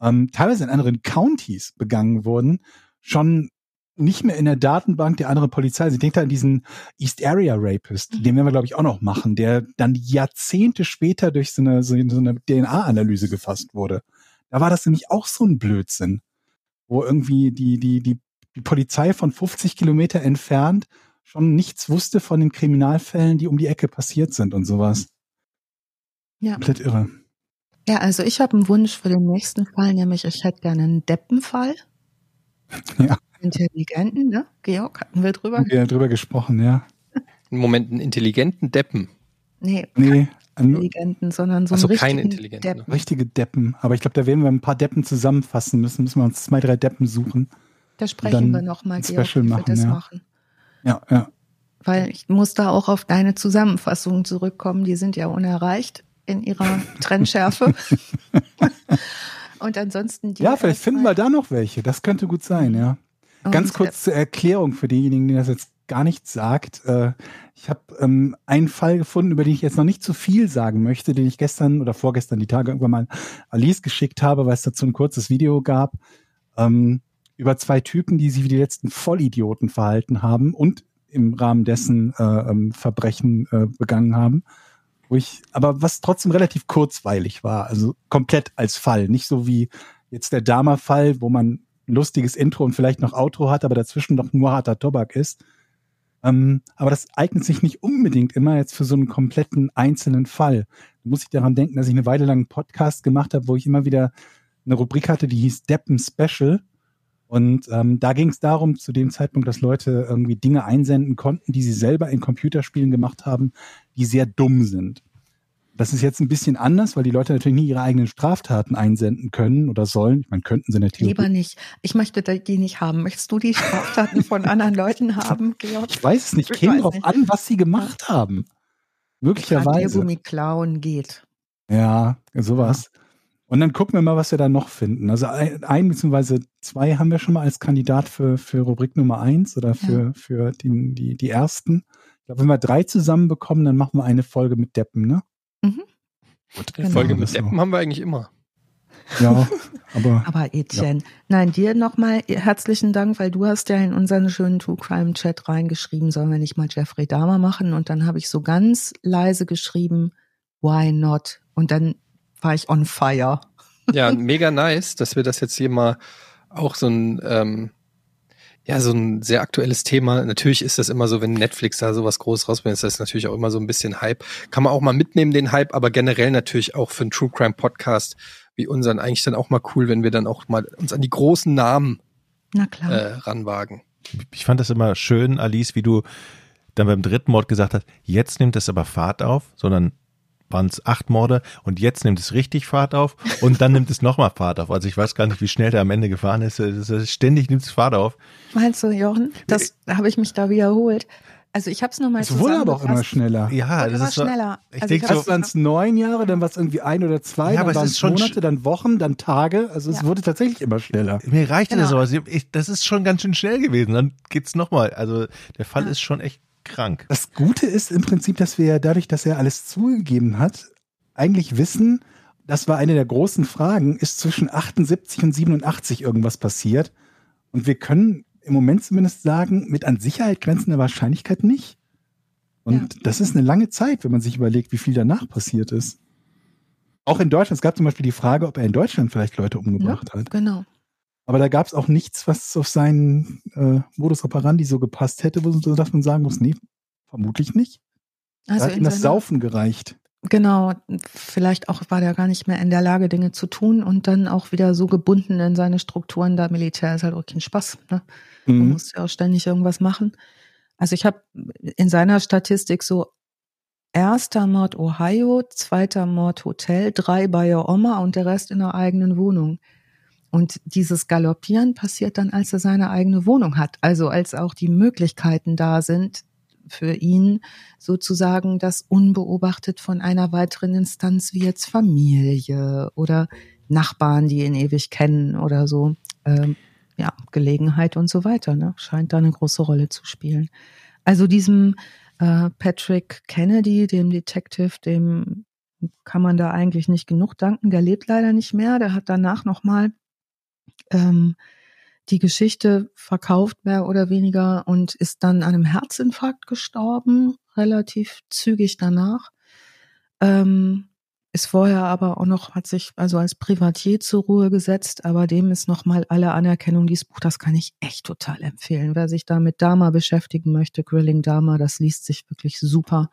ähm, teilweise in anderen Counties begangen wurden, schon nicht mehr in der Datenbank der anderen Polizei. Also ich denke da an diesen East Area Rapist, mhm. den werden wir, glaube ich, auch noch machen, der dann Jahrzehnte später durch so eine, so eine DNA-Analyse gefasst wurde. Da war das nämlich auch so ein Blödsinn, wo irgendwie die, die, die die Polizei von 50 Kilometer entfernt schon nichts wusste von den Kriminalfällen, die um die Ecke passiert sind und sowas. Ja. Komplett irre. Ja, also ich habe einen Wunsch für den nächsten Fall, nämlich ich hätte gerne einen Deppenfall. [LAUGHS] Ja. Intelligenten, ne? Georg, hatten wir drüber? Wir haben drüber gesprochen, ja. Moment, einen intelligenten Deppen. Nee, nee intelligenten, sondern so also keine intelligenten. Deppen. Richtige Deppen. Aber ich glaube, da werden wir ein paar Deppen zusammenfassen müssen. Müssen wir uns zwei, drei Deppen suchen. Da sprechen wir nochmal, Georg, wie wir das ja. machen. Ja, ja. Weil ich muss da auch auf deine Zusammenfassung zurückkommen. Die sind ja unerreicht in ihrer [LAUGHS] Trennschärfe. Und ansonsten die. Ja, vielleicht finden wir da noch welche. Das könnte gut sein, ja. Und Ganz kurz zur Erklärung für diejenigen, die das jetzt gar nichts sagt. Äh, ich habe ähm, einen Fall gefunden, über den ich jetzt noch nicht zu viel sagen möchte, den ich gestern oder vorgestern die Tage irgendwann mal Alice geschickt habe, weil es dazu ein kurzes Video gab. Ähm, über zwei Typen, die sich wie die letzten Vollidioten verhalten haben und im Rahmen dessen äh, ähm, Verbrechen äh, begangen haben. Wo ich, aber was trotzdem relativ kurzweilig war, also komplett als Fall. Nicht so wie jetzt der Dama-Fall, wo man lustiges Intro und vielleicht noch Outro hat, aber dazwischen noch nur harter Tobak ist. Ähm, aber das eignet sich nicht unbedingt immer jetzt für so einen kompletten einzelnen Fall. Da muss ich daran denken, dass ich eine Weile lang einen Podcast gemacht habe, wo ich immer wieder eine Rubrik hatte, die hieß Deppen Special. Und ähm, da ging es darum, zu dem Zeitpunkt, dass Leute irgendwie Dinge einsenden konnten, die sie selber in Computerspielen gemacht haben, die sehr dumm sind. Das ist jetzt ein bisschen anders, weil die Leute natürlich nie ihre eigenen Straftaten einsenden können oder sollen. Ich meine, könnten sie natürlich. Lieber nicht. Ich möchte die nicht haben. Möchtest du die Straftaten von anderen Leuten haben, [LAUGHS] Georg? Ich weiß es nicht. Ich Käme drauf nicht. an, was sie gemacht haben. Möglicherweise. Radiergummi klauen geht. Ja, sowas. Und dann gucken wir mal, was wir da noch finden. Also ein, ein bzw. zwei haben wir schon mal als Kandidat für, für Rubrik Nummer eins oder für, für die, die, die ersten. Ich glaube, wenn wir drei zusammen bekommen, dann machen wir eine Folge mit Deppen, ne? Mhm. Gut, Genau. Folge mit so. Deppen haben wir eigentlich immer. Ja, [LAUGHS] aber Aber Etienne, nein, dir nochmal herzlichen Dank, weil du hast ja in unseren schönen True Crime Chat reingeschrieben, sollen wir nicht mal Jeffrey Dahmer machen? Und dann habe ich so ganz leise geschrieben, why not? Und dann war ich on fire. Ja, mega nice, dass wir das jetzt hier mal auch so ein, ähm, ja, so ein sehr aktuelles Thema. Natürlich ist das immer so, wenn Netflix da sowas groß rausbringt, ist das natürlich auch immer so ein bisschen Hype. Kann man auch mal mitnehmen, den Hype, aber generell natürlich auch für einen True Crime Podcast wie unseren eigentlich dann auch mal cool, wenn wir dann auch mal uns an die großen Namen Na klar. äh, ranwagen. Ich fand das immer schön, Alice, wie du dann beim dritten Mord gesagt hast, jetzt nimmt es aber Fahrt auf, sondern waren es acht Morde und jetzt nimmt es richtig Fahrt auf und dann nimmt es nochmal Fahrt auf. Also ich weiß gar nicht, wie schnell der am Ende gefahren ist. Ständig nimmt es Fahrt auf. Meinst du, Jochen? Das habe ich mich da wiederholt. Also ich habe es nochmal es wurde aber auch immer schneller. Ja, das ist so, schneller. Ich Also denke so, Erst waren es neun Jahre, dann war es irgendwie ein oder zwei, Ja, aber dann waren es schon Monate, dann Wochen, dann Tage. Also es Ja. wurde tatsächlich immer schneller. mir reichte Genau. das aber. Das ist schon ganz schön schnell gewesen. Dann geht's nochmal. Also der Fall Ja. ist schon echt krank. Das Gute ist im Prinzip, dass wir ja dadurch, dass er alles zugegeben hat, eigentlich wissen, das war eine der großen Fragen, ist zwischen 78 und 87 irgendwas passiert? Und wir können im Moment zumindest sagen, mit an Sicherheit grenzender Wahrscheinlichkeit nicht. Und das ist eine lange Zeit, wenn man sich überlegt, wie viel danach passiert ist. Auch in Deutschland, es gab zum Beispiel die Frage, ob er in Deutschland vielleicht Leute umgebracht hat. Genau. Aber da gab es auch nichts, was auf seinen äh, Modus operandi so gepasst hätte, wo so, dass man sagen muss, nee, vermutlich nicht. Also da hat ihm das Saufen gereicht. Genau, vielleicht auch war der gar nicht mehr in der Lage, Dinge zu tun und dann auch wieder so gebunden in seine Strukturen. Da Militär ist halt auch kein Spaß. Ne? Man Mhm. muss ja auch ständig irgendwas machen. Also ich habe in seiner Statistik so erster Mord Ohio, zweiter Mord Hotel, drei bei der Oma und der Rest in der eigenen Wohnung. Und dieses Galoppieren passiert dann, als er seine eigene Wohnung hat. Also als auch die Möglichkeiten da sind, für ihn sozusagen das unbeobachtet von einer weiteren Instanz wie jetzt Familie oder Nachbarn, die ihn ewig kennen oder so, ähm, ja, Gelegenheit und so weiter, ne? scheint da eine große Rolle zu spielen. Also diesem äh, Patrick Kennedy, dem Detective, dem kann man da eigentlich nicht genug danken. Der lebt leider nicht mehr. Der hat danach nochmal ähm, die Geschichte verkauft, mehr oder weniger, und ist dann an einem Herzinfarkt gestorben, relativ zügig danach. Ähm, ist vorher aber auch noch, hat sich also als Privatier zur Ruhe gesetzt, aber dem ist nochmal alle Anerkennung. Dieses Buch, das kann ich echt total empfehlen. Wer sich da mit Dharma beschäftigen möchte, Grilling Dharma, das liest sich wirklich super.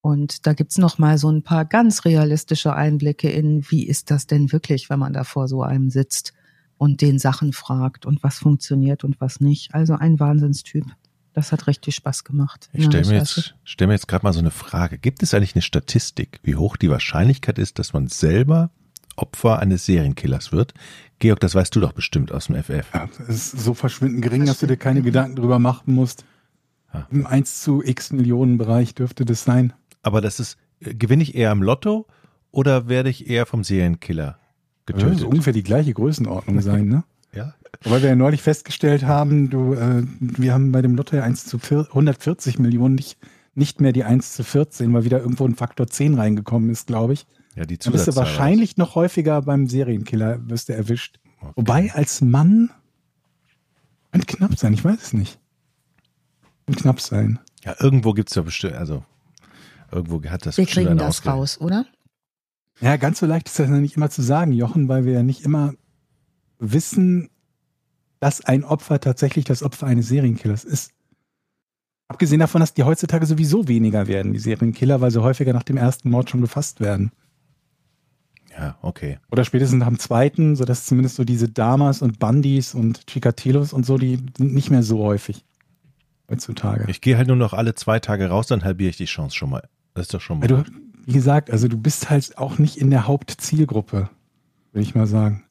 Und da gibt's noch mal so ein paar ganz realistische Einblicke in, wie ist das denn wirklich, wenn man da vor so einem sitzt und den Sachen fragt und was funktioniert und was nicht. Also ein Wahnsinnstyp. Das hat richtig Spaß gemacht. Ich stelle mir jetzt, stell mir jetzt gerade mal so eine Frage. Gibt es eigentlich eine Statistik, wie hoch die Wahrscheinlichkeit ist, dass man selber Opfer eines Serienkillers wird? Georg, das weißt du doch bestimmt aus dem FF. Ja, es ist so verschwindend gering, dass du dir keine Gedanken drüber machen musst. Ja. Im 1 zu x Millionen Bereich dürfte das sein. Aber das ist, äh, gewinne ich eher im Lotto oder werde ich eher vom Serienkiller Das getötet? so ungefähr die gleiche Größenordnung [LAUGHS] sein, ne? ja. Weil wir ja neulich festgestellt haben, du, äh, wir haben bei dem Lotto ja 1 zu 4, 140 Millionen, nicht, nicht mehr die 1 zu 14, weil wieder irgendwo ein Faktor 10 reingekommen ist, glaube ich. Ja, die Dann bist du Zusatzzahl wahrscheinlich noch häufiger beim Serienkiller, wirst du erwischt. Okay. Wobei als Mann könnte knapp sein, ich weiß es nicht. Könnte knapp sein. Ja, irgendwo gibt's ja bestimmt, also irgendwo hat das Wir kriegen das raus, oder? Ja, ganz so leicht ist das ja nicht immer zu sagen, Jochen, weil wir ja nicht immer wissen, dass ein Opfer tatsächlich das Opfer eines Serienkillers ist. Abgesehen davon, dass die heutzutage sowieso weniger werden, die Serienkiller, weil sie häufiger nach dem ersten Mord schon gefasst werden. Ja, okay. Oder spätestens am zweiten, sodass zumindest so diese Damas und Bandis und Chikatilos und so, die sind nicht mehr so häufig heutzutage. Ich gehe halt nur noch alle zwei Tage raus, dann halbiere ich die Chance schon mal. Das ist doch schon mal. Weil du, wie gesagt, also du bist halt auch nicht in der Hauptzielgruppe, würde ich mal sagen.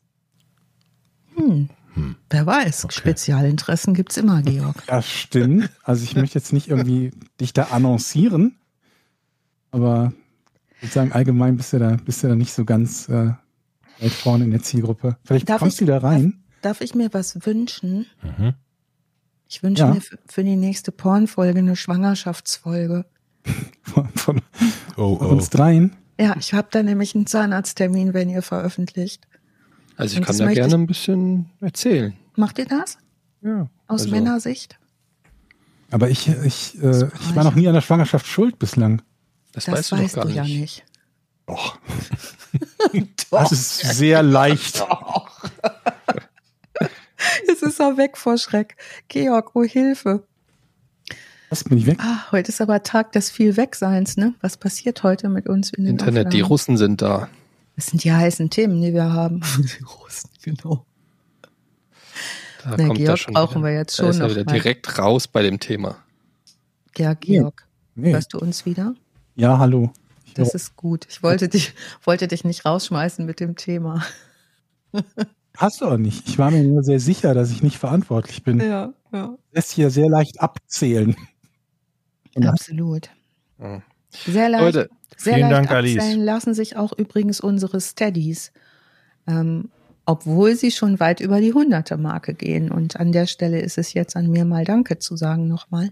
Hm. Hm. Wer weiß, Okay. Spezialinteressen gibt's immer, Georg. Das stimmt. Also ich möchte jetzt nicht irgendwie dich da annoncieren, aber ich würde sagen, allgemein bist du da, bist du da nicht so ganz äh, weit vorne in der Zielgruppe. Vielleicht Darf kommst ich- du da rein. Darf ich mir was wünschen? Mhm. Ich wünsche Ja. mir für, für die nächste Pornfolge eine Schwangerschaftsfolge. Von, von Oh, oh. uns dreien. Ja, ich habe da nämlich einen Zahnarzttermin, wenn ihr veröffentlicht. Also ich Und kann da gerne ich- ein bisschen erzählen. Macht ihr das? Ja. Aus also, Männersicht? Aber ich, ich, äh, ich war noch nie an der Schwangerschaft schuld bislang. Das, Das weißt du doch gar du ja nicht. nicht. Doch. [LAUGHS] Das ist sehr leicht. [LAUGHS] [LAUGHS] Es ist auch weg vor Schreck. Georg, oh Hilfe. Was bin ich weg? Ah, heute ist aber Tag des viel Wegseins, ne? Was passiert heute mit uns in den Internet, die Aufnahmen? Russen sind da. Das sind die heißen Themen, die wir haben. [LAUGHS] Die Russen, genau. Da Na, kommt Georg schon brauchen wieder. wir jetzt Da schon ist er noch wieder mal. direkt raus bei dem Thema. Ja, Georg, Nee. hörst du uns wieder? Ja, hallo. Ich Das ist gut. Ich wollte dich, wollte dich nicht rausschmeißen mit dem Thema. [LAUGHS] Hast du auch nicht. Ich war mir nur sehr sicher, dass ich nicht verantwortlich bin. Ja, ja. Lässt hier sehr leicht abzählen. Ja. Absolut. Ja. Sehr leicht, Leute, sehr vielen leicht Dank, Alice. lassen sich auch übrigens unsere Steadies. Ähm, obwohl sie schon weit über die hunderte Marke gehen. Und an der Stelle ist es jetzt an mir mal Danke zu sagen nochmal.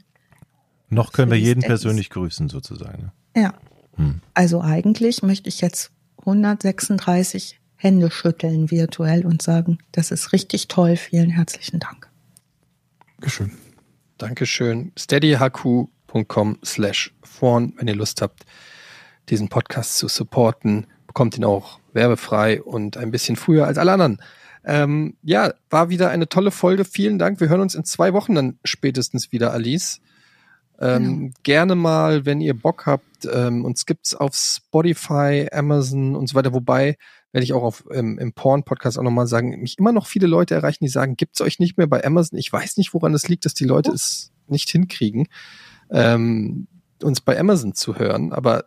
Noch können wir jeden Steadies. persönlich grüßen, sozusagen. Ja. Hm. Also eigentlich möchte ich jetzt 136 Hände schütteln virtuell und sagen, das ist richtig toll. Vielen herzlichen Dank. Dankeschön. Dankeschön. steadyhq.com slash vorn, wenn ihr Lust habt, diesen Podcast zu supporten. Bekommt ihn auch werbefrei und ein bisschen früher als alle anderen. Ähm, ja, war wieder eine tolle Folge. Vielen Dank. Wir hören uns in zwei Wochen dann spätestens wieder, Alice. Ähm, Gerne mal, wenn ihr Bock habt. Ähm, uns gibt's auf Spotify, Amazon und so weiter. Wobei, werde ich auch auf, ähm, im Porn-Podcast auch nochmal sagen, mich immer noch viele Leute erreichen, die sagen, gibt's euch nicht mehr bei Amazon. Ich weiß nicht, woran es liegt, dass die Leute es nicht hinkriegen, ähm, uns bei Amazon zu hören. Aber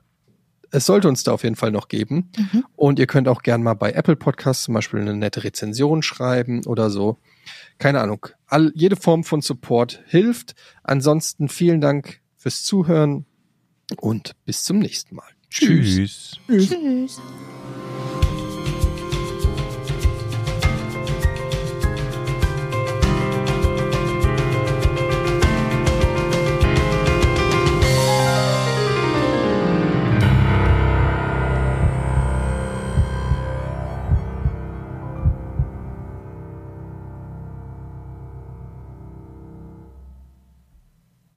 es sollte uns da auf jeden Fall noch geben. Mhm. Und ihr könnt auch gern mal bei Apple Podcasts zum Beispiel eine nette Rezension schreiben oder so. Keine Ahnung. All, jede Form von Support hilft. Ansonsten vielen Dank fürs Zuhören und bis zum nächsten Mal. Tschüss. Tschüss.